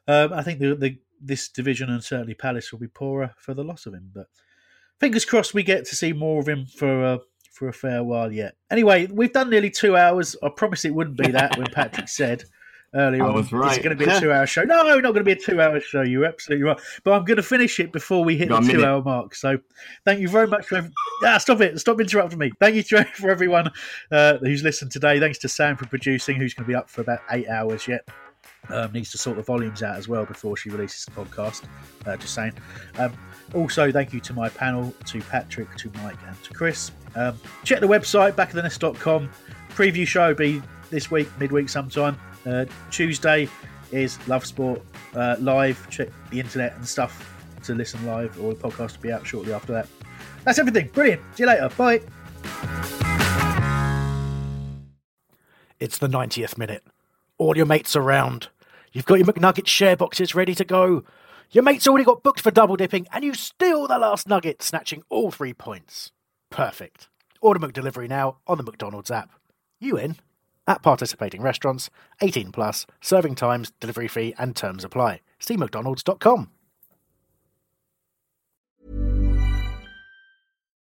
Um, I think the, the, this division and certainly Palace will be poorer for the loss of him. But fingers crossed we get to see more of him for uh, for a fair while yet. Anyway, we've done nearly two hours. I promise it wouldn't be that when Patrick said earlier I on. Was right. It's going to be a two hour show. No, not going to be a two hour show. You're absolutely right. But I'm going to finish it before we hit the two hour mark. So thank you very much for. Every- ah, stop it. Stop interrupting me. Thank you to, (laughs) for everyone uh, who's listened today. Thanks to Sam for producing, who's going to be up for about eight hours yet. Um, needs to sort the volumes out as well before she releases the podcast. Uh, just saying. Um, also, thank you to my panel, to Patrick, to Mike, and to Chris. Um, check the website, backofthenest.com. Preview show be this week, midweek sometime. Uh, Tuesday is Love Sport uh, live. Check the internet and stuff to listen live, or the podcast will be out shortly after that. That's everything. Brilliant. See you later. Bye. It's the 90th minute. All your mates around. You've got your McNugget share boxes ready to go. Your mate's already got booked for double dipping, and you steal the last nugget, snatching all three points. Perfect. Order McDelivery now on the McDonald's app. You in? at participating restaurants. 18 plus. Serving times, delivery fee, and terms apply. See McDonald's.com.